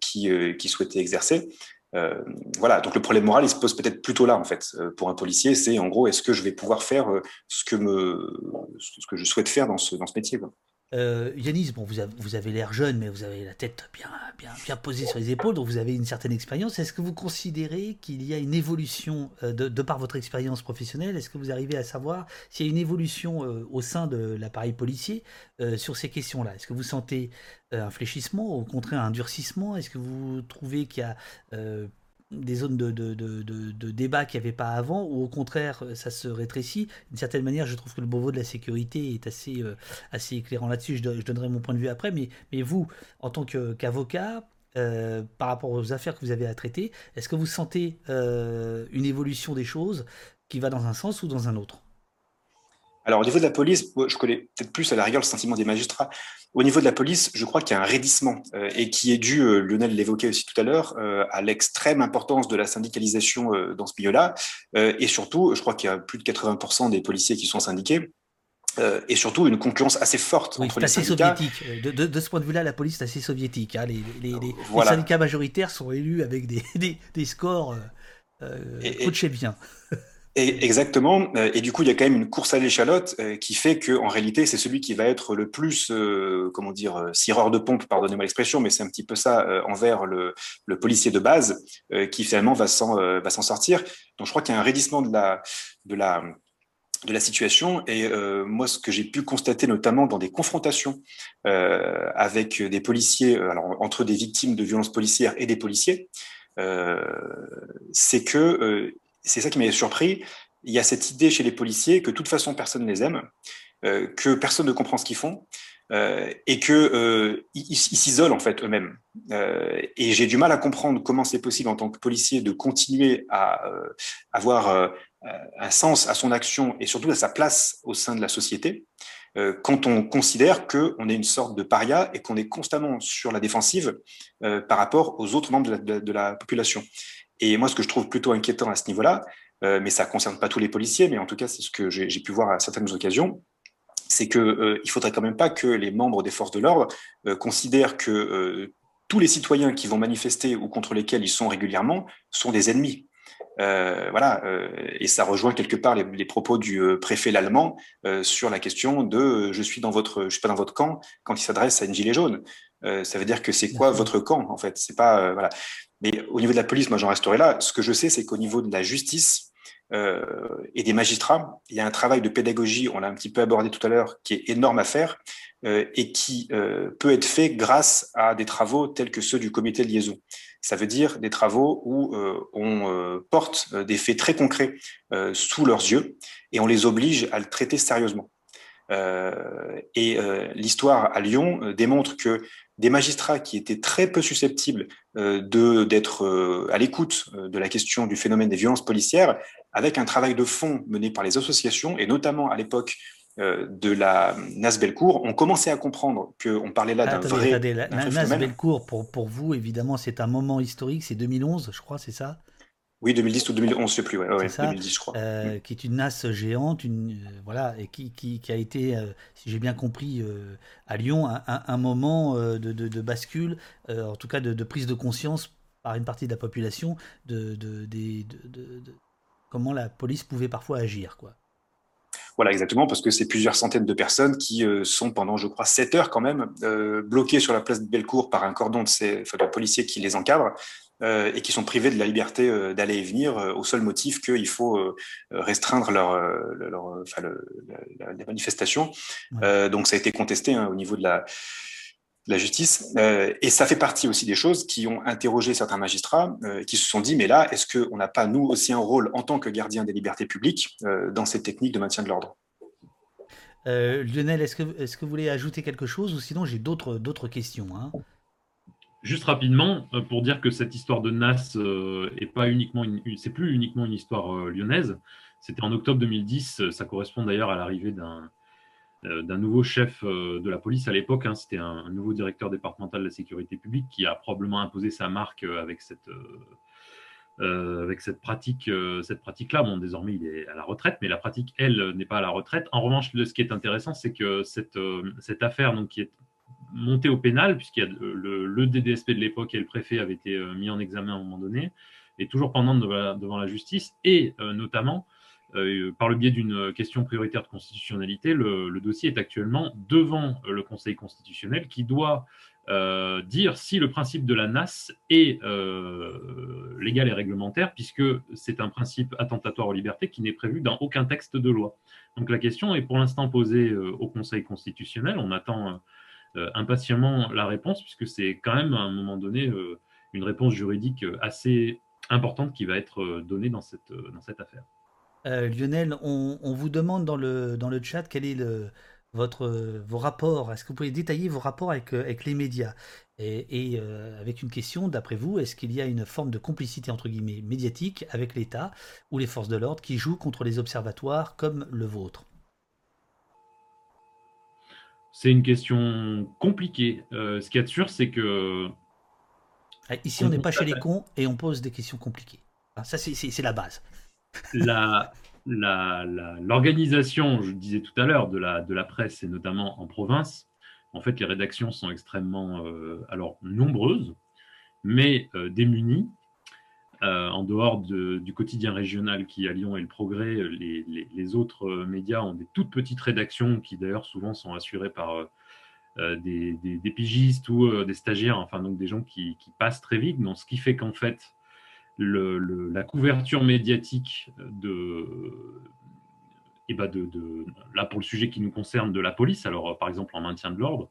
Speaker 2: qui, qui souhaitait exercer. Euh, voilà, donc le problème moral, il se pose peut-être plutôt là, en fait, euh, pour un policier, c'est en gros, est-ce que je vais pouvoir faire euh, ce que, me, ce que je souhaite faire dans ce, dans ce métier
Speaker 1: euh, Yanis, bon, vous avez, l'air jeune, mais vous avez la tête bien, bien, bien posée sur les épaules, donc vous avez une certaine expérience. Est-ce que vous considérez qu'il y a une évolution euh, de, par votre expérience professionnelle Est-ce que vous arrivez à savoir s'il y a une évolution euh, au sein de l'appareil policier euh, sur ces questions-là? Est-ce que vous sentez un fléchissement, au contraire un durcissement? Est-ce que vous trouvez qu'il y a des zones de, de, de, de débat qu'il n'y avait pas avant, ou au contraire, ça se rétrécit. D'une certaine manière, je trouve que le Beauvau de la sécurité est assez, euh, assez éclairant là-dessus. Je, donnerai mon point de vue après, mais, vous, en tant qu'avocat, euh, par rapport aux affaires que vous avez à traiter, est-ce que vous sentez euh, une évolution des choses qui va dans un sens ou dans un autre?
Speaker 2: Alors, au niveau de la police, je connais peut-être plus à la rigueur le sentiment des magistrats. Au niveau de la police, je crois qu'il y a un raidissement euh, et qui est dû, euh, Lionel l'évoquait aussi tout à l'heure, euh, à l'extrême importance de la syndicalisation dans ce milieu-là. et surtout, je crois qu'il y a plus de 80% des policiers qui sont syndiqués. et surtout une concurrence assez forte
Speaker 1: entre les assez soviétique. De, ce point de vue-là, la police est assez soviétique. Hein. Les, syndicats majoritaires sont élus avec des, <laughs> des, scores euh, bien. <laughs>
Speaker 2: exactement. Euh, et du coup, il y a quand même une course à l'échalote euh, qui fait que, en réalité, c'est celui qui va être le plus, euh, comment dire, cireur de pompe, pardonnez-moi l'expression, mais c'est un petit peu ça envers le, policier de base qui finalement va s'en va s'en sortir. Donc, je crois qu'il y a un raidissement de la de la de la situation. Et moi, ce que j'ai pu constater, notamment dans des confrontations avec des policiers, alors entre des victimes de violences policières et des policiers, c'est que c'est ça qui m'avait surpris. Il y a cette idée chez les policiers que de toute façon personne ne les aime, euh, que personne ne comprend ce qu'ils font euh, et que euh, ils s'isolent en fait eux-mêmes. et j'ai du mal à comprendre comment c'est possible en tant que policier de continuer à avoir un sens à son action et surtout à sa place au sein de la société quand on considère qu'on est une sorte de paria et qu'on est constamment sur la défensive par rapport aux autres membres de la population. Et moi, ce que je trouve plutôt inquiétant à ce niveau-là, euh, mais ça ne concerne pas tous les policiers, mais en tout cas, c'est ce que j'ai pu voir à certaines occasions, c'est qu'il euh, ne faudrait quand même pas que les membres des forces de l'ordre euh, considèrent que euh, tous les citoyens qui vont manifester ou contre lesquels ils sont régulièrement sont des ennemis. Euh, voilà, euh, et ça rejoint quelque part les, les propos du préfet l'allemand sur la question de je suis dans votre, je suis pas dans votre camp quand il s'adresse à une gilet jaune. ça veut dire que c'est quoi votre camp en fait? C'est pas voilà. Mais au niveau de la police, moi j'en resterai là. Ce que je sais, c'est qu'au niveau de la justice euh, et des magistrats, il y a un travail de pédagogie, on l'a un petit peu abordé tout à l'heure, qui est énorme à faire euh, et qui euh, peut être fait grâce à des travaux tels que ceux du comité de liaison. Ça veut dire des travaux où euh, on euh, porte des faits très concrets sous leurs yeux et on les oblige à le traiter sérieusement. et l'histoire à Lyon démontre que des magistrats qui étaient très peu susceptibles euh, de d'être euh, à l'écoute euh, de la question du phénomène des violences policières, avec un travail de fond mené par les associations, et notamment à l'époque de la NAS Bellecour, on commençait à comprendre qu'on parlait là d'un vrai...
Speaker 1: Attendez, la, NAS Bellecour, pour, pour vous, évidemment, c'est un moment historique, c'est 2011, je crois, c'est ça?
Speaker 2: Oui, 2010 ou 2011, je sais plus, ouais, ouais 2010, je crois.
Speaker 1: Euh, mm. Qui est une NAS géante, une, euh, voilà, et qui, qui, qui, a été, euh, si j'ai bien compris, à Lyon, un, un, moment de, de, de, bascule, en tout cas de, prise de conscience par une partie de la population de, comment la police pouvait parfois agir, quoi.
Speaker 2: Voilà, exactement, parce que c'est plusieurs centaines de personnes qui sont pendant, je crois, 7 heures quand même, bloquées sur la place de Bellecour par un cordon de, ces, enfin, de policiers qui les encadrent. Euh, et qui sont privés de la liberté euh, d'aller et venir euh, au seul motif qu'il faut restreindre leur, leur enfin, la, les manifestations. donc ça a été contesté hein, au niveau de la, la justice. et ça fait partie aussi des choses qui ont interrogé certains magistrats qui se sont dit, mais là, est-ce qu'on n'a pas, nous aussi, un rôle en tant que gardien des libertés publiques dans cette technique de maintien de l'ordre?
Speaker 1: Lionel, est-ce que, est que vous voulez ajouter quelque chose ou sinon j'ai d'autres questions hein?
Speaker 3: Juste rapidement, euh, pour dire que cette histoire de Nas euh, est pas uniquement, c'est plus uniquement une histoire euh, lyonnaise. C'était en octobre 2010. Ça correspond d'ailleurs à l'arrivée d'un d'un nouveau chef de la police à l'époque. Hein. C'était un, nouveau directeur départemental de la sécurité publique qui a probablement imposé sa marque avec cette, avec cette pratique, cette pratique-là. Bon, désormais, il est à la retraite, mais la pratique, elle, n'est pas à la retraite. En revanche, ce qui est intéressant, c'est que cette, cette affaire, donc, qui est monté au pénal, puisqu'il y a le, DDSP de l'époque et le préfet avaient été euh, mis en examen à un moment donné, et toujours pendant devant la, justice, et euh, notamment euh, par le biais d'une question prioritaire de constitutionnalité, le, dossier est actuellement devant le Conseil constitutionnel qui doit dire si le principe de la NAS est légal et réglementaire, puisque c'est un principe attentatoire aux libertés qui n'est prévu dans aucun texte de loi. Donc la question est pour l'instant posée au Conseil constitutionnel. On attend impatiemment la réponse, puisque c'est quand même à un moment donné euh, une réponse juridique euh, assez importante qui va être donnée dans cette, dans cette affaire.
Speaker 1: Lionel, on, vous demande dans le, dans le chat quel est votre, vos rapports. Est-ce que vous pouvez détailler vos rapports avec, avec les médias? Et, avec une question, d'après vous, est-ce qu'il y a une forme de complicité entre guillemets médiatique avec l'État ou les forces de l'ordre qui jouent contre les observatoires comme le vôtre?
Speaker 3: C'est une question compliquée. Euh, ce qu'il y a de sûr, c'est que.
Speaker 1: Ah, ici, on n'est pas chez les cons et on pose des questions compliquées. Ça, c'est la base.
Speaker 3: L'organisation, je disais tout à l'heure, de la, de la presse, et notamment en province, en fait, les rédactions sont extrêmement euh, alors nombreuses, mais euh, démunies. Euh, en dehors du quotidien régional qui est à Lyon et le Progrès, les, autres euh, médias ont des toutes petites rédactions qui d'ailleurs souvent sont assurées par euh, des, pigistes ou des stagiaires, enfin donc des gens qui, passent très vite. Donc, ce qui fait qu'en fait, la couverture médiatique et bah de, là pour le sujet qui nous concerne de la police, alors par exemple en maintien de l'ordre,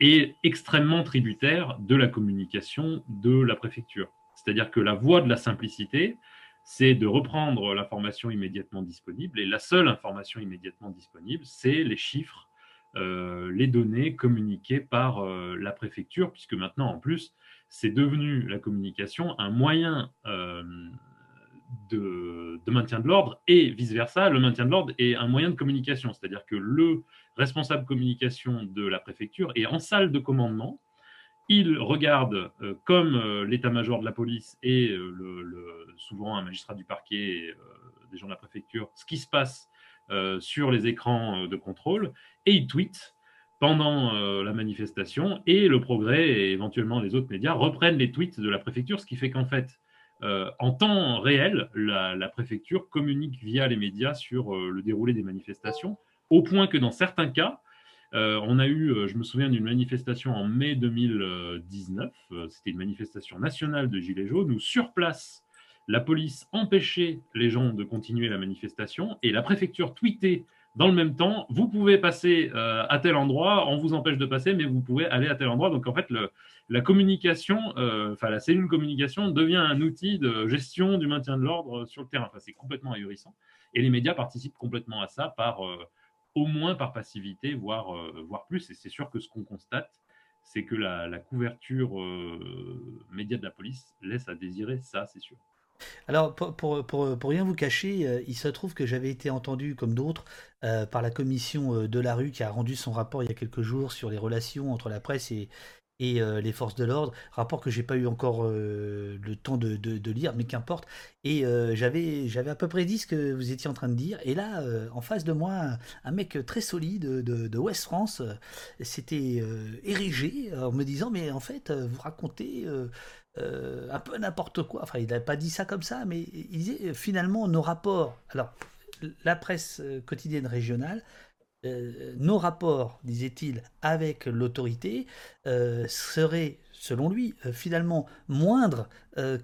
Speaker 3: est extrêmement tributaire de la communication de la préfecture. C'est-à-dire que la voie de la simplicité, c'est de reprendre l'information immédiatement disponible. Et la seule information immédiatement disponible, c'est les chiffres, euh, les données communiquées par euh, la préfecture, puisque maintenant, en plus, c'est devenu la communication un moyen euh, de, de, maintien de l'ordre et vice-versa, le maintien de l'ordre est un moyen de communication. C'est-à-dire que le responsable communication de la préfecture est en salle de commandement il regarde, euh, comme euh, l'état-major de la police et euh, le, souvent un magistrat du parquet et des gens de la préfecture, ce qui se passe sur les écrans de contrôle, et il tweet pendant la manifestation, et le progrès et éventuellement les autres médias reprennent les tweets de la préfecture, ce qui fait qu'en fait, en temps réel, la, la, préfecture communique via les médias sur le déroulé des manifestations, au point que dans certains cas, euh, on a eu, euh, je me souviens d'une manifestation en mai 2019, euh, c'était une manifestation nationale de Gilets jaunes, où sur place, la police empêchait les gens de continuer la manifestation et la préfecture tweetait dans le même temps, vous pouvez passer à tel endroit, on vous empêche de passer, mais vous pouvez aller à tel endroit. Donc en fait, la communication, enfin la cellule communication devient un outil de gestion du maintien de l'ordre sur le terrain. C'est complètement ahurissant. Et les médias participent complètement à ça par au moins par passivité, voire, euh, voire plus. Et c'est sûr que ce qu'on constate, c'est que la, couverture euh, média de la police laisse à désirer, ça, c'est sûr.
Speaker 1: Alors, pour, pour, pour, rien vous cacher, euh, il se trouve que j'avais été entendu, comme d'autres, par la commission de la rue qui a rendu son rapport il y a quelques jours sur les relations entre la presse et, et euh, les forces de l'ordre, rapport que j'ai pas eu encore euh, le temps de, de, lire, mais qu'importe. Et euh, j'avais j'avais à peu près dit ce que vous étiez en train de dire. Et là, en face de moi, un, mec très solide de, de West France s'était érigé en me disant mais en fait vous racontez un peu n'importe quoi. Enfin il n'a pas dit ça comme ça, mais il disait finalement nos rapports. Alors la presse quotidienne régionale nos rapports, disait-il, avec l'autorité seraient, selon lui, finalement moindres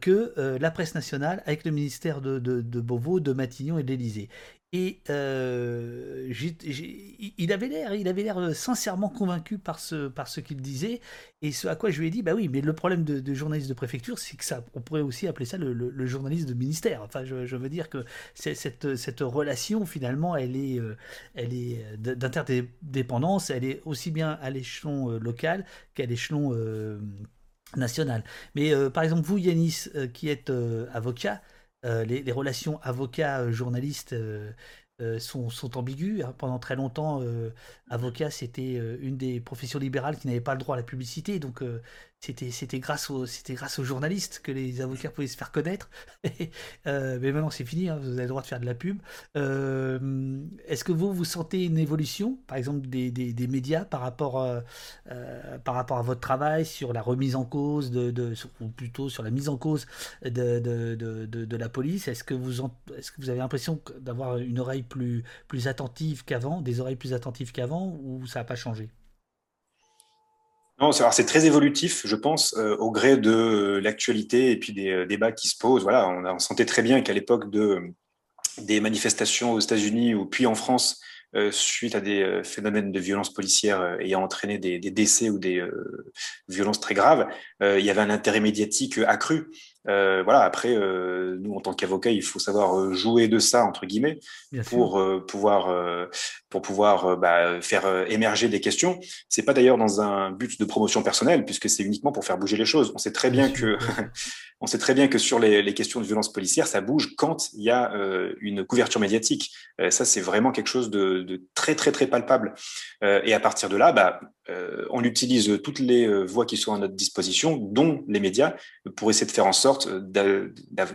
Speaker 1: que la presse nationale avec le ministère de, de, de Beauvau, de Matignon et de l'Élysée. Et euh, il avait l'air, il avait l'air euh, sincèrement convaincu par ce, par ce qu'il disait. Et ce à quoi je lui ai dit, bah oui, mais le problème de, journaliste de préfecture, c'est que ça, on pourrait aussi appeler ça le, journaliste de ministère. Enfin, je, veux dire que cette, cette relation, finalement, elle est, euh, elle est d'interdépendance. Elle est aussi bien à l'échelon local qu'à l'échelon national. Mais par exemple, vous, Yanis, qui êtes avocat, euh, les, relations avocat-journaliste euh, euh, sont, sont, ambiguës. Hein. Pendant très longtemps, avocat, c'était une des professions libérales qui n'avait pas le droit à la publicité. Donc, c'était grâce aux journalistes que les avocats pouvaient se faire connaître. <laughs> Euh, mais maintenant c'est fini hein, vous avez le droit de faire de la pub. Euh, est-ce que vous vous sentez une évolution par exemple des, médias par rapport euh, par rapport à votre travail sur la remise en cause de, ou plutôt sur la mise en cause de, la police? Est-ce que vous est-ce que vous avez l'impression d'avoir une oreille plus plus attentive qu'avant des oreilles plus attentives qu'avant ou ça n'a pas changé?
Speaker 2: Non, c'est très évolutif, je pense, euh, au gré de euh, l'actualité et puis des euh, débats qui se posent. Voilà, on, sentait très bien qu'à l'époque de, des manifestations aux États-Unis ou puis en France, suite à des phénomènes de violence policière ayant entraîné des, des décès ou des violences très graves, il y avait un intérêt médiatique accru. Euh, voilà. Après, euh, nous en tant qu'avocat, il faut savoir euh, jouer de ça entre guillemets pour pouvoir pour pouvoir bah, faire émerger des questions. C'est pas d'ailleurs dans un but de promotion personnelle, puisque c'est uniquement pour faire bouger les choses. On sait très bien, que <laughs> on sait très bien que sur les, questions de violence policière, ça bouge quand il y a une couverture médiatique. ça, c'est vraiment quelque chose de, très très très palpable. et à partir de là, bah, on utilise toutes les voies qui sont à notre disposition, dont les médias, pour essayer de faire en sorte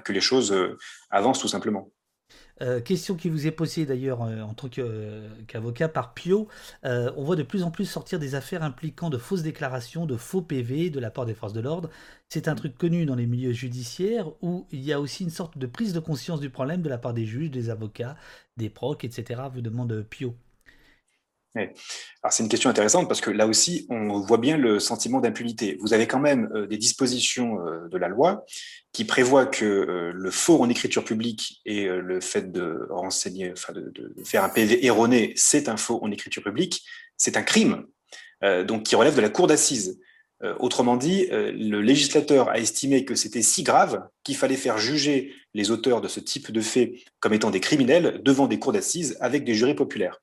Speaker 2: que les choses euh, avancent tout simplement.
Speaker 1: Euh, question qui vous est posée d'ailleurs euh, en tant qu'avocat par Pio. on voit de plus en plus sortir des affaires impliquant de fausses déclarations, de faux PV de la part des forces de l'ordre. C'est un truc connu dans les milieux judiciaires où il y a aussi une sorte de prise de conscience du problème de la part des juges, des avocats, des procs, etc. Vous demande Pio.
Speaker 2: Alors c'est une question intéressante parce que là aussi, on voit bien le sentiment d'impunité. Vous avez quand même euh, des dispositions euh, de la loi qui prévoient que euh, le faux en écriture publique et le fait de renseigner, enfin de, faire un PV erroné, c'est un faux en écriture publique, c'est un crime, donc qui relève de la cour d'assises. Euh, autrement dit, euh, le législateur a estimé que c'était si grave qu'il fallait faire juger les auteurs de ce type de faits comme étant des criminels devant des cours d'assises avec des jurys populaires.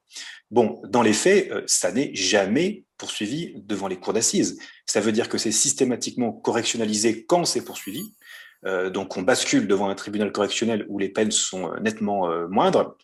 Speaker 2: Bon, dans les faits, euh, ça n'est jamais poursuivi devant les cours d'assises. Ça veut dire que c'est systématiquement correctionnalisé quand c'est poursuivi. donc on bascule devant un tribunal correctionnel où les peines sont nettement moindres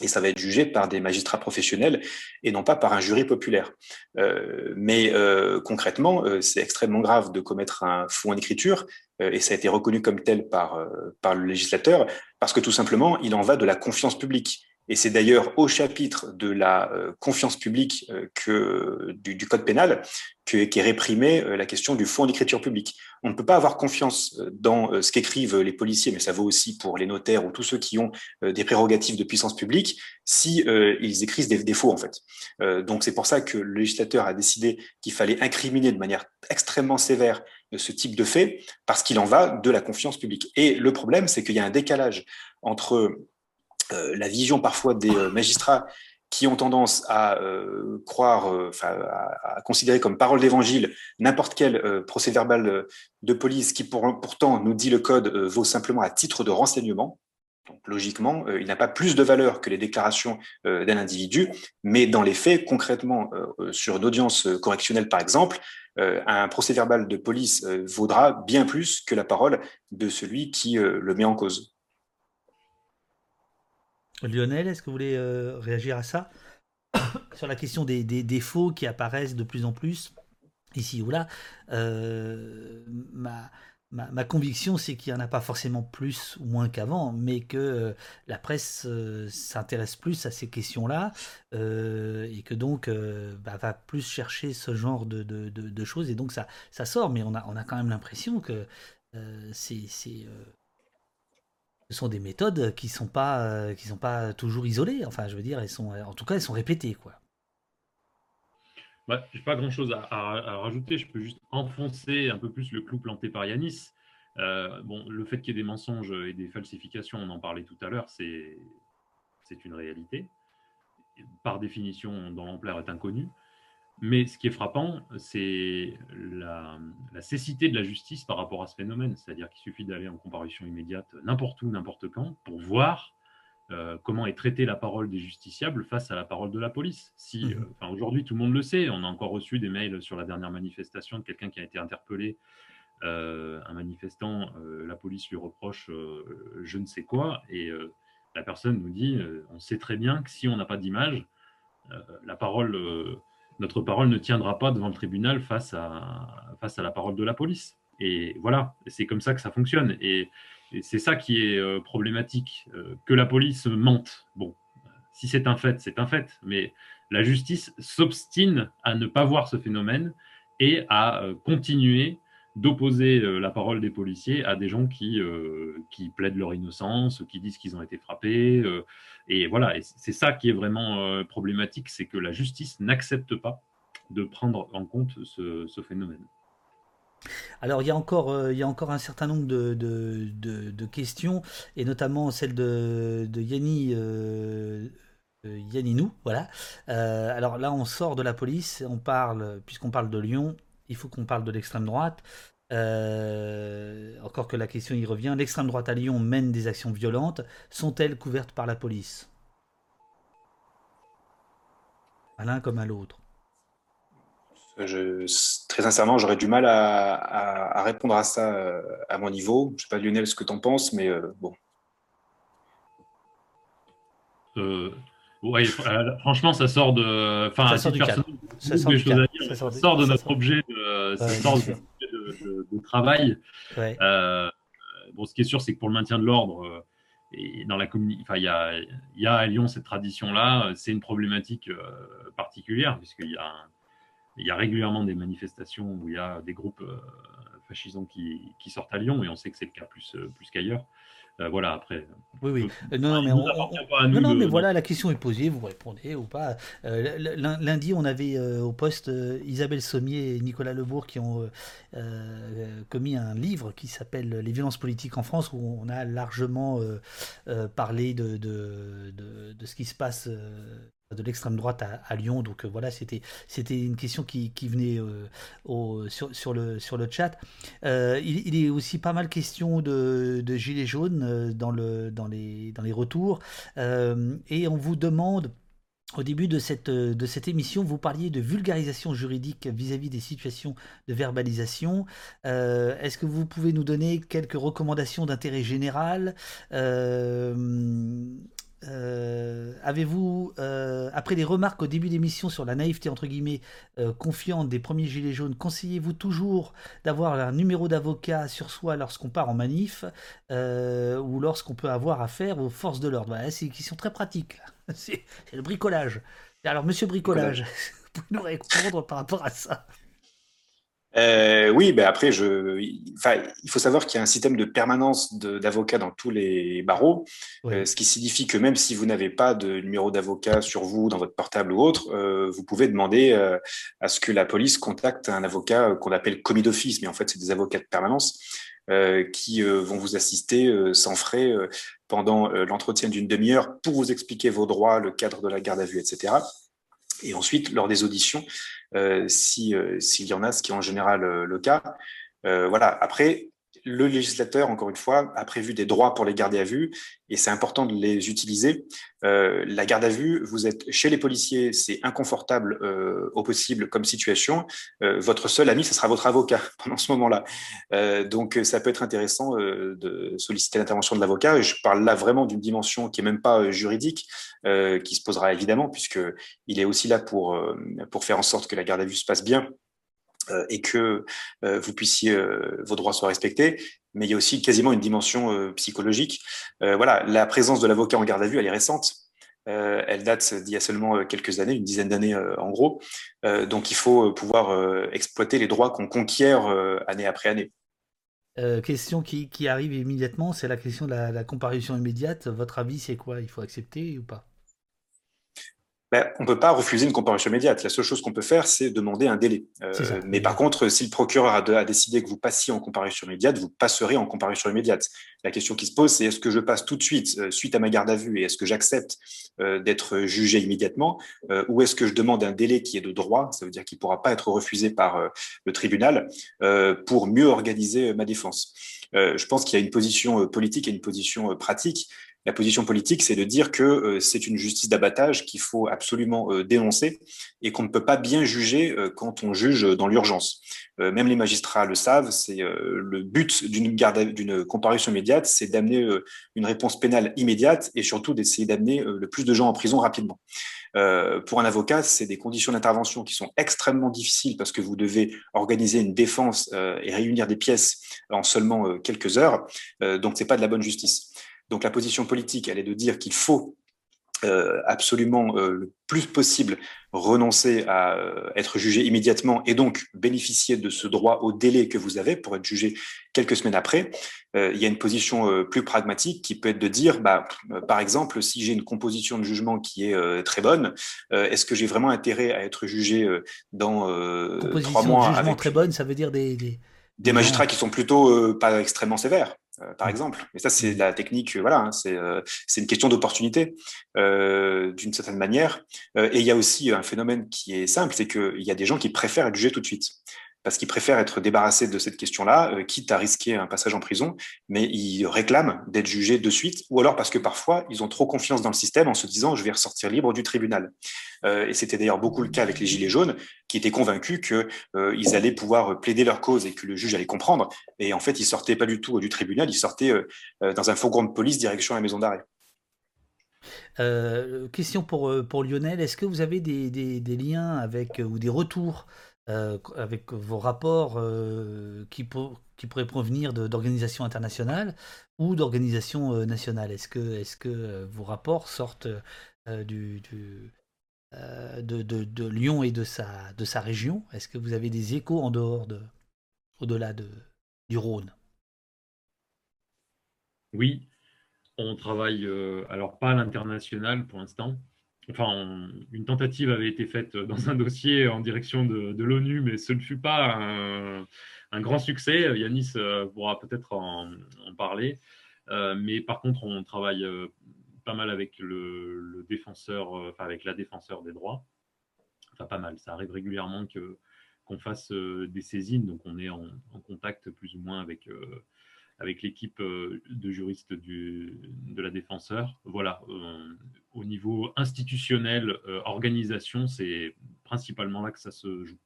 Speaker 2: et ça va être jugé par des magistrats professionnels et non pas par un jury populaire. Euh, mais euh, concrètement, euh, c'est extrêmement grave de commettre un faux en écriture, et ça a été reconnu comme tel par, par le législateur, parce que tout simplement, il en va de la confiance publique. Et c'est d'ailleurs au chapitre de la confiance publique que, du, code pénal qui est réprimée la question du faux en écriture publique. On ne peut pas avoir confiance euh, dans euh, ce qu'écrivent les policiers, mais ça vaut aussi pour les notaires ou tous ceux qui ont euh, des prérogatives de puissance publique, si ils écrivent des défauts en fait. donc c'est pour ça que le législateur a décidé qu'il fallait incriminer de manière extrêmement sévère ce type de fait, parce qu'il en va de la confiance publique. Et le problème, c'est qu'il y a un décalage entre la vision parfois des magistrats qui ont tendance à euh, croire, euh, à, considérer comme parole d'évangile n'importe quel euh, procès verbal de police qui pourtant nous dit le code vaut simplement à titre de renseignement. Donc logiquement, il n'a pas plus de valeur que les déclarations d'un individu, mais dans les faits, concrètement, sur une audience correctionnelle par exemple, un procès verbal de police vaudra bien plus que la parole de celui qui le met en cause.
Speaker 1: Lionel, est-ce que vous voulez euh, réagir à ça? <coughs> Sur la question des, défauts qui apparaissent de plus en plus, ici ou là, euh, ma, ma, conviction, c'est qu'il n'y en a pas forcément plus ou moins qu'avant, mais que euh, la presse s'intéresse plus à ces questions-là et que donc bah, va plus chercher ce genre de, choses, et donc ça, ça sort, mais on a, on a quand même l'impression que c'est ce sont des méthodes qui sont pas qui sont pas toujours isolées. Enfin, je veux dire, elles sont, en tout cas, elles sont répétées, quoi.
Speaker 3: Bah, je n'ai pas grand-chose à, rajouter. Je peux juste enfoncer un peu plus le clou planté par Yanis. bon, le fait qu'il y ait des mensonges et des falsifications, on en parlait tout à l'heure, c'est une réalité. Par définition, dont l'ampleur est inconnue. Mais ce qui est frappant, c'est la, cécité de la justice par rapport à ce phénomène. C'est-à-dire qu'il suffit d'aller en comparution immédiate n'importe où, n'importe quand, pour voir euh, comment est traitée la parole des justiciables face à la parole de la police. Si, mmh. euh, Aujourd'hui, tout le monde le sait. On a encore reçu des mails sur la dernière manifestation de quelqu'un qui a été interpellé. Euh, un manifestant, la police lui reproche je ne sais quoi, et la personne nous dit on sait très bien que si on n'a pas d'image, la parole notre parole ne tiendra pas devant le tribunal face à, face à la parole de la police. Et voilà, c'est comme ça que ça fonctionne. Et, c'est ça qui est euh, problématique, euh, que la police mente. Bon, si c'est un fait, c'est un fait, mais la justice s'obstine à ne pas voir ce phénomène et à euh, continuer d'opposer la parole des policiers à des gens qui, qui plaident leur innocence, qui disent qu'ils ont été frappés, et voilà, c'est ça qui est vraiment euh, problématique, c'est que la justice n'accepte pas de prendre en compte ce, phénomène.
Speaker 1: Alors il y, a encore, euh, il y a encore un certain nombre de, questions, et notamment celle de, Yanni. Euh, Yanninou, voilà. alors là, on sort de la police, on parle, puisqu'on parle de Lyon, il faut qu'on parle de l'extrême droite. Euh, encore que la question y revient, l'extrême droite à Lyon mène des actions violentes. Sont-elles couvertes par la police? À l'un comme à l'autre.
Speaker 2: très sincèrement, j'aurais du mal à, répondre à ça euh, à mon niveau. Je ne sais pas, Lionel, ce que tu en penses, mais euh, bon.
Speaker 3: franchement, ça sort de. Enfin,
Speaker 1: ça cadre.
Speaker 3: Ça sort, de notre objet. De, de, travail. Euh, bon, ce qui est sûr, c'est que pour le maintien de l'ordre, euh, et dans la enfin, il y a, y a, à Lyon cette tradition-là. C'est une problématique euh, particulière puisqu'il y a, il y a régulièrement des manifestations où il y a des groupes fascisants qui, qui, sortent à Lyon et on sait que c'est le cas plus, plus qu'ailleurs. Euh, voilà, après.
Speaker 1: Oui, oui. Euh, non, non, mais, mais voilà, la question est posée, vous répondez ou pas. Euh, lundi, on avait au poste Isabelle Sommier et Nicolas Lebourg qui ont commis un livre qui s'appelle Les violences politiques en France, où on a largement parlé de, de, de, ce qui se passe de l'extrême droite à, Lyon. Donc euh, voilà, c'était une question qui, venait euh, sur, le, chat. Euh, il, il, est aussi pas mal question de, de gilets jaunes dans, le, les, retours. et on vous demande... Au début de cette, de cette émission, vous parliez de vulgarisation juridique vis-à-vis des situations de verbalisation. Est-ce que vous pouvez nous donner quelques recommandations d'intérêt général? Avez-vous, euh, après les remarques au début d'émission sur la naïveté entre guillemets euh, confiante des premiers gilets jaunes, conseillez-vous toujours d'avoir un numéro d'avocat sur soi lorsqu'on part en manif ou lorsqu'on peut avoir affaire aux forces de l'ordre? C'est une question très pratique. <laughs> C'est le bricolage. Alors, monsieur bricolage, <laughs> vous pouvez nous répondre par rapport à ça
Speaker 2: euh, oui, ben après, je, il faut savoir qu'il y a un système de permanence d'avocats dans tous les barreaux, euh, ce qui signifie que même si vous n'avez pas de numéro d'avocat sur vous, dans votre portable ou autre, euh, vous pouvez demander à ce que la police contacte un avocat qu'on appelle commis d'office, mais en fait, c'est des avocats de permanence qui vont vous assister sans frais pendant l'entretien d'une demi-heure pour vous expliquer vos droits, le cadre de la garde à vue, etc. Et ensuite, lors des auditions, euh, euh, s'il y en a, ce qui est en général euh, le cas. voilà. Après, le législateur, encore une fois, a prévu des droits pour les garder à vue et c'est important de les utiliser. Euh, la garde à vue, vous êtes chez les policiers, c'est inconfortable euh, au possible comme situation. Euh, votre seul ami, ce sera votre avocat <laughs> pendant ce moment-là. donc, ça peut être intéressant de solliciter l'intervention de l'avocat. Je parle là vraiment d'une dimension qui est même pas juridique, qui se posera évidemment, puisque il est aussi là pour pour faire en sorte que la garde à vue se passe bien et que euh, vous puissiez euh, vos droits soient respectés, mais il y a aussi quasiment une dimension psychologique. voilà, la présence de l'avocat en garde à vue, elle est récente. elle date d'il y a seulement quelques années, une dizaine d'années en gros. donc il faut pouvoir exploiter les droits qu'on conquiert année après année.
Speaker 1: Euh, question qui, arrive immédiatement, c'est la question de la comparution immédiate. Votre avis, c'est quoi? Il faut accepter ou pas?
Speaker 2: Ben, on ne peut pas refuser une comparution immédiate. La seule chose qu'on peut faire, c'est demander un délai. Euh, mais par contre, si le procureur a, décidé que vous passiez en comparution immédiate, vous passerez en comparution immédiate. La question qui se pose, c'est est-ce que je passe tout de suite, euh, suite à ma garde à vue, et est-ce que j'accepte euh, d'être jugé immédiatement, ou est-ce que je demande un délai qui est de droit, ça veut dire qu'il ne pourra pas être refusé par le tribunal, pour mieux organiser ma défense je pense qu'il y a une position politique et une position pratique la position politique, c'est de dire que euh, c'est une justice d'abattage qu'il faut absolument euh, dénoncer et qu'on ne peut pas bien juger euh, quand on juge dans l'urgence. même les magistrats le savent, c'est le but d'une comparution immédiate, c'est d'amener une réponse pénale immédiate et surtout d'essayer d'amener le plus de gens en prison rapidement. pour un avocat, c'est des conditions d'intervention qui sont extrêmement difficiles parce que vous devez organiser une défense et réunir des pièces en seulement quelques heures. donc, c'est pas de la bonne justice. Donc la position politique, elle est de dire qu'il faut euh, absolument euh, le plus possible renoncer à euh, être jugé immédiatement et donc bénéficier de ce droit au délai que vous avez pour être jugé quelques semaines après. il y a une position plus pragmatique qui peut être de dire, bah, par exemple, si j'ai une composition de jugement qui est très bonne, est-ce que j'ai vraiment intérêt à être jugé dans trois mois
Speaker 1: de jugement très bonne, ça veut dire des, des...
Speaker 2: des magistrats qui sont plutôt pas extrêmement sévères. Euh, par exemple. Et ça, c'est la technique, euh, voilà, hein, euh, c'est une question d'opportunité d'une certaine manière. et il y a aussi un phénomène qui est simple, c'est qu'il y a des gens qui préfèrent être jugés tout de suite parce qu'ils préfèrent être débarrassés de cette question-là, euh, quitte à risquer un passage en prison, mais ils réclament d'être jugés de suite, ou alors parce que parfois, ils ont trop confiance dans le système en se disant, je vais ressortir libre du tribunal. Euh, et c'était d'ailleurs beaucoup le cas avec les Gilets jaunes, qui étaient convaincus qu'ils euh, allaient pouvoir plaider leur cause et que le juge allait comprendre. Et en fait, ils sortaient pas du tout du tribunal, ils sortaient dans un fourgon de police direction la maison d'arrêt.
Speaker 1: question pour, Lionel, est-ce que vous avez des, des, des liens avec ou des retours euh, avec vos rapports euh, qui, pourraient provenir d'organisations internationales ou d'organisations euh, nationales. Est-ce que, vos rapports sortent de, Lyon et de sa, région? Est-ce que vous avez des échos en dehors de, au-delà de, du Rhône?
Speaker 3: Oui, on travaille, alors pas à l'international pour l'instant, enfin, une tentative avait été faite dans un dossier en direction de, l'ONU, mais ce ne fut pas un, grand succès. Yanis euh, pourra peut-être en, parler. Euh, mais par contre, on travaille euh, pas mal avec le, défenseur, enfin avec la défenseur des droits. Enfin, pas mal. Ça arrive régulièrement qu'on fasse des saisines, donc on est en, contact plus ou moins avec avec l'équipe euh, de juristes de la défenseur. Voilà, euh, au niveau institutionnel, euh, organisation, c'est principalement là que ça se joue.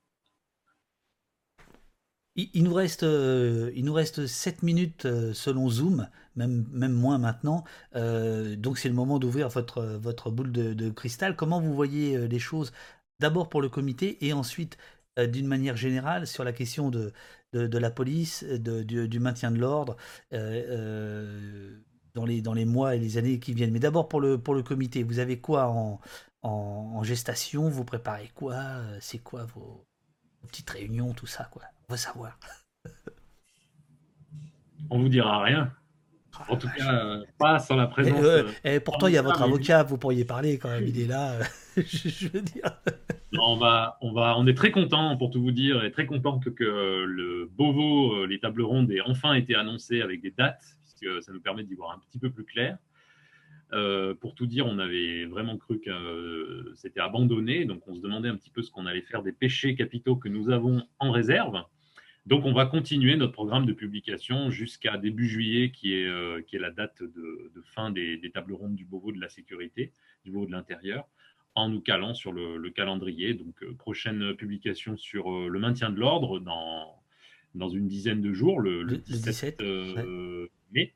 Speaker 1: Il, nous reste, il nous reste 7 minutes selon Zoom, même, moins maintenant. donc c'est le moment d'ouvrir votre, boule de, cristal. Comment vous voyez les choses? D'abord pour le comité et ensuite d'une manière générale sur la question de, de, la police, de, du, maintien de l'ordre euh, euh, dans, les, dans les mois et les années qui viennent. Mais d'abord pour le, pour le comité, vous avez quoi en, en, gestation? Vous préparez quoi? C'est quoi vos, petites réunions, tout ça quoi? On va savoir.
Speaker 3: On vous dira rien. Ah, en tout cas, euh, pas sans la présence.
Speaker 1: Et, pourtant, il y a votre avocat, vous pourriez parler quand même, il est là. <laughs> je veux dire
Speaker 3: on, va, on, va, on est très content, pour tout vous dire, et très content que, le Beauvau, euh, les tables rondes, aient enfin été annoncées avec des dates, puisque ça nous permet d'y voir un petit peu plus clair. Euh, pour tout dire, on avait vraiment cru que euh, c'était abandonné, donc on se demandait un petit peu ce qu'on allait faire des péchés capitaux que nous avons en réserve. Donc on va continuer notre programme de publication jusqu'à début juillet, qui est, qui est la date de, fin des, des, tables rondes du Beauvau de la sécurité, du Beauvau de l'intérieur en nous calant sur le, calendrier. Donc, euh, prochaine publication sur euh, le maintien de l'ordre dans, dans une dizaine de jours, le, 17, euh, mai.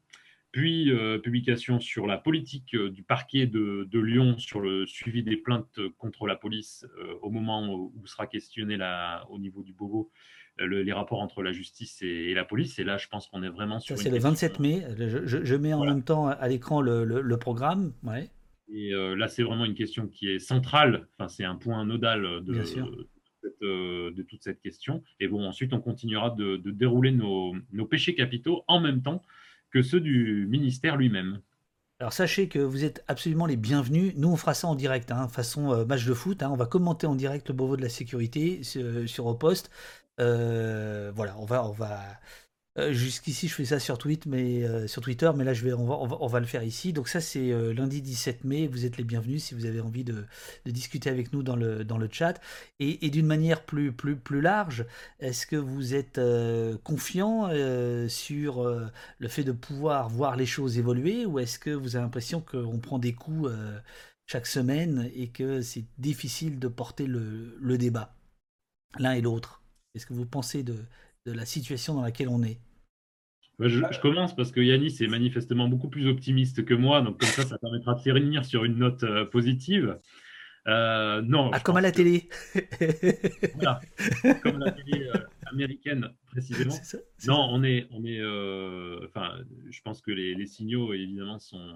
Speaker 3: Puis, publication sur la politique du parquet de, Lyon sur le suivi des plaintes contre la police au moment où, sera questionné la, au niveau du Beauvau les rapports entre la justice et, la police. Et là, je pense qu'on est vraiment sur.
Speaker 1: Ça, c'est le 27 mai. Je, mets en même temps à l'écran le, le, programme. Ouais.
Speaker 3: Et euh, là, c'est vraiment une question qui est centrale. Enfin, c'est un point nodal de, cette euh, de toute cette question. Et bon, ensuite, on continuera de, dérouler nos, péchés capitaux en même temps que ceux du ministère lui-même.
Speaker 1: Alors sachez que vous êtes absolument les bienvenus. Nous, on fera ça en direct, hein, façon euh, match de foot. Hein. On va commenter en direct le Beauvau de la sécurité sur, sur au poste. voilà, on va, on va, euh, jusqu'ici, je fais ça sur, tweet, mais, euh, sur Twitter, mais là, je vais, on, va, le faire ici. Donc ça, c'est euh, lundi 17 mai. Vous êtes les bienvenus si vous avez envie de, discuter avec nous dans le, dans le chat. Et, d'une manière plus, plus, plus large, est-ce que vous êtes confiant sur le fait de pouvoir voir les choses évoluer ou est-ce que vous avez l'impression qu'on prend des coups chaque semaine et que c'est difficile de porter le, le débat l'un et l'autre? Est-ce que vous pensez de, de la situation dans laquelle on est?
Speaker 3: Je, commence parce que Yannis est manifestement beaucoup plus optimiste que moi, donc comme ça, ça permettra de finir sur une note euh, positive. Euh, non.
Speaker 1: Ah, comme à la télé.
Speaker 3: voilà, comme la télé euh, américaine précisément. non, on est, on est. enfin, je pense que les, les, signaux évidemment sont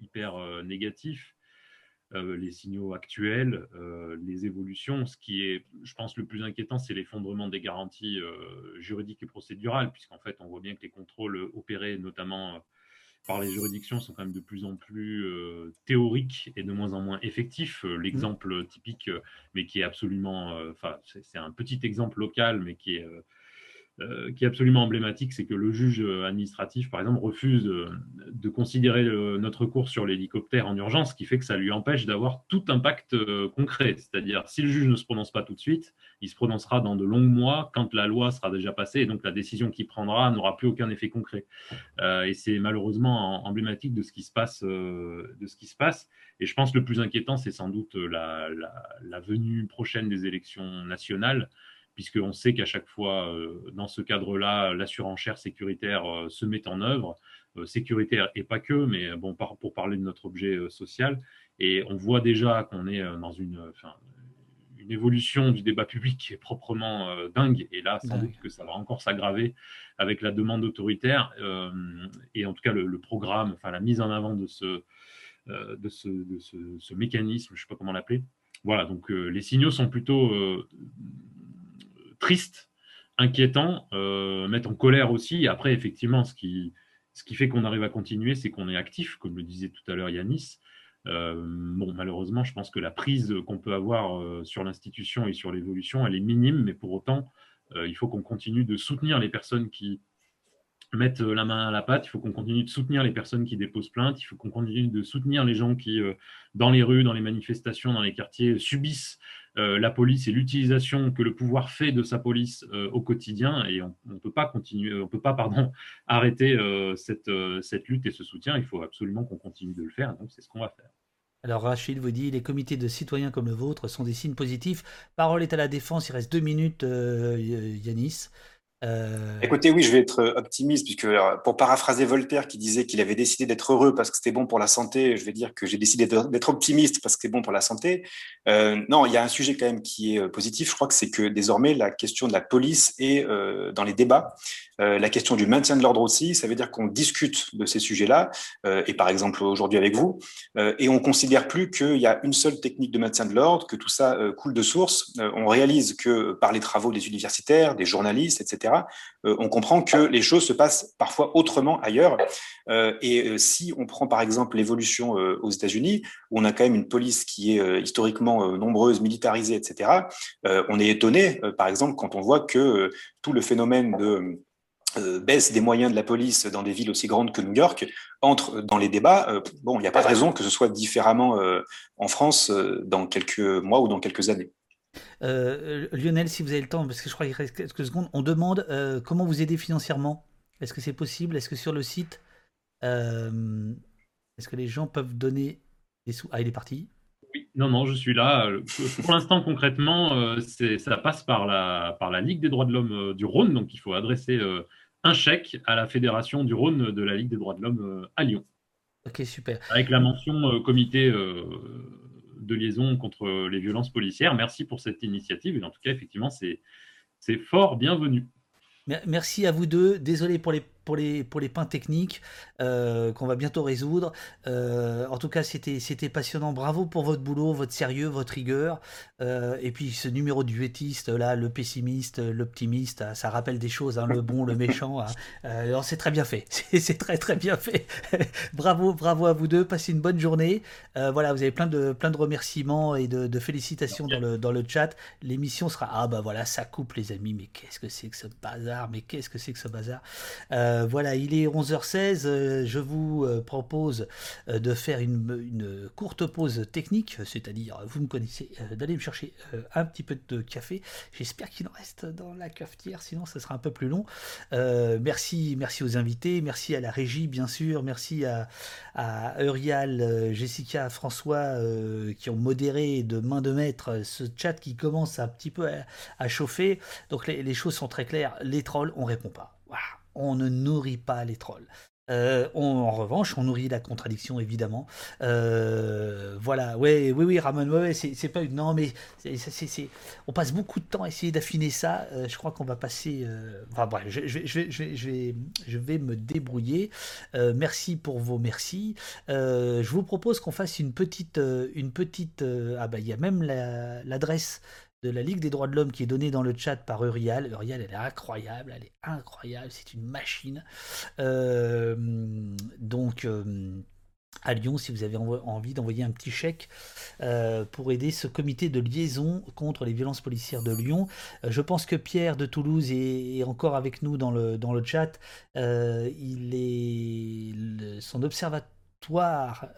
Speaker 3: hyper négatifs. Euh, les signaux actuels, euh, les évolutions. Ce qui est, je pense, le plus inquiétant, c'est l'effondrement des garanties euh, juridiques et procédurales, puisqu'en fait, on voit bien que les contrôles opérés, notamment par les juridictions, sont quand même de plus en plus théoriques et de moins en moins effectifs. L'exemple typique, mais qui est absolument, enfin, c'est un petit exemple local, mais qui est qui est absolument emblématique, c'est que le juge administratif, par exemple, refuse de, considérer notre cours sur l'hélicoptère en urgence, ce qui fait que ça lui empêche d'avoir tout impact euh, concret. C'est-à-dire, si le juge ne se prononce pas tout de suite, il se prononcera dans de longs mois quand la loi sera déjà passée, et donc la décision qu'il prendra n'aura plus aucun effet concret. Euh, et c'est malheureusement emblématique de ce qui se passe. Et je pense que le plus inquiétant, c'est sans doute la venue prochaine des élections nationales puisqu'on sait qu'à chaque fois, euh, dans ce cadre-là, la surenchère sécuritaire euh, se met en œuvre, euh, sécuritaire et pas que, mais bon, pour parler de notre objet social. Et on voit déjà qu'on est dans une, une évolution du débat public qui est proprement dingue. Et là, sans doute que ça va encore s'aggraver avec la demande autoritaire et en tout cas le, programme, enfin la mise en avant de ce, de ce, de ce, mécanisme, je ne sais pas comment l'appeler. Voilà, donc les signaux sont plutôt triste, inquiétant, euh, mettre en colère aussi. après, effectivement, ce qui, ce qui fait qu'on arrive à continuer, c'est qu'on est actif, comme le disait tout à l'heure Yanis. Euh, bon, malheureusement, je pense que la prise qu'on peut avoir euh, sur l'institution et sur l'évolution, elle est minime, mais pour autant, il faut qu'on continue de soutenir les personnes qui mettent la main à la pâte, il faut qu'on continue de soutenir les personnes qui déposent plainte, il faut qu'on continue de soutenir les gens qui, dans les rues, dans les manifestations, dans les quartiers, subissent euh, la police et l'utilisation que le pouvoir fait de sa police euh, au quotidien et on ne peut pas continuer, on peut pas pardon, <laughs> arrêter euh, cette, cette lutte et ce soutien. Il faut absolument qu'on continue de le faire. Donc c'est ce qu'on va faire.
Speaker 1: Alors Rachid vous dit, les comités de citoyens comme le vôtre sont des signes positifs. Parole est à la défense, il reste deux minutes, Yanis.
Speaker 2: Euh, Écoutez, oui, je vais être optimiste, puisque pour paraphraser Voltaire qui disait qu'il avait décidé d'être heureux parce que c'était bon pour la santé, je vais dire que j'ai décidé d'être optimiste parce que c'est bon pour la santé. Euh, non, il y a un sujet quand même qui est euh, positif, je crois que c'est que désormais la question de la police est dans les débats. La question du maintien de l'ordre aussi, ça veut dire qu'on discute de ces sujets-là, et par exemple aujourd'hui avec vous, et on considère plus qu'il y a une seule technique de maintien de l'ordre, que tout ça coule de source. on réalise que par les travaux des universitaires, des journalistes, etc., on comprend que les choses se passent parfois autrement ailleurs. et si on prend par exemple l'évolution aux États-Unis, où on a quand même une police qui est historiquement nombreuse, militarisée, etc., on est étonné, par exemple, quand on voit que tout le phénomène de euh, baisse des moyens de la police dans des villes aussi grandes que New York entre dans les débats. Euh, bon, il n'y a pas de raison que ce soit différemment euh, en France dans quelques mois ou dans quelques années.
Speaker 1: Lionel, si vous avez le temps, parce que je crois qu'il reste quelques secondes, on demande comment vous aider financièrement? Est-ce que c'est possible? Est-ce que sur le site, est-ce que les gens peuvent donner des sous? Ah, il est parti.
Speaker 3: Oui, non, non, je suis là. Pour l'instant, concrètement, ça passe par la, par la Ligue des droits de l'homme du Rhône, donc il faut adresser un chèque à la Fédération du Rhône de la Ligue des droits de l'homme euh, à Lyon.
Speaker 1: Ok, super.
Speaker 3: Avec la mention euh, comité euh, de liaison contre les violences policières. Merci pour cette initiative. Et en tout cas, effectivement, c'est fort bienvenu.
Speaker 1: Merci à vous deux. Désolé pour les pour les, pour les pains techniques qu'on va bientôt résoudre. en tout cas, c'était, passionnant. Bravo pour votre boulot, votre sérieux, votre rigueur. et puis ce numéro du duettiste, là, le pessimiste, l'optimiste, ça rappelle des choses, hein, le bon, le méchant. Hein. c'est très bien fait. <laughs> C'est, très très bien fait. <laughs> bravo, bravo à vous deux. Passez une bonne journée. voilà, vous avez plein de, plein de remerciements et de, félicitations dans le, dans le chat. L'émission sera... Ah bah voilà, ça coupe les amis, mais qu'est-ce que c'est que ce bazar? Mais qu'est-ce que c'est que ce bazar? Euh, Voilà, il est 11h16, euh, je vous euh, propose de faire une, courte pause technique, c'est-à-dire, vous me connaissez, d'aller me chercher un petit peu de café. J'espère qu'il en reste dans la cafetière, sinon ça sera un peu plus long. merci, merci aux invités, merci à la régie, bien sûr, merci à, Eurial, Jessica, François, qui ont modéré de main de maître ce chat qui commence un petit peu à, chauffer. Donc les, choses sont très claires. Les trolls, on répond pas. On ne nourrit pas les trolls. Euh, en revanche, on nourrit la contradiction, évidemment. Euh, voilà, ouais, oui, oui, Ramon, ouais, c'est pas. Non, mais on passe beaucoup de temps à essayer d'affiner ça. Euh, je crois qu'on va passer. Enfin, bref, je, je, je, je, vais, je vais me débrouiller. merci pour vos merci. je vous propose qu'on fasse une petite. une petite ah, bah, il y a même l'adresse de la Ligue des droits de l'homme qui est donnée dans le chat par Urial. Urial, elle est incroyable, elle est incroyable, c'est une machine. Euh, donc, euh, à Lyon, si vous avez envie d'envoyer un petit chèque euh, pour aider ce comité de liaison contre les violences policières de Lyon. je pense que Pierre de Toulouse est, encore avec nous dans le, dans chat. il est son observateur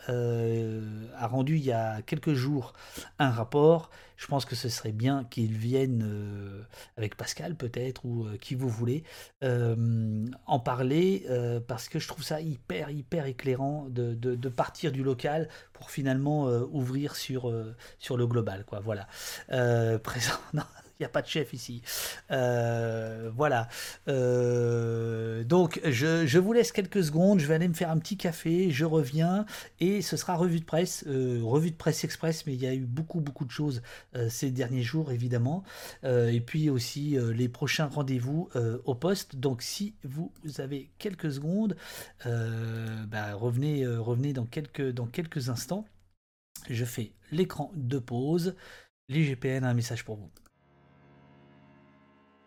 Speaker 1: euh, a rendu il y a quelques jours un rapport. Je pense que ce serait bien qu'il vienne euh, avec Pascal peut-être ou euh, qui vous voulez en parler parce que je trouve ça hyper hyper éclairant de, de, partir du local pour finalement ouvrir sur, sur le global quoi. Voilà. <laughs> présent. Il n'y a pas de chef ici. Euh, voilà. Euh, donc, je, vous laisse quelques secondes. Je vais aller me faire un petit café. Je reviens. Et ce sera revue de presse. Euh, revue de presse express. Mais il y a eu beaucoup, beaucoup de choses ces derniers jours, évidemment. et puis aussi les prochains rendez-vous au poste. Donc, si vous avez quelques secondes, bah, revenez, revenez dans, quelques, dans quelques instants. Je fais l'écran de pause. L'IGPN a un message pour vous.